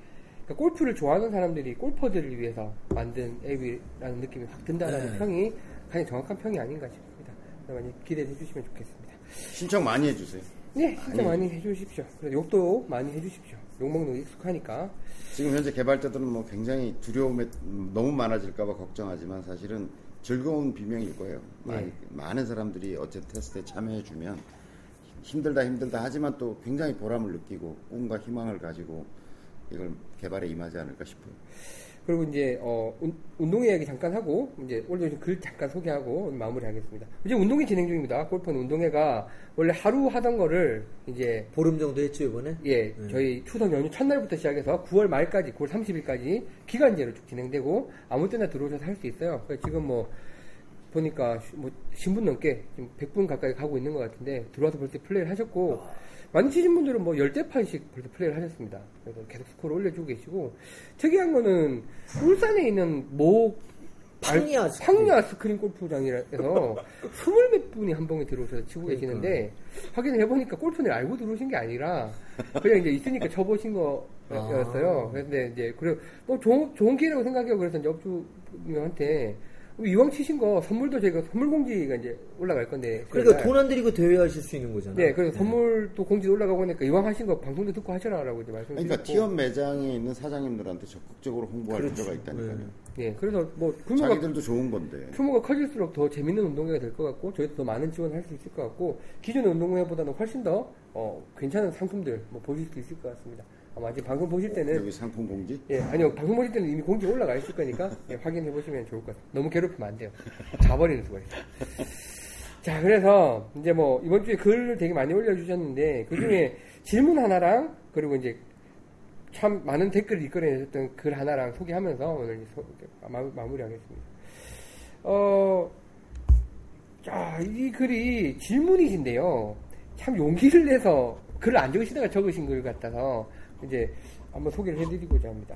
Speaker 1: 그러니까 골프를 좋아하는 사람들이 골퍼들을 위해서 만든 앱이라는 느낌이 확 든다라는
Speaker 2: 네.
Speaker 1: 평이 가장 정확한 평이 아닌가. 그래서 많이 기대해 주시면 좋겠습니다.
Speaker 5: 신청 많이 해주세요.
Speaker 1: 네, 진짜 많이 해주십시오. 욕도 많이 해주십시오. 욕 먹는 거 익숙하니까.
Speaker 5: 지금 현재 개발자들은 뭐 굉장히 두려움에 너무 많아질까봐 걱정하지만 사실은 즐거운 비명일 거예요.
Speaker 1: 네.
Speaker 5: 많은 사람들이 어쨌든 테스트에 참여해주면 힘들다 힘들다 하지만 또 굉장히 보람을 느끼고 꿈과 희망을 가지고 이걸 개발에 임하지 않을까 싶어요.
Speaker 1: 그리고 이제 어, 운- 운동 이야기 잠깐 하고 이제 올려주신 글 잠깐 소개하고 마무리하겠습니다. 이제 운동회 진행 중입니다. 골프는 운동회가 원래 하루 하던 거를 이제
Speaker 2: 보름 정도 했죠 이번에.
Speaker 1: 예, 저희 추석 연휴 첫날부터 시작해서 9월 말까지, 9월 30일까지 기간제로 쭉 진행되고 아무 때나 들어오셔서 할 수 있어요. 그래서 지금 뭐 보니까 시- 뭐 10분 넘게 지금 100분 가까이 가고 있는 것 같은데 들어와서 벌써 플레이를 하셨고 많이 치신 분들은 뭐 열대 판씩 벌써 플레이를 하셨습니다. 그래서 계속 스코어를 올려주고 계시고 특이한 거는 울산에 있는 모
Speaker 2: 팡야.
Speaker 1: 팡야 스크린 골프장이라서 스물 몇 분이 한 봉에 들어오셔서 치고
Speaker 2: 그러니까.
Speaker 1: 계시는데 확인을 해보니까 골프를 알고 들어오신 게 아니라 그냥 이제 있으니까 쳐보신 거였어요.
Speaker 2: 아.
Speaker 1: 그런데 이제 그래 뭐 좋은 좋은 기회라고 생각해요. 그래서 이제 업주님한테 이왕 치신 거 선물도 저희가 선물 공지가 이제 올라갈 건데
Speaker 2: 그러니까 돈안 들이고 대회하실 수 있는 거잖아요.
Speaker 1: 네, 그래서 선물도 공지 올라가고 하니까 이왕 하신 거 방송도 듣고 하시라라고 이제 말씀드렸고
Speaker 5: 그러니까 티업 매장에 있는 사장님들한테 적극적으로 홍보할
Speaker 2: 그렇죠.
Speaker 5: 필요가 있다니까요.
Speaker 1: 예, 그래서 뭐 규모가
Speaker 5: 자기들도 좋은 건데.
Speaker 1: 규모가 커질수록 더 재밌는 운동회가 될 것 같고 저희도 더 많은 지원을 할수 있을 것 같고 기존의 운동회보다는 훨씬 더 어, 괜찮은 상품들 뭐 보실 수 있을 것 같습니다. 아마 지금 방송 보실 때는
Speaker 5: 여기 상품 공지?
Speaker 1: 예 아니요 방송 보실 때는 이미 공지 올라가 있을 거니까 예, 확인해 보시면 좋을 것 같아요. 너무 괴롭히면 안 돼요. 자버리는 수가 있어요. 자 그래서 이제 뭐 이번 주에 글을 되게 많이 올려주셨는데 그 중에 질문 하나랑 그리고 이제 참 많은 댓글을 이끌어내셨던 글 하나랑 소개하면서 오늘 이제 소- 마, 마무리하겠습니다. 어, 자, 이 글이 질문이신데요. 참 용기를 내서 글을 안 적으시다가 적으신 글 같아서 이제 한번 소개를 해드리고자 합니다.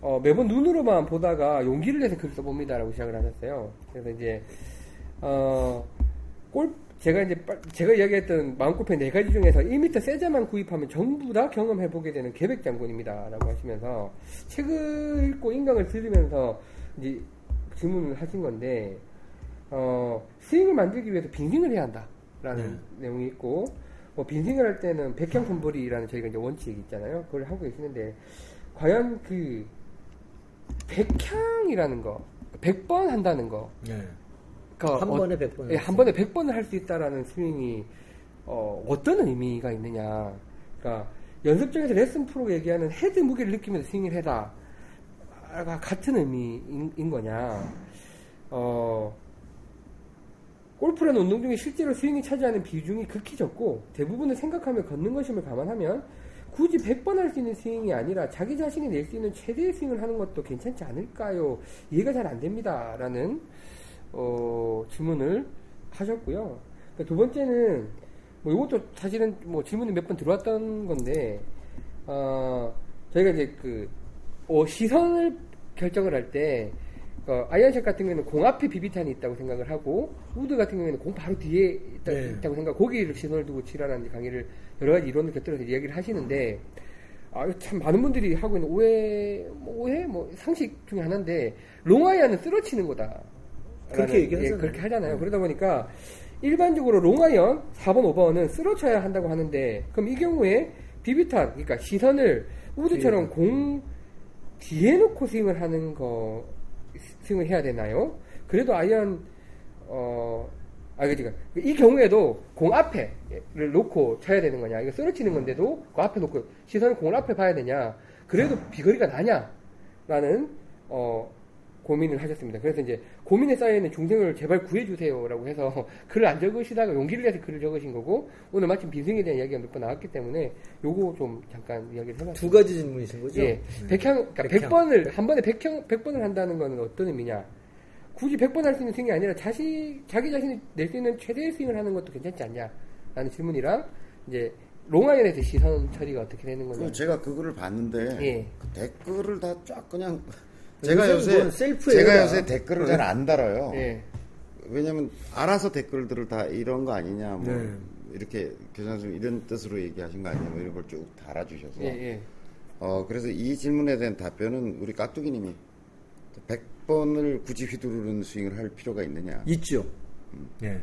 Speaker 1: 어, 매번 눈으로만 보다가 용기를 내서 글을 써봅니다라고 시작을 하셨어요. 그래서 이제, 어, 골, 제가 이제, 빨- 제가 이야기했던 마음골프의 네 가지 중에서 1m 세자만 구입하면 전부 다 경험해 보게 되는 계백 장군입니다. 라고 하시면서 책을 읽고 인강을 들으면서 이제 질문을 하신 건데, 어, 스윙을 만들기 위해서 빈스윙을 해야 한다라는 내용이 있고, 뭐 빈스윙을 할 때는 백향 손벌이라는 저희가 이제 원칙이 있잖아요. 그걸 하고 계시는데, 과연 그, 백향이라는 거, 100번 한다는 거,
Speaker 2: 네.
Speaker 1: 그러니까
Speaker 2: 한
Speaker 1: 어-
Speaker 2: 번에 100번.
Speaker 1: 예, 한 번에 100번을 할 수 있다라는 스윙이 어, 어떤 의미가 있느냐. 그러니까 연습장에서 레슨 프로가 얘기하는 헤드 무게를 느끼면서 스윙을 해라가 같은 의미인 인 거냐. 어, 골프라는 운동 중에 실제로 스윙이 차지하는 비중이 극히 적고 대부분을 생각하며 걷는 것임을 감안하면 굳이 100번 할 수 있는 스윙이 아니라 자기 자신이 낼 수 있는 최대의 스윙을 하는 것도 괜찮지 않을까요? 이해가 잘 안 됩니다. 라는 어, 질문을 하셨고요. 그 두 번째는 뭐 이것도 사실은 뭐 질문이 몇 번 들어왔던 건데 어, 저희가 이제 그 어, 시선을 결정을 할 때 어, 아이언 샷 같은 경우에는 공 앞에 비비탄이 있다고 생각을 하고 우드 같은 경우에는 공 바로 뒤에 있다,
Speaker 2: 네.
Speaker 1: 고 생각 거기를 시선을 두고 치라는 강의를 여러 가지 이론을 곁들여서 이야기를 하시는데 아, 참 많은 분들이 하고 있는 오해, 뭐 오해, 뭐 상식 중에 하나인데 롱아이언은 쓸어치는 거다.
Speaker 2: 그렇게 얘기하잖아요.
Speaker 1: 예, 그렇게 하잖아요. 그러다 보니까 일반적으로 롱아이언 4번, 5번은 쓸어쳐야 한다고 하는데 그럼 이 경우에 비비탄, 그러니까 시선을 우드처럼 공 뒤에 놓고 스윙을 하는 거 스윙을 해야 되나요? 그래도 아이언 어 아, 그니까 이 경우에도 공 앞에를 놓고 쳐야 되는 거냐? 이거 쓸어치는 건데도 그 앞에 놓고 시선을 공을 앞에 봐야 되냐? 그래도 비거리가 나냐? 라는 어 고민을 하셨습니다. 그래서 이제 고민에 쌓여 있는 중생을 제발 구해주세요라고 해서 글을 안 적으시다가 용기를 내서 글을 적으신 거고 오늘 마침 빈승에 대한 이야기가 몇 번 나왔기 때문에 요거 좀 잠깐 이야기를 해봤습니다.
Speaker 2: 두 가지 질문이신 거죠?
Speaker 1: 예. 백향, 그러니까
Speaker 2: 백향.
Speaker 1: 100번을, 한 번에 100향, 100번을 한다는 거는 어떤 의미냐. 굳이 100번 할 수 있는 스윙이 아니라 자시, 자기 자신이 낼 수 있는 최대의 스윙을 하는 것도 괜찮지 않냐. 라는 질문이랑, 이제, 롱아이언에서 시선 처리가 어떻게 되는 거냐.
Speaker 5: 그 제가 그거를 봤는데
Speaker 1: 예.
Speaker 5: 그 댓글을 다 쫙 그냥 제가
Speaker 2: 요새
Speaker 5: 제가
Speaker 2: 다.
Speaker 5: 요새 댓글을 잘 안 달아요.
Speaker 1: 예.
Speaker 5: 왜냐면 알아서 댓글들을 다 이런 거 아니냐 뭐
Speaker 2: 네.
Speaker 5: 이렇게 교장선생님 이런 뜻으로 얘기하신 거 아니냐 뭐 이런 걸 쭉 달아주셔서
Speaker 1: 예, 예.
Speaker 5: 어 그래서 이 질문에 대한 답변은 우리 깍두기님이 100번을 굳이 휘두르는 스윙을 할 필요가 있느냐
Speaker 2: 있죠. 예.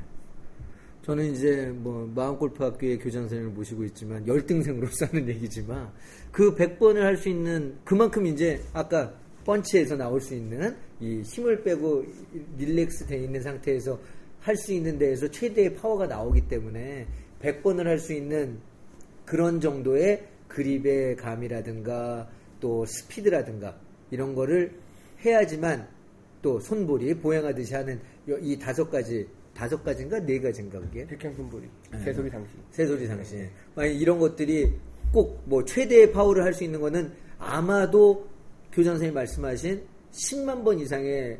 Speaker 2: 저는 이제 뭐 마음골프학교의 교장 선생님을 모시고 있지만 열등생으로 사는 얘기지만 그 100번을 할 수 있는 그만큼 이제 아까 펀치에서 나올 수 있는 이 힘을 빼고 릴렉스 돼 있는 상태에서 할 수 있는 데에서 최대의 파워가 나오기 때문에 100번을 할 수 있는 그런 정도의 그립의 감이라든가 또 스피드라든가 이런 거를 해야지만 또 손볼이 보행하듯이 하는 요- 이 다섯 가지 다섯 가지인가 네 가지인가 그게
Speaker 1: 백향손보리,
Speaker 2: 네.
Speaker 1: 새소리 상시.
Speaker 2: 새소리 상신 만약 이런 것들이 꼭 뭐 최대의 파워를 할 수 있는 거는 아마도 교장 선생님 말씀하신 10만 번 이상의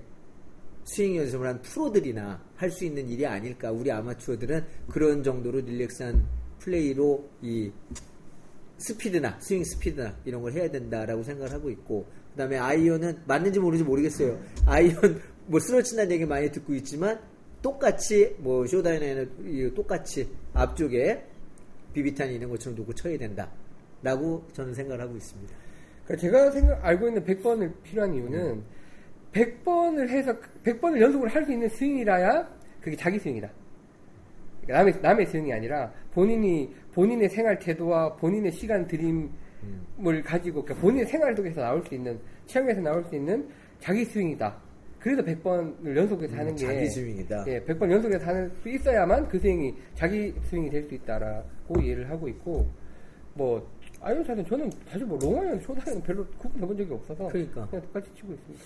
Speaker 2: 스윙 연습을 한 프로들이나 할 수 있는 일이 아닐까 우리 아마추어들은 그런 정도로 릴렉스한 플레이로 이 스피드나 스윙 스피드나 이런 걸 해야 된다라고 생각을 하고 있고 그다음에 아이언은 맞는지 모르는지 모르겠어요. 아이언 뭐 쓸어친다는 얘기 많이 듣고 있지만 똑같이 뭐 숏아이언은 이 똑같이 앞쪽에 비비탄이 있는 것처럼 놓고 쳐야 된다라고 저는 생각을 하고 있습니다.
Speaker 1: 그러니까 제가 생각, 알고 있는 100번을 필요한 이유는 100번을 해서 100번을 연속으로 할 수 있는 스윙이라야 그게 자기 스윙이다. 그러니까 남의 남의 스윙이 아니라 본인이 본인의 생활 태도와 본인의 시간 드림을 가지고 그러니까 본인의 생활 속에서 나올 수 있는 체험에서 나올 수 있는 자기 스윙이다. 그래서 100번을 연속해서 하는 게
Speaker 2: 음, 자기 스윙이다.
Speaker 1: 예, 100번 연속해서 하는 수 있어야만 그 스윙이 자기 스윙이 될 수 있다라고 이해를 하고 있고 뭐 아이언 샷은 저는 사실 뭐 롱아이언 숏아이언 별로 구분해본 적이 없어서
Speaker 2: 그러니까.
Speaker 1: 그냥 똑같이 치고 있습니다.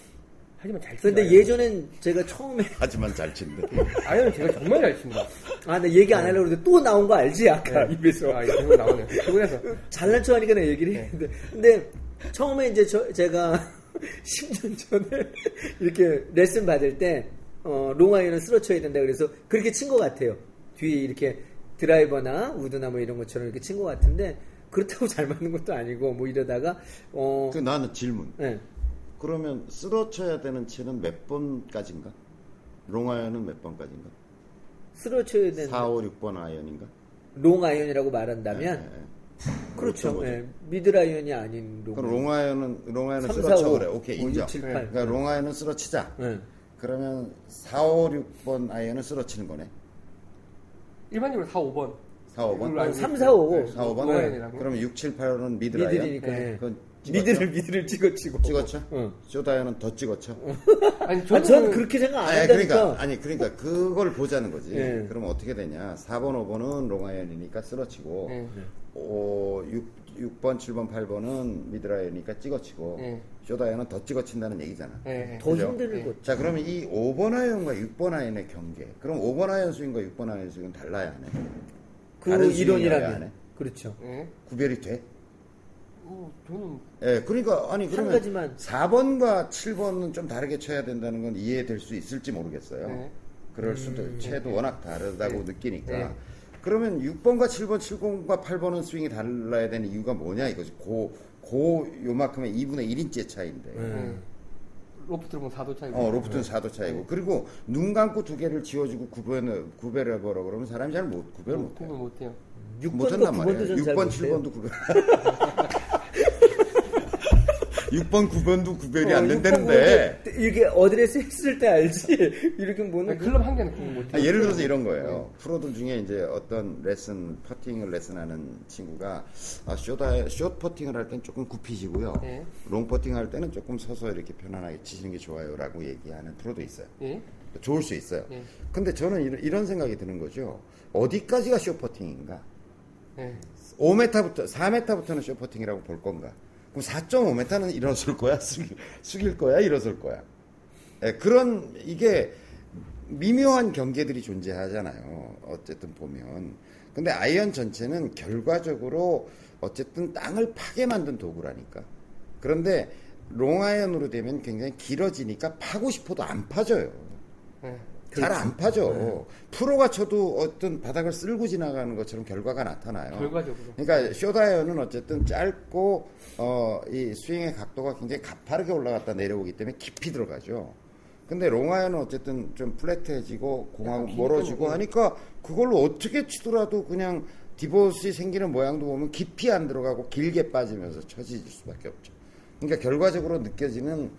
Speaker 1: 하지만 잘 치죠.
Speaker 2: 그런데 예전엔 제가 처음에
Speaker 5: 하지만 잘 친다.
Speaker 1: 아이언은 제가 정말 잘 칩니다.
Speaker 2: 아, 나 얘기 안 하려고 그러는데 또 나온 거 알지? 아까 입에서.
Speaker 1: 아, 이거 나오네. 피곤해서.
Speaker 2: 잘난 척 하니까 내가 얘기를 했는데. 근데 처음에 이제 저, 제가 10년 전에 이렇게 레슨 받을 때, 어, 롱아이언을 쓰러쳐야 된다 그래서 그렇게 친 것 같아요. 뒤에 이렇게 드라이버나 우드나 뭐 이런 것처럼 이렇게 친 것 같은데, 그렇다고 잘 맞는 것도 아니고, 뭐 이러다가, 어,
Speaker 5: 그 나는 질문.
Speaker 2: 예.
Speaker 5: 그러면 쓰러쳐야 되는 채는 몇 번까지인가? 롱아이언은 몇 번까지인가?
Speaker 2: 쓸어쳐야 되는
Speaker 5: 4, 5, 6번 아이언인가?
Speaker 2: 롱아이언이라고 말한다면,
Speaker 5: 예, 예.
Speaker 2: 그렇죠.
Speaker 5: 거죠?
Speaker 2: 예, 미드아이언이 아닌 롱.
Speaker 5: 그럼 롱아이언은 롱아이언은
Speaker 2: 3, 4,
Speaker 5: 쓸어쳐
Speaker 2: 5,
Speaker 5: 그래. 오케이
Speaker 2: 뭐
Speaker 5: 인정.
Speaker 2: 6, 7, 8.
Speaker 5: 그러니까 롱아이언은 쓸어치자.
Speaker 2: 예.
Speaker 5: 그러면 4, 5, 6번 아이언은 쓸어치는 거네.
Speaker 1: 일반적으로 4, 5번.
Speaker 5: 4, 5번.
Speaker 2: 3, 4, 5.
Speaker 5: 4, 5번.
Speaker 1: 롱아이언이라고.
Speaker 5: 그러면 6, 7, 8은 미드 아이언.
Speaker 2: 미들이니까.
Speaker 1: 네.
Speaker 2: 미드를 미드를 찍어치고.
Speaker 5: 찍어쳐?
Speaker 2: 응.
Speaker 5: 숏아이언은 더 찍어쳐?
Speaker 1: 아니,
Speaker 2: 아,
Speaker 1: 저는,
Speaker 2: 전 그렇게 생각 안
Speaker 5: 아니,
Speaker 2: 한다니까.
Speaker 5: 그러니까, 아니, 그러니까 그걸 보자는 거지.
Speaker 2: 예.
Speaker 5: 그러면 어떻게 되냐. 4번, 5번은 롱아이언이니까 쓸어치고,
Speaker 1: 예.
Speaker 5: 오, 6, 번 7번, 8번은 미드아이언이니까 찍어치고,
Speaker 1: 예.
Speaker 5: 숏아이언은 더 찍어친다는 얘기잖아.
Speaker 1: 예, 예.
Speaker 2: 더
Speaker 1: 예.
Speaker 2: 거.
Speaker 5: 자, 그러면 이 5번 아이언과 6번 아이언의 경계. 그럼 5번 아이언 스윙과 6번 아이언 스윙은 달라야 하네.
Speaker 2: 그 이론이라면. 그렇죠.
Speaker 1: 예.
Speaker 5: 구별이 돼?
Speaker 1: 어, 저는
Speaker 5: 예, 그러니까, 아니, 그러면
Speaker 2: 가지만.
Speaker 5: 4번과 7번은 좀 다르게 쳐야 된다는 건 이해될 수 있을지 모르겠어요.
Speaker 1: 네.
Speaker 5: 그럴 수도, 채도 워낙 다르다고
Speaker 1: 네.
Speaker 5: 느끼니까.
Speaker 1: 네.
Speaker 5: 그러면 6번과 7번, 7번과 8번은 스윙이 달라야 되는 이유가 뭐냐 이거지. 고, 고, 요만큼의 2분의 1인치의 차이인데.
Speaker 1: 보면 4도 차이고.
Speaker 5: 어, 로프트는 4도 차이고. 그리고 눈 감고 두 개를 지워주고 구별, 구별해 보라 그러면 사람이 잘 못, 구별 못 해.
Speaker 1: 구분 못해요.
Speaker 2: 6번도
Speaker 5: 못한단 말이야.
Speaker 2: 9번도 전잘
Speaker 5: 6번,
Speaker 2: 못해요.
Speaker 5: 7번도 구별. 6번, 9번도 구별이
Speaker 2: 어,
Speaker 5: 안
Speaker 2: 6번,
Speaker 5: 된다는데.
Speaker 2: 9번도 이렇게 어드레스 했을 때 알지. 이렇게 뭐는
Speaker 1: 아니, 클럽 한 개는 구분 못해요.
Speaker 5: 아, 예를 들어서 이런 거예요. 프로들 중에 이제 어떤 레슨, 퍼팅을 레슨하는 친구가 아, 숏, 숏 퍼팅을 할 땐 조금 굽히시고요.
Speaker 1: 예.
Speaker 5: 롱 퍼팅 할 때는 조금 서서 이렇게 편안하게 치시는 게 좋아요라고 얘기하는 프로도 있어요.
Speaker 1: 예.
Speaker 5: 좋을 수 있어요.
Speaker 1: 예.
Speaker 5: 근데 저는 이런, 이런 생각이 드는 거죠. 어디까지가 숏 퍼팅인가?
Speaker 1: 예.
Speaker 5: 5m부터 4m부터는 숏 퍼팅이라고 볼 건가? 그럼 4.5m는 일어설 거야, 숙일, 숙일 거야, 일어설 거야. 예, 그런 이게 미묘한 경계들이 존재하잖아요. 어쨌든 보면. 근데 아이언 전체는 결과적으로 어쨌든 땅을 파게 만든 도구라니까. 그런데 롱아이언으로 되면 굉장히 길어지니까 파고 싶어도 안 파져요.
Speaker 1: 예.
Speaker 5: 잘 안 파져. 프로가 쳐도 어떤 바닥을 쓸고 지나가는 것처럼 결과가 나타나요.
Speaker 1: 결과적으로.
Speaker 5: 그러니까 쇼다이언은 어쨌든 짧고 어, 이 스윙의 각도가 굉장히 가파르게 올라갔다 내려오기 때문에 깊이 들어가죠. 근데 롱아이언은 어쨌든 좀 플랫해지고 공하고
Speaker 1: 약간
Speaker 5: 멀어지고 하니까 그걸로 어떻게 치더라도 그냥 디봇이 생기는 모양도 보면 깊이 안 들어가고 길게 빠지면서 쳐질 수밖에 없죠. 그러니까 결과적으로 느껴지는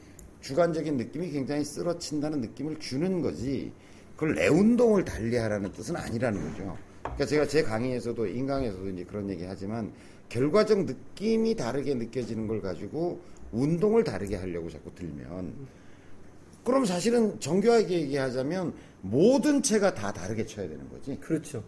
Speaker 5: 주관적인 느낌이 굉장히 쓰러친다는 느낌을 주는 거지. 그걸 내 운동을 달리하라는 뜻은 아니라는 거죠. 그러니까 제가 제 강의에서도 인강에서도 이제 그런 얘기 하지만 결과적 느낌이 다르게 느껴지는 걸 가지고 운동을 다르게 하려고 자꾸 들면 그럼 사실은 정교하게 얘기하자면 모든 채가 다 다르게 쳐야 되는 거지.
Speaker 2: 그렇죠.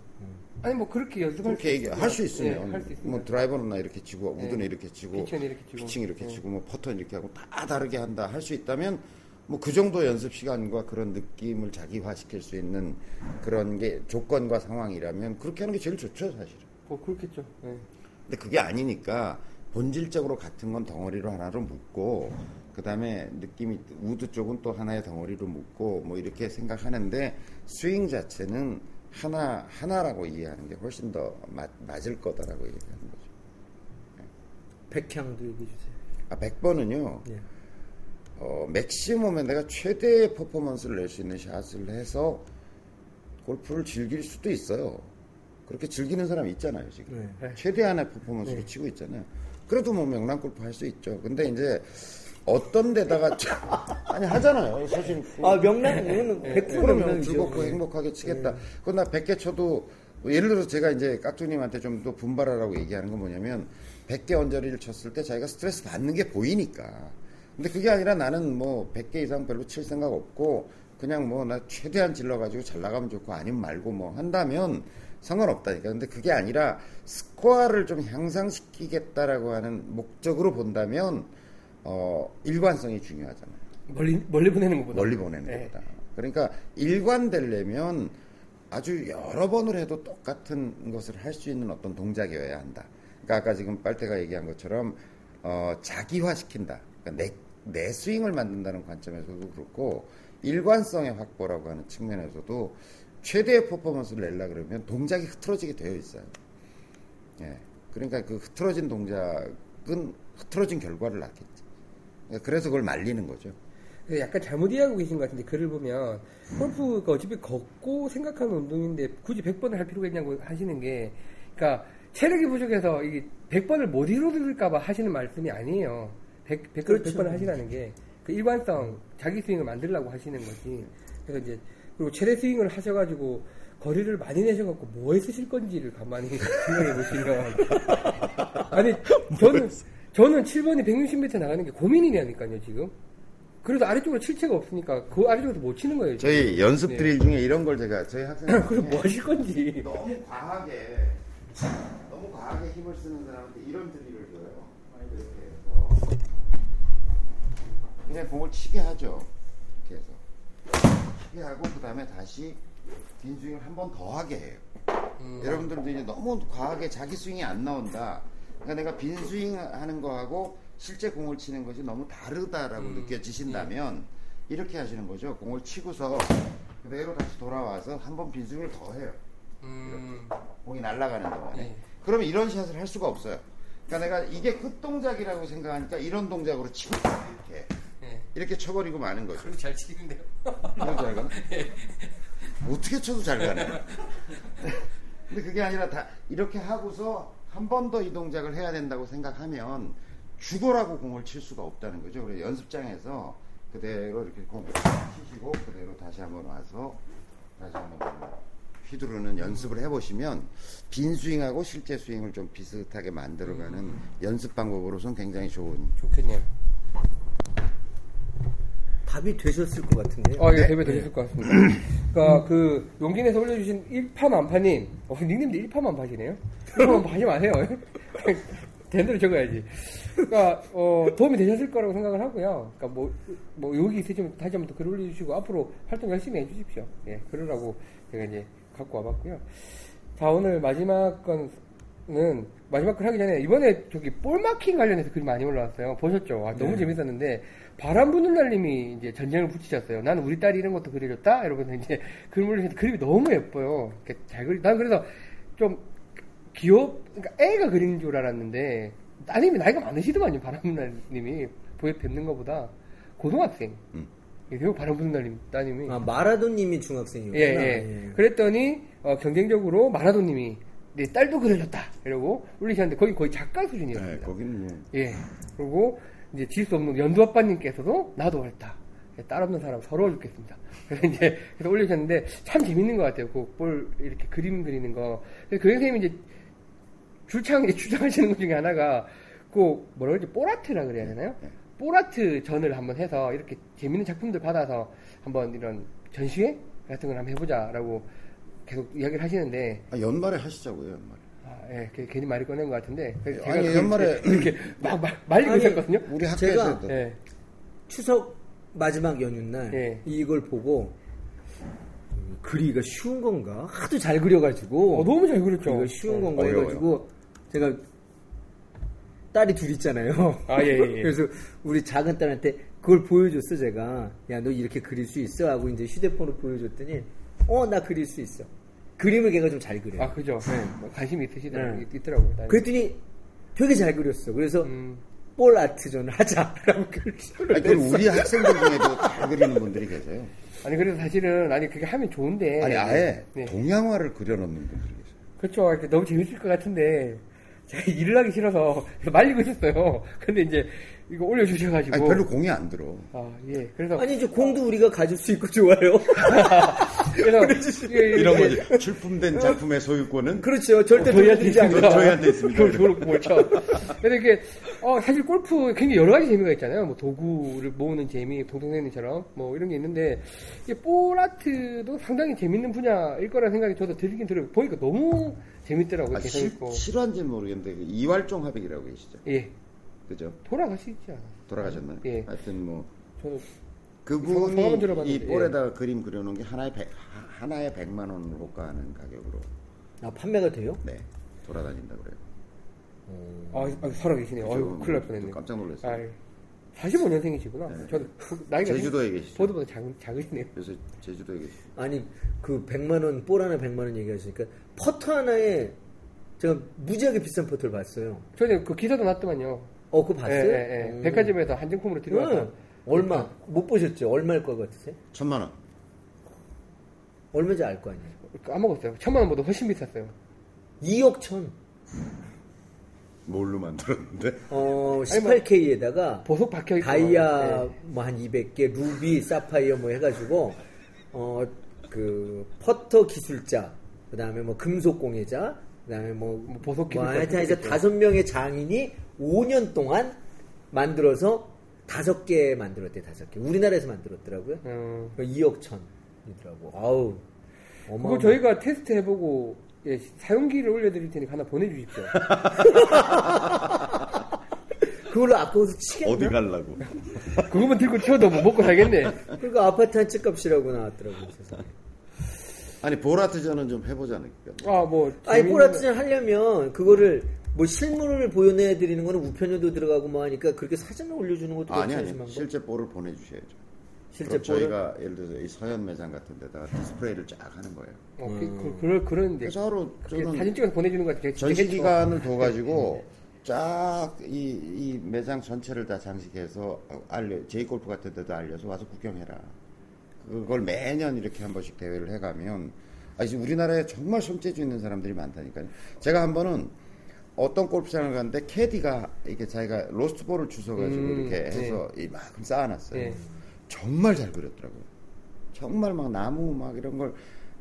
Speaker 1: 아니 뭐 그렇게 연습할
Speaker 5: 그렇게 얘기 할수 있으면
Speaker 1: 네, 할수 있으면.
Speaker 5: 뭐 드라이버는 나 이렇게 치고
Speaker 1: 네.
Speaker 5: 우드는 이렇게 치고
Speaker 1: 피칭은 이렇게 치고.
Speaker 5: 피칭 이렇게
Speaker 1: 네.
Speaker 5: 치고 뭐 퍼터는 이렇게 하고 다 다르게 한다 할 수 있다면 뭐 그 정도 연습 시간과 그런 느낌을 자기화시킬 수 있는 그런 게 조건과 상황이라면 그렇게 하는 게 제일 좋죠 사실은.
Speaker 1: 뭐 그렇겠죠. 네.
Speaker 5: 근데 그게 아니니까 본질적으로 같은 건 덩어리로 하나로 묶고 그 다음에 느낌이 우드 쪽은 또 하나의 덩어리로 묶고 뭐 이렇게 생각하는데 스윙 자체는 하나 하나라고 이해하는 게 훨씬 더 맞, 맞을 거다라고 얘기하는 거죠.
Speaker 2: 백향도 얘기해 주세요.
Speaker 5: 아 100번은요.
Speaker 2: 예.
Speaker 5: 어, 맥시멈에 내가 최대의 퍼포먼스를 낼 수 있는 샷을 해서 골프를 즐길 수도 있어요. 그렇게 즐기는 사람이 있잖아요, 지금.
Speaker 2: 네.
Speaker 5: 최대한의 퍼포먼스로 치고 있잖아요. 그래도 뭐 명랑 골프 할 수 있죠. 근데 이제 어떤 데다가 아니 하잖아요. 사실
Speaker 2: 아 명랑은 100%
Speaker 5: 그러면
Speaker 2: 명랑이죠.
Speaker 5: 즐겁고
Speaker 2: 예.
Speaker 5: 행복하게 치겠다. 그건 나 100개 쳐도 뭐 예를 들어서 제가 이제 깍두님한테 좀 더 분발하라고 얘기하는 건 뭐냐면 100개 언저리를 쳤을 때 자기가 스트레스 받는 게 보이니까. 근데 그게 아니라 나는 뭐 100개 이상 별로 칠 생각 없고 그냥 뭐 나 최대한 질러가지고 잘 나가면 좋고 아니면 말고 뭐 한다면 상관없다니까. 근데 그게 아니라 스코어를 좀 향상시키겠다라고 하는 목적으로 본다면 어, 일관성이 중요하잖아요.
Speaker 1: 멀리 멀리 보내는 것보다
Speaker 5: 멀리 보내는
Speaker 1: 네.
Speaker 5: 것보다. 그러니까 일관되려면 아주 여러 번을 해도 똑같은 것을 할 수 있는 어떤 동작이어야 한다. 그러니까 아까 지금 빨대가 얘기한 것처럼 어, 자기화시킨다. 그러니까 내, 내 스윙을 만든다는 관점에서도 그렇고 일관성의 확보라고 하는 측면에서도 최대의 퍼포먼스를 내려 그러면 동작이 흐트러지게 되어 있어요. 예. 그러니까 그 흐트러진 동작은 흐트러진 결과를 낳겠지. 그러니까 그래서 그걸 말리는 거죠.
Speaker 1: 그 약간 잘못 이해하고 계신 것 같은데 글을 보면 골프가 어차피 걷고 생각하는 운동인데 굳이 100번을 할 필요가 있냐고 하시는 게 그러니까 체력이 부족해서 이게 100번을 못 이루어질까봐 하시는 말씀이 아니에요. 100, 100,
Speaker 2: 그렇죠.
Speaker 1: 100번을 하시라는 게 그 일관성 자기 스윙을 만들려고 하시는 거지. 그래서 이제 그리고 최대 스윙을 하셔가지고 거리를 많이 내셔갖고 뭐에 쓰실 건지를 가만히 생각해 보시면 아니 저는 저는 7번이 160m 나가는 게 고민이냐니까요 지금. 그래서 아래쪽으로 칠 채가 없으니까 그 아래쪽에서 못 치는 거예요. 지금.
Speaker 5: 저희 연습
Speaker 1: 네.
Speaker 5: 드릴 중에 이런 걸 제가 저희 학생들
Speaker 1: 그래서 뭐 하실 건지.
Speaker 5: 너무 과하게 너무 과하게 힘을 쓰는 사람한테 이런 드릴을 줘요. 이렇게 해서 그냥 공을 치게 하죠. 이렇게 해서 치게 하고 그 다음에 다시 빈 스윙을 한 번 더 하게 해요. 여러분들도 이제 너무 과하게 자기 스윙이 안 나온다. 그러니까 내가 빈 스윙 하는 거하고 실제 공을 치는 것이 너무 다르다라고 느껴지신다면 이렇게 하시는 거죠. 공을 치고서 그대로 다시 돌아와서 한 번 빈 스윙을 더 해요.
Speaker 1: 음,
Speaker 5: 공이 날아가는 동안에.
Speaker 1: 네.
Speaker 5: 그러면 이런 샷을 할 수가 없어요. 그러니까 내가 이게 끝 동작이라고 생각하니까 이런 동작으로 치고 이렇게 쳐버리고 마는 거죠.
Speaker 1: 잘 치는데요.
Speaker 5: 잘 가나? 어떻게 쳐도 잘 가네. 근데 그게 아니라 다 이렇게 하고서 한 번 더 이 동작을 해야 된다고 생각하면 죽어라고 공을 칠 수가 없다는 거죠. 그래서 연습장에서 그대로 이렇게 공을 치시고 그대로 다시 한번 와서 다시 한번 휘두르는 연습을 해보시면 빈 스윙하고 실제 스윙을 좀 비슷하게 만들어가는 연습 방법으로선 굉장히 좋은
Speaker 1: 좋겠네요.
Speaker 2: 답이 되셨을 것 같은데요.
Speaker 1: 어, 예, 대배 되셨을 것 같습니다. 그러니까 그 용진에서 올려주신 일파만파님, 어, 닉님도 일파만파시네요. 일파만파 하지 마세요. 된 대로 적어야지. 그러니까 어, 도움이 되셨을 거라고 생각을 하고요. 그러니까 뭐, 뭐 여기 있으시면 다시 한번 더 글 올려주시고 앞으로 활동 열심히 해주십시오. 예, 그러라고 제가 이제 갖고 와봤고요. 자, 오늘 마지막 건은 마지막 걸 하기 전에 이번에 저기 볼마킹 관련해서 글이 많이 올라왔어요. 보셨죠? 와, 너무 재밌었는데 바람 부는 날님이 이제 전쟁을 붙이셨어요. 나는 우리 딸이 이런 것도 그려줬다. 이러면서 이제 글 올리셨는데 그림이 너무 예뻐요. 잘 그리. 난 그래서 좀 귀엽, 그러니까 애가 그리는 줄 알았는데 따님이 나이가 많으시더만요. 바람 부는 날님이 보여 뵙는 것보다 고등학생.
Speaker 5: 음.
Speaker 1: 그리고 바람 부는 날님 따님이.
Speaker 2: 아 마라도님이 중학생이구나.
Speaker 1: 예, 예. 그랬더니 어, 경쟁적으로 마라도님이 내 딸도 그려줬다 이러고 올리셨는데 거기 거의 작가
Speaker 5: 네,
Speaker 1: 수준이었습니다.
Speaker 5: 거기는 뭐
Speaker 1: 예. 그리고 이제 질 수 없는 연두 아빠님께서도 나도 했다. 딸 없는 사람 서러워 죽겠습니다. 그래서 이제 그래서 올리셨는데 참 재밌는 것 같아요. 그볼 이렇게 그림 그리는 거. 그래서 그 선생님이 이제 줄창이 주장하시는 것 중에 하나가 그 뭐라 그러지 뽀라트라 그래야 되나요?
Speaker 5: 네.
Speaker 1: 뽀라트 전을 한번 해서 이렇게 재밌는 작품들 받아서 한번 이런 전시회 같은 걸 한번 해보자라고 계속 이야기를 하시는데
Speaker 5: 아, 연말에 하시자고요, 연말에.
Speaker 1: 아, 예, 그- 괜히 말이 꺼낸 것 같은데 제가
Speaker 5: 아니, 연말에-
Speaker 1: 이렇게 막, 막 말리고
Speaker 2: 아니,
Speaker 1: 있었거든요.
Speaker 5: 우리
Speaker 2: 제가-
Speaker 5: 학교에서도.
Speaker 1: 예,
Speaker 2: 추석 마지막 연휴 날
Speaker 1: 예.
Speaker 2: 이걸 보고 음, 그리기가 쉬운 건가? 하도 잘 그려가지고
Speaker 1: 어, 너무 잘 그렸죠.
Speaker 2: 그리기가 쉬운
Speaker 1: 어,
Speaker 2: 건가
Speaker 5: 어려워요.
Speaker 2: 해가지고 제가 딸이 둘 있잖아요.
Speaker 1: 아, 예, 예, 예.
Speaker 2: 그래서 우리 작은 딸한테 그걸 보여줬어 제가. 야 너 이렇게 그릴 수 있어? 하고 이제 휴대폰으로 보여줬더니 어 나 그릴 수 있어. 그림을 걔가 좀 잘 그려.
Speaker 1: 아, 그죠. 뭐 관심이 있으시더라고요.
Speaker 2: 네.
Speaker 1: 있더라고요. 나는.
Speaker 2: 그랬더니 되게 잘 그렸어. 그래서
Speaker 1: 음,
Speaker 2: 볼 아트전을 하자라고 글씨를
Speaker 5: 아니, 우리 학생들 중에도 잘 그리는 분들이 계세요.
Speaker 1: 아니, 그래서 사실은, 아니, 그게 하면 좋은데.
Speaker 5: 아니, 아예
Speaker 1: 네.
Speaker 5: 동양화를 그려놓는 분들이 계세요.
Speaker 1: 그렇죠. 너무 재밌을 것 같은데 제가 일을 하기 싫어서 말리고 있었어요. 근데 이제 이거 올려주셔가지고
Speaker 5: 아니, 별로 공이 안 들어.
Speaker 1: 아, 예. 그래서
Speaker 2: 아니 이제 공도 우리가 가질 수 있고 좋아요.
Speaker 1: 그래서 이게
Speaker 5: 이런
Speaker 1: 이렇게
Speaker 5: 거지. 출품된 작품의 소유권은
Speaker 2: 그렇죠. 절대
Speaker 1: 저희한테. 있습니다.
Speaker 5: 저희한테 있습니다.
Speaker 1: 그걸 그렇죠. 근데 이게 어, 사실 골프 굉장히 여러 가지 재미가 있잖아요. 뭐 도구를 모으는 재미, 동동생님처럼 뭐 이런 게 있는데 이게 볼 아트도 상당히 재밌는 분야일 거라는 생각이 저도 들긴 들어요. 보니까 너무 재밌더라고요.
Speaker 5: 아, 실,
Speaker 1: 있고.
Speaker 5: 실화인지는 모르겠는데 그 이활종 화백이라고 계시죠.
Speaker 1: 예.
Speaker 5: 그죠?
Speaker 1: 돌아가시지 않아요.
Speaker 5: 돌아가셨나요?
Speaker 1: 예.
Speaker 5: 하여튼 뭐
Speaker 1: 저는
Speaker 5: 그분이 이 볼에다가 그림 그려놓은 게 하나에 백, 하- 하나에 100만 원을 호가하는 가격으로
Speaker 2: 아 판매가 돼요?
Speaker 5: 네 돌아다닌다 그래요.
Speaker 1: 아, 아 살아 계시네요. 아이고,
Speaker 5: 그래서
Speaker 1: 큰일 날 뻔했네.
Speaker 5: 깜짝 놀랐어요.
Speaker 1: 아, 45년생이시구나.
Speaker 5: 네.
Speaker 1: 저는 나이가
Speaker 5: 제주도에 계시죠.
Speaker 1: 보드보다 작, 작으시네요.
Speaker 5: 그래서 제주도에 계시죠.
Speaker 2: 아니 그 100만 원, 볼 하나 100만 원 얘기하시니까 퍼터 하나에 제가 무지하게 비싼 퍼터를 봤어요.
Speaker 1: 저는 그 기사도 났더만요.
Speaker 2: 어, 그거 봤어요?
Speaker 1: 예, 예, 예.
Speaker 2: 음.
Speaker 1: 백화점에서 한정품으로 들어와서
Speaker 2: 응. 얼마? 못 보셨죠? 얼마일 것 같으세요?
Speaker 5: 천만 원.
Speaker 2: 얼마인지 알 거 아니에요?
Speaker 1: 까먹었어요. 천만 원보다 훨씬 비쌌어요.
Speaker 2: 2억 천.
Speaker 5: 뭘로 만들었는데?
Speaker 2: 어,
Speaker 1: 아니, 뭐
Speaker 2: 18K에다가
Speaker 1: 보석 박혀 있고
Speaker 2: 다이아
Speaker 1: 네.
Speaker 2: 뭐한 200개, 루비, 사파이어 뭐 해가지고 어 그 퍼터 기술자, 그 다음에 뭐 금속 공예자, 그 다음에 뭐,
Speaker 1: 뭐 보석
Speaker 2: 뭐
Speaker 1: 기술자
Speaker 2: 하여튼 이제. 다섯 명의 장인이 5년 동안 만들어서 다섯 개 만들었대 다섯 개. 우리나라에서 만들었더라고요.
Speaker 1: 음,
Speaker 2: 2억 천이더라고. 아우.
Speaker 1: 그거. 저희가 테스트 해보고 예, 사용기를 올려드릴 테니까 하나 보내주십시오.
Speaker 2: 그걸로 아까워서 치겠나?
Speaker 5: 어디 갈라고?
Speaker 1: 그거만 들고 튀어도 뭐 먹고 살겠네.
Speaker 2: 그러니까 아파트 한 채 값이라고 나왔더라고요. 세상에.
Speaker 5: 아니 보라트전은 좀 해보자니까.
Speaker 1: 아, 뭐.
Speaker 2: 아니
Speaker 1: 재밌는
Speaker 2: 뽀라트전 하려면 그거를 뭐 실물을 보여내 드리는 거는 우편료도 들어가고 뭐 하니까 그렇게 사진을 올려주는 것도
Speaker 5: 아니 아니
Speaker 2: 거.
Speaker 5: 실제 볼을 보내주셔야죠.
Speaker 2: 실제
Speaker 5: 저희가 예를 들어서 이 서현 매장 같은 데다가 디스플레이를 쫙 하는 거예요.
Speaker 1: 어, 그, 그, 그럴, 그런데.
Speaker 5: 그래서 하루 저는
Speaker 1: 사진 찍어서 보내주는 거 같아요.
Speaker 5: 전시 기간을 둬가지고 쫙이 이 매장 전체를 다 장식해서 알려 제이골프 같은 데도 알려서 와서 구경해라. 그걸 매년 이렇게 한 번씩 대회를 해가면 아 이제 우리나라에 정말 손재주 있는 사람들이 많다니까요. 제가 한 번은 어떤 골프장을 갔는데 캐디가 이렇게 자기가 로스트볼을 주워가지고
Speaker 1: 음,
Speaker 5: 이렇게 해서 이만큼 쌓아놨어요.
Speaker 1: 네.
Speaker 5: 정말 잘 그렸더라고요. 정말 막 나무 막 이런 걸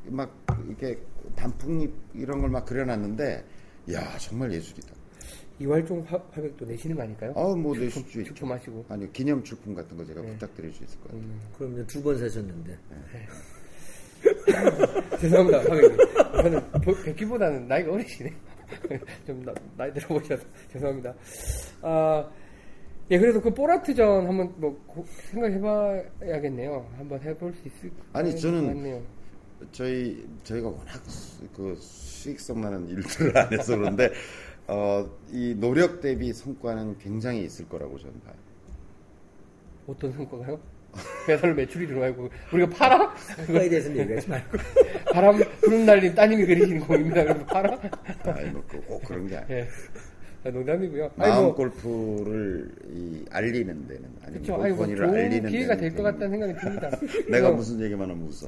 Speaker 5: 막 이렇게 단풍잎 이런 걸 막 그려놨는데 야 정말 예술이다.
Speaker 1: 이활종 화, 화백도 내시는 거 아닐까요?
Speaker 5: 아뭐 내실 수 있죠.
Speaker 1: 출품하시고.
Speaker 5: 아니 기념 출품 같은 거 제가
Speaker 1: 네.
Speaker 5: 부탁드릴 수 있을 것 같아요.
Speaker 1: 음,
Speaker 2: 그럼요 두번 사셨는데
Speaker 1: 죄송합니다, 화백님. 저는 보- 뵙기보다는 나이가 어리시네. 좀 나, 나이 들어 보셔서 죄송합니다. 아, 예, 그래서 그 뽀라트전 한번 뭐 고- 생각해봐야겠네요. 한번 해볼 수 있을
Speaker 5: 아니,
Speaker 1: 것
Speaker 5: 저는
Speaker 1: 같네요.
Speaker 5: 저희 저희가 워낙 수, 그 수익성 나는 일들을 안 해서 그런데 어, 이 노력 대비 성과는 굉장히 있을 거라고 저는 봐요.
Speaker 1: 어떤 성과가요? 매달 매출이 들어가고 우리가 팔아?
Speaker 2: 그거에 대해서는 얘기하지 말고
Speaker 1: 바람 구름 날린 따님이 그리시는 공입니다. 그래서 팔아?
Speaker 5: 아니 뭐꼭 그런 게 아니에요.
Speaker 1: 예. 아, 농담이고요.
Speaker 5: 마음
Speaker 1: 뭐
Speaker 5: 골프를 이 알리는 데는 아니면
Speaker 1: 그렇죠. 아니 뭐
Speaker 5: 알리는
Speaker 1: 기회가 될 것 같다는 생각이 듭니다.
Speaker 5: 내가 무슨 얘기만 하면 웃어.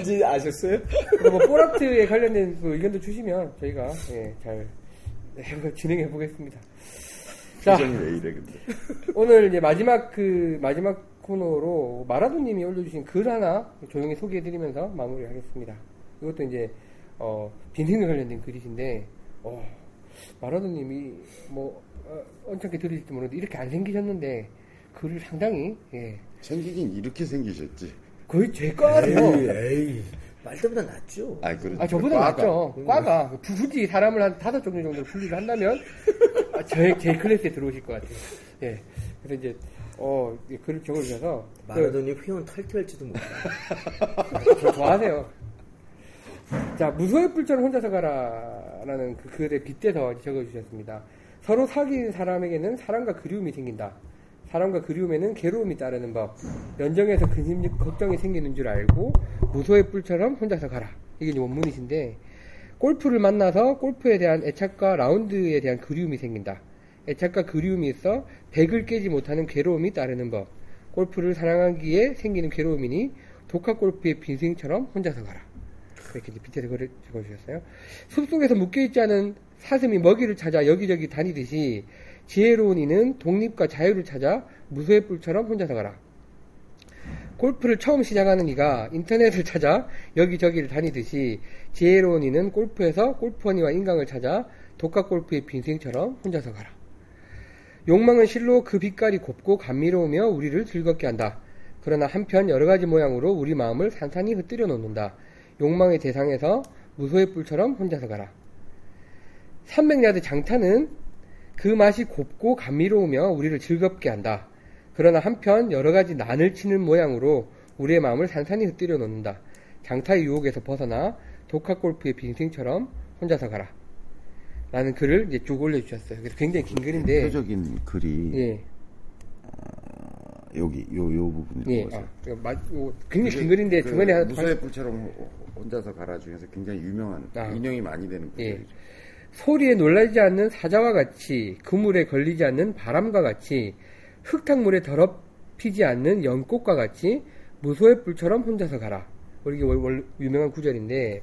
Speaker 2: 이제 아셨어요?
Speaker 1: 그리고 뭐 포라트에 관련된 그 의견도 주시면 저희가 예, 잘 진행해 보겠습니다. 자,
Speaker 5: 이래 근데.
Speaker 1: 오늘 이제 마지막 그 마지막 코너로 마라도님이 올려주신 글 하나 조용히 소개해드리면서 마무리하겠습니다. 이것도 이제 어, 빈생에 관련된 글이신데, 어, 마라도님이 뭐, 어, 언짢게 들으실지 모르는데, 이렇게 안 생기셨는데, 글을 상당히, 예,
Speaker 5: 생기긴 이렇게 생기셨지.
Speaker 1: 거의 제 과래요.
Speaker 2: 에이, 에이. 빨대보다 낫죠.
Speaker 5: 아, 그렇
Speaker 1: 아, 저보다
Speaker 5: 과가.
Speaker 1: 낫죠. 과가. 굳이 사람을 한 다섯 종류 정도로 분리를 한다면, 아, 제, 제 클래스에 들어오실 것 같아요. 예. 그래서 이제, 어, 이 글을 적어주셔서. 그,
Speaker 2: 마라돈이 회원 탈퇴할지도 몰라.
Speaker 1: 저 좋아하세요. 자, 무소의 뿔처럼 혼자서 가라 라는 그 글에 빗대서 적어주셨습니다. 서로 사귄 사람에게는 사랑과 그리움이 생긴다. 사랑과 그리움에는 괴로움이 따르는 법. 연정에서 근심, 걱정이 생기는 줄 알고 무소의 뿔처럼 혼자서 가라. 이게 원문이신데 골프를 만나서 골프에 대한 애착과 라운드에 대한 그리움이 생긴다. 애착과 그리움이 있어 백을 깨지 못하는 괴로움이 따르는 법. 골프를 사랑하기에 생기는 괴로움이니 독학 골프의 빈스윙처럼 혼자서 가라. 그렇게 이제 글을 적어주셨어요. 숲속에서 묶여있지 않은 사슴이 먹이를 찾아 여기저기 다니듯이 지혜로운 이는 독립과 자유를 찾아 무소의 뿔처럼 혼자 서 가라. 골프를 처음 시작하는 이가 인터넷을 찾아 여기저기를 다니듯이 지혜로운 이는 골프에서 골프원이와 인강을 찾아 독학 골프의 빈스윙처럼 혼자서 가라. 욕망은 실로 그 빛깔이 곱고 감미로우며 우리를 즐겁게 한다. 그러나 한편 여러 가지 모양으로 우리 마음을 산산히 흩뜨려 놓는다. 욕망의 대상에서 무소의 뿔처럼 혼자서 가라. 300야드 장타는 그 맛이 곱고 감미로우며 우리를 즐겁게 한다. 그러나 한편 여러 가지 난을 치는 모양으로 우리의 마음을 산산히 흩뜨려 놓는다. 장타의 유혹에서 벗어나 독학 골프의 빈생처럼 혼자서 가라. 라는 글을 이제 쭉 올려주셨어요. 그래서 굉장히 긴 글인데.
Speaker 5: 대표적인 글이
Speaker 1: 예,
Speaker 5: 여기 요 요 부분을
Speaker 1: 예. 아, 그러니까 마- 요 굉장히 긴 글인데 중간에 한
Speaker 5: 무소의 뿔처럼 혼자서 가라 중에서 굉장히 유명한
Speaker 1: 아.
Speaker 5: 인용이 많이 되는
Speaker 1: 예.
Speaker 5: 글이죠.
Speaker 1: 소리에 놀라지 않는 사자와 같이 그물에 걸리지 않는 바람과 같이 흙탕물에 더럽히지 않는 연꽃과 같이 무소의 뿔처럼 혼자서 가라. 이게 월, 월- 유명한 구절인데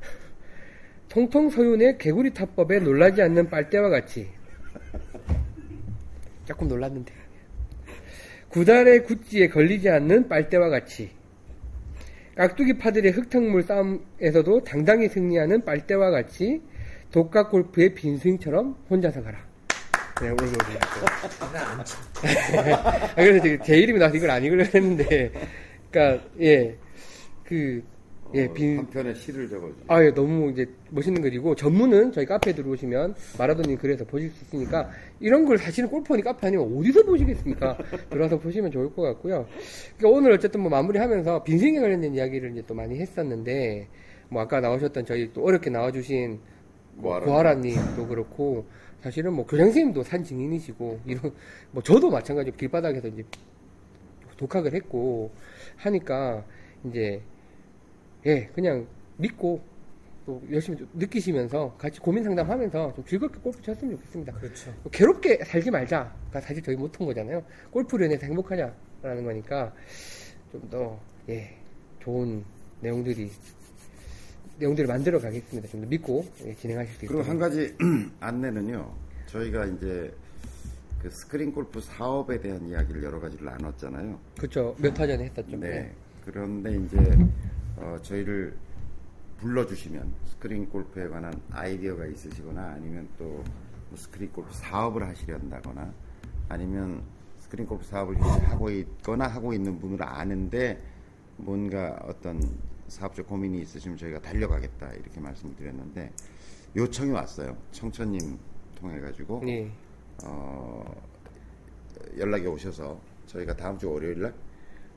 Speaker 1: 통통 서윤의 개구리 타법에 놀라지 않는 빨대와 같이 조금 놀랐는데 구달의 구찌에 걸리지 않는 빨대와 같이 깍두기 파들의 흙탕물 싸움에서도 당당히 승리하는 빨대와 같이 독각 골프의 빈스윙처럼 혼자서 가라. 네, 오늘 아, 그래서 제 이름이 나와서 이걸 안 읽으려고 했는데, 그니까, 예, 그, 예,
Speaker 5: 어,
Speaker 1: 빈,
Speaker 5: 한편의 시를 적어주죠.
Speaker 1: 아, 예, 너무 이제 멋있는 글이고, 전문은 저희 카페에 들어오시면 마라도님 글에서 보실 수 있으니까, 이런 걸 사실은 골퍼니 카페 아니면 어디서 보시겠습니까? 들어와서 보시면 좋을 것 같고요. 그러니까 오늘 어쨌든 뭐 마무리 하면서 빈생에 관련된 이야기를 이제 또 많이 했었는데, 뭐 아까 나오셨던 저희 또 어렵게 나와주신
Speaker 5: 고아라.
Speaker 1: 고아라님도 그렇고, 사실은 뭐 교장선생님도 산 증인이시고, 이런, 뭐 저도 마찬가지로 길바닥에서 이제 독학을 했고, 하니까, 이제, 예, 그냥 믿고 또 열심히 좀 느끼시면서 같이 고민 상담하면서 좀 즐겁게 골프 쳤으면 좋겠습니다.
Speaker 2: 그렇죠.
Speaker 1: 뭐 괴롭게 살지 말자가 사실 저희 모토인 거잖아요. 골프를 인해서 행복하자라는 거니까 좀 더, 예, 좋은 내용들이, 내용들을 만들어 가겠습니다. 좀 더 믿고 예, 진행하실 수
Speaker 5: 그리고
Speaker 1: 있도록.
Speaker 5: 한 가지 안내는요. 저희가 이제 그 스크린 골프 사업에 대한 이야기를 여러 가지를 나눴잖아요.
Speaker 1: 그렇죠. 몇 화 전에 했었죠.
Speaker 5: 네. 그런데 이제 어, 저희를 불러주시면 스크린 골프에 관한 아이디어가 있으시거나 아니면 또뭐 스크린 골프 사업을 하시려한다거나 아니면 스크린 골프 사업을 하고 있거나 하고 있는 분을 아는데 뭔가 어떤 사업적 고민이 있으시면 저희가 달려가겠다 이렇게 말씀을 드렸는데 요청이 왔어요. 청천님 통해 가지고
Speaker 1: 예.
Speaker 5: 어, 연락이 오셔서 저희가 다음 주 월요일 날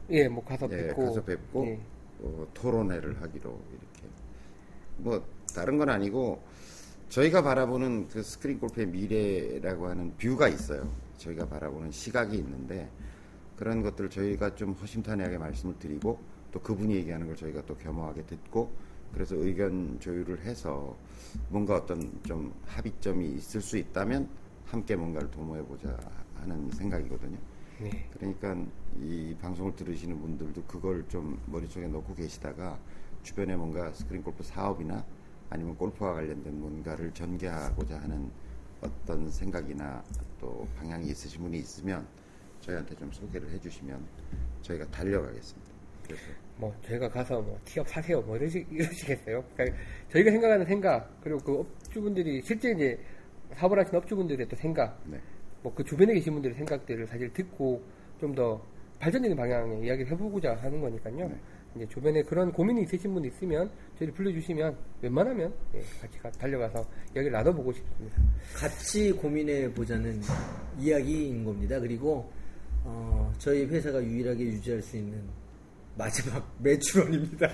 Speaker 1: 예, 뭐 가서
Speaker 5: 예,
Speaker 1: 뵙고.
Speaker 5: 가서 뵙고
Speaker 1: 예.
Speaker 5: 어, 토론회를 하기로 이렇게 뭐 다른 건 아니고 저희가 바라보는 그 스크린 골프의 미래라고 하는 뷰가 있어요. 저희가 바라보는 시각이 있는데 그런 것들을 저희가 좀 허심탄회하게 말씀을 드리고 또 그분이 얘기하는 걸 저희가 또 겸허하게 듣고 그래서 의견 조율을 해서 뭔가 어떤 좀 합의점이 있을 수 있다면 함께 뭔가를 도모해 보자 하는 생각이거든요.
Speaker 1: 네.
Speaker 5: 그러니까 이 방송을 들으시는 분들도 그걸 좀 머릿속에 넣고 계시다가 주변에 뭔가 스크린 골프 사업이나 아니면 골프와 관련된 뭔가를 전개하고자 하는 어떤 생각이나 또 방향이 있으신 분이 있으면 저희한테 좀 소개를 해주시면 저희가 달려가겠습니다.
Speaker 1: 뭐 저희가 가서 뭐 티업 사세요 뭐 이러시, 이러시겠어요. 그러니까 저희가 생각하는 생각 그리고 그 업주분들이 실제 이제 사업을 하시는 업주분들의 또 생각
Speaker 5: 네.
Speaker 1: 뭐그 주변에 계신 분들의 생각들을 사실 듣고 좀 더 발전적인 방향의 이야기를 해보고자 하는 거니까요.
Speaker 5: 네.
Speaker 1: 이제 주변에 그런 고민이 있으신 분 있으면 저희를 불러주시면 웬만하면 예, 같이 가- 달려가서 이야기를 나눠보고 싶습니다.
Speaker 2: 같이 고민해 보자는 이야기인 겁니다. 그리고 어, 저희 회사가 유일하게 유지할 수 있는 마지막 매출원입니다.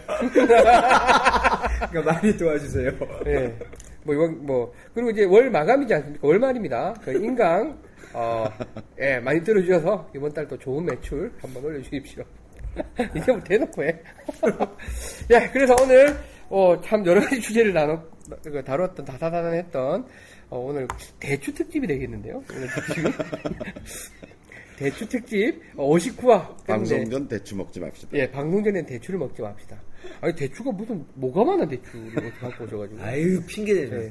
Speaker 2: 그러니까 많이 도와주세요.
Speaker 1: 예. 뭐 이번 뭐 그리고 이제 월 마감이지 않습니까? 월 말입니다. 그 인강 어, 예, 많이 들어주셔서 이번 달 또 좋은 매출 한번 올려주십시오. 이제 뭐 대놓고 해. 예, 그래서 오늘 어, 참 여러 가지 주제를 나눴 그 다뤘던 다사다난했던 어, 오늘 대추 특집이 되겠는데요. 오늘 특집이 대추 특집 어, 59화
Speaker 5: 방송 전 대추 먹지 맙시다.
Speaker 1: 예, 방송 전엔 대추를 먹지 맙시다. 아니 대추가 무슨 뭐가 많아 대추를 어떻게 갖고 오셔가지고.
Speaker 2: 아유 핑계대죠.
Speaker 1: 네.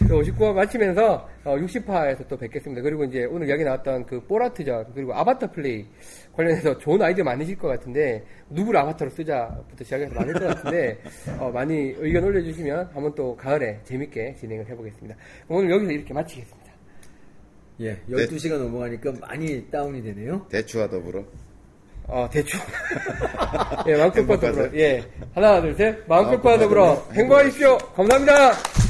Speaker 1: 59화 마치면서 60화에서 또 뵙겠습니다. 그리고 이제 오늘 이야기 나왔던 그 뽀라트전 그리고 아바타 플레이 관련해서 좋은 아이디어 많으실 것 같은데 누구를 아바타로 쓰자부터 시작해서 많을 것 같은데 어, 많이 의견 올려주시면 한번 또 가을에 재밌게 진행을 해보겠습니다. 오늘 여기서 이렇게 마치겠습니다.
Speaker 2: 예, 12시가 넘어가니까 많이 다운이 되네요.
Speaker 5: 대추와 더불어
Speaker 1: 어, 대충. 예, 더불어.
Speaker 5: 행복하세요.
Speaker 1: 예. 하나, 둘, 셋. 더불어.
Speaker 5: 더불어
Speaker 1: 행복하십시오. 감사합니다.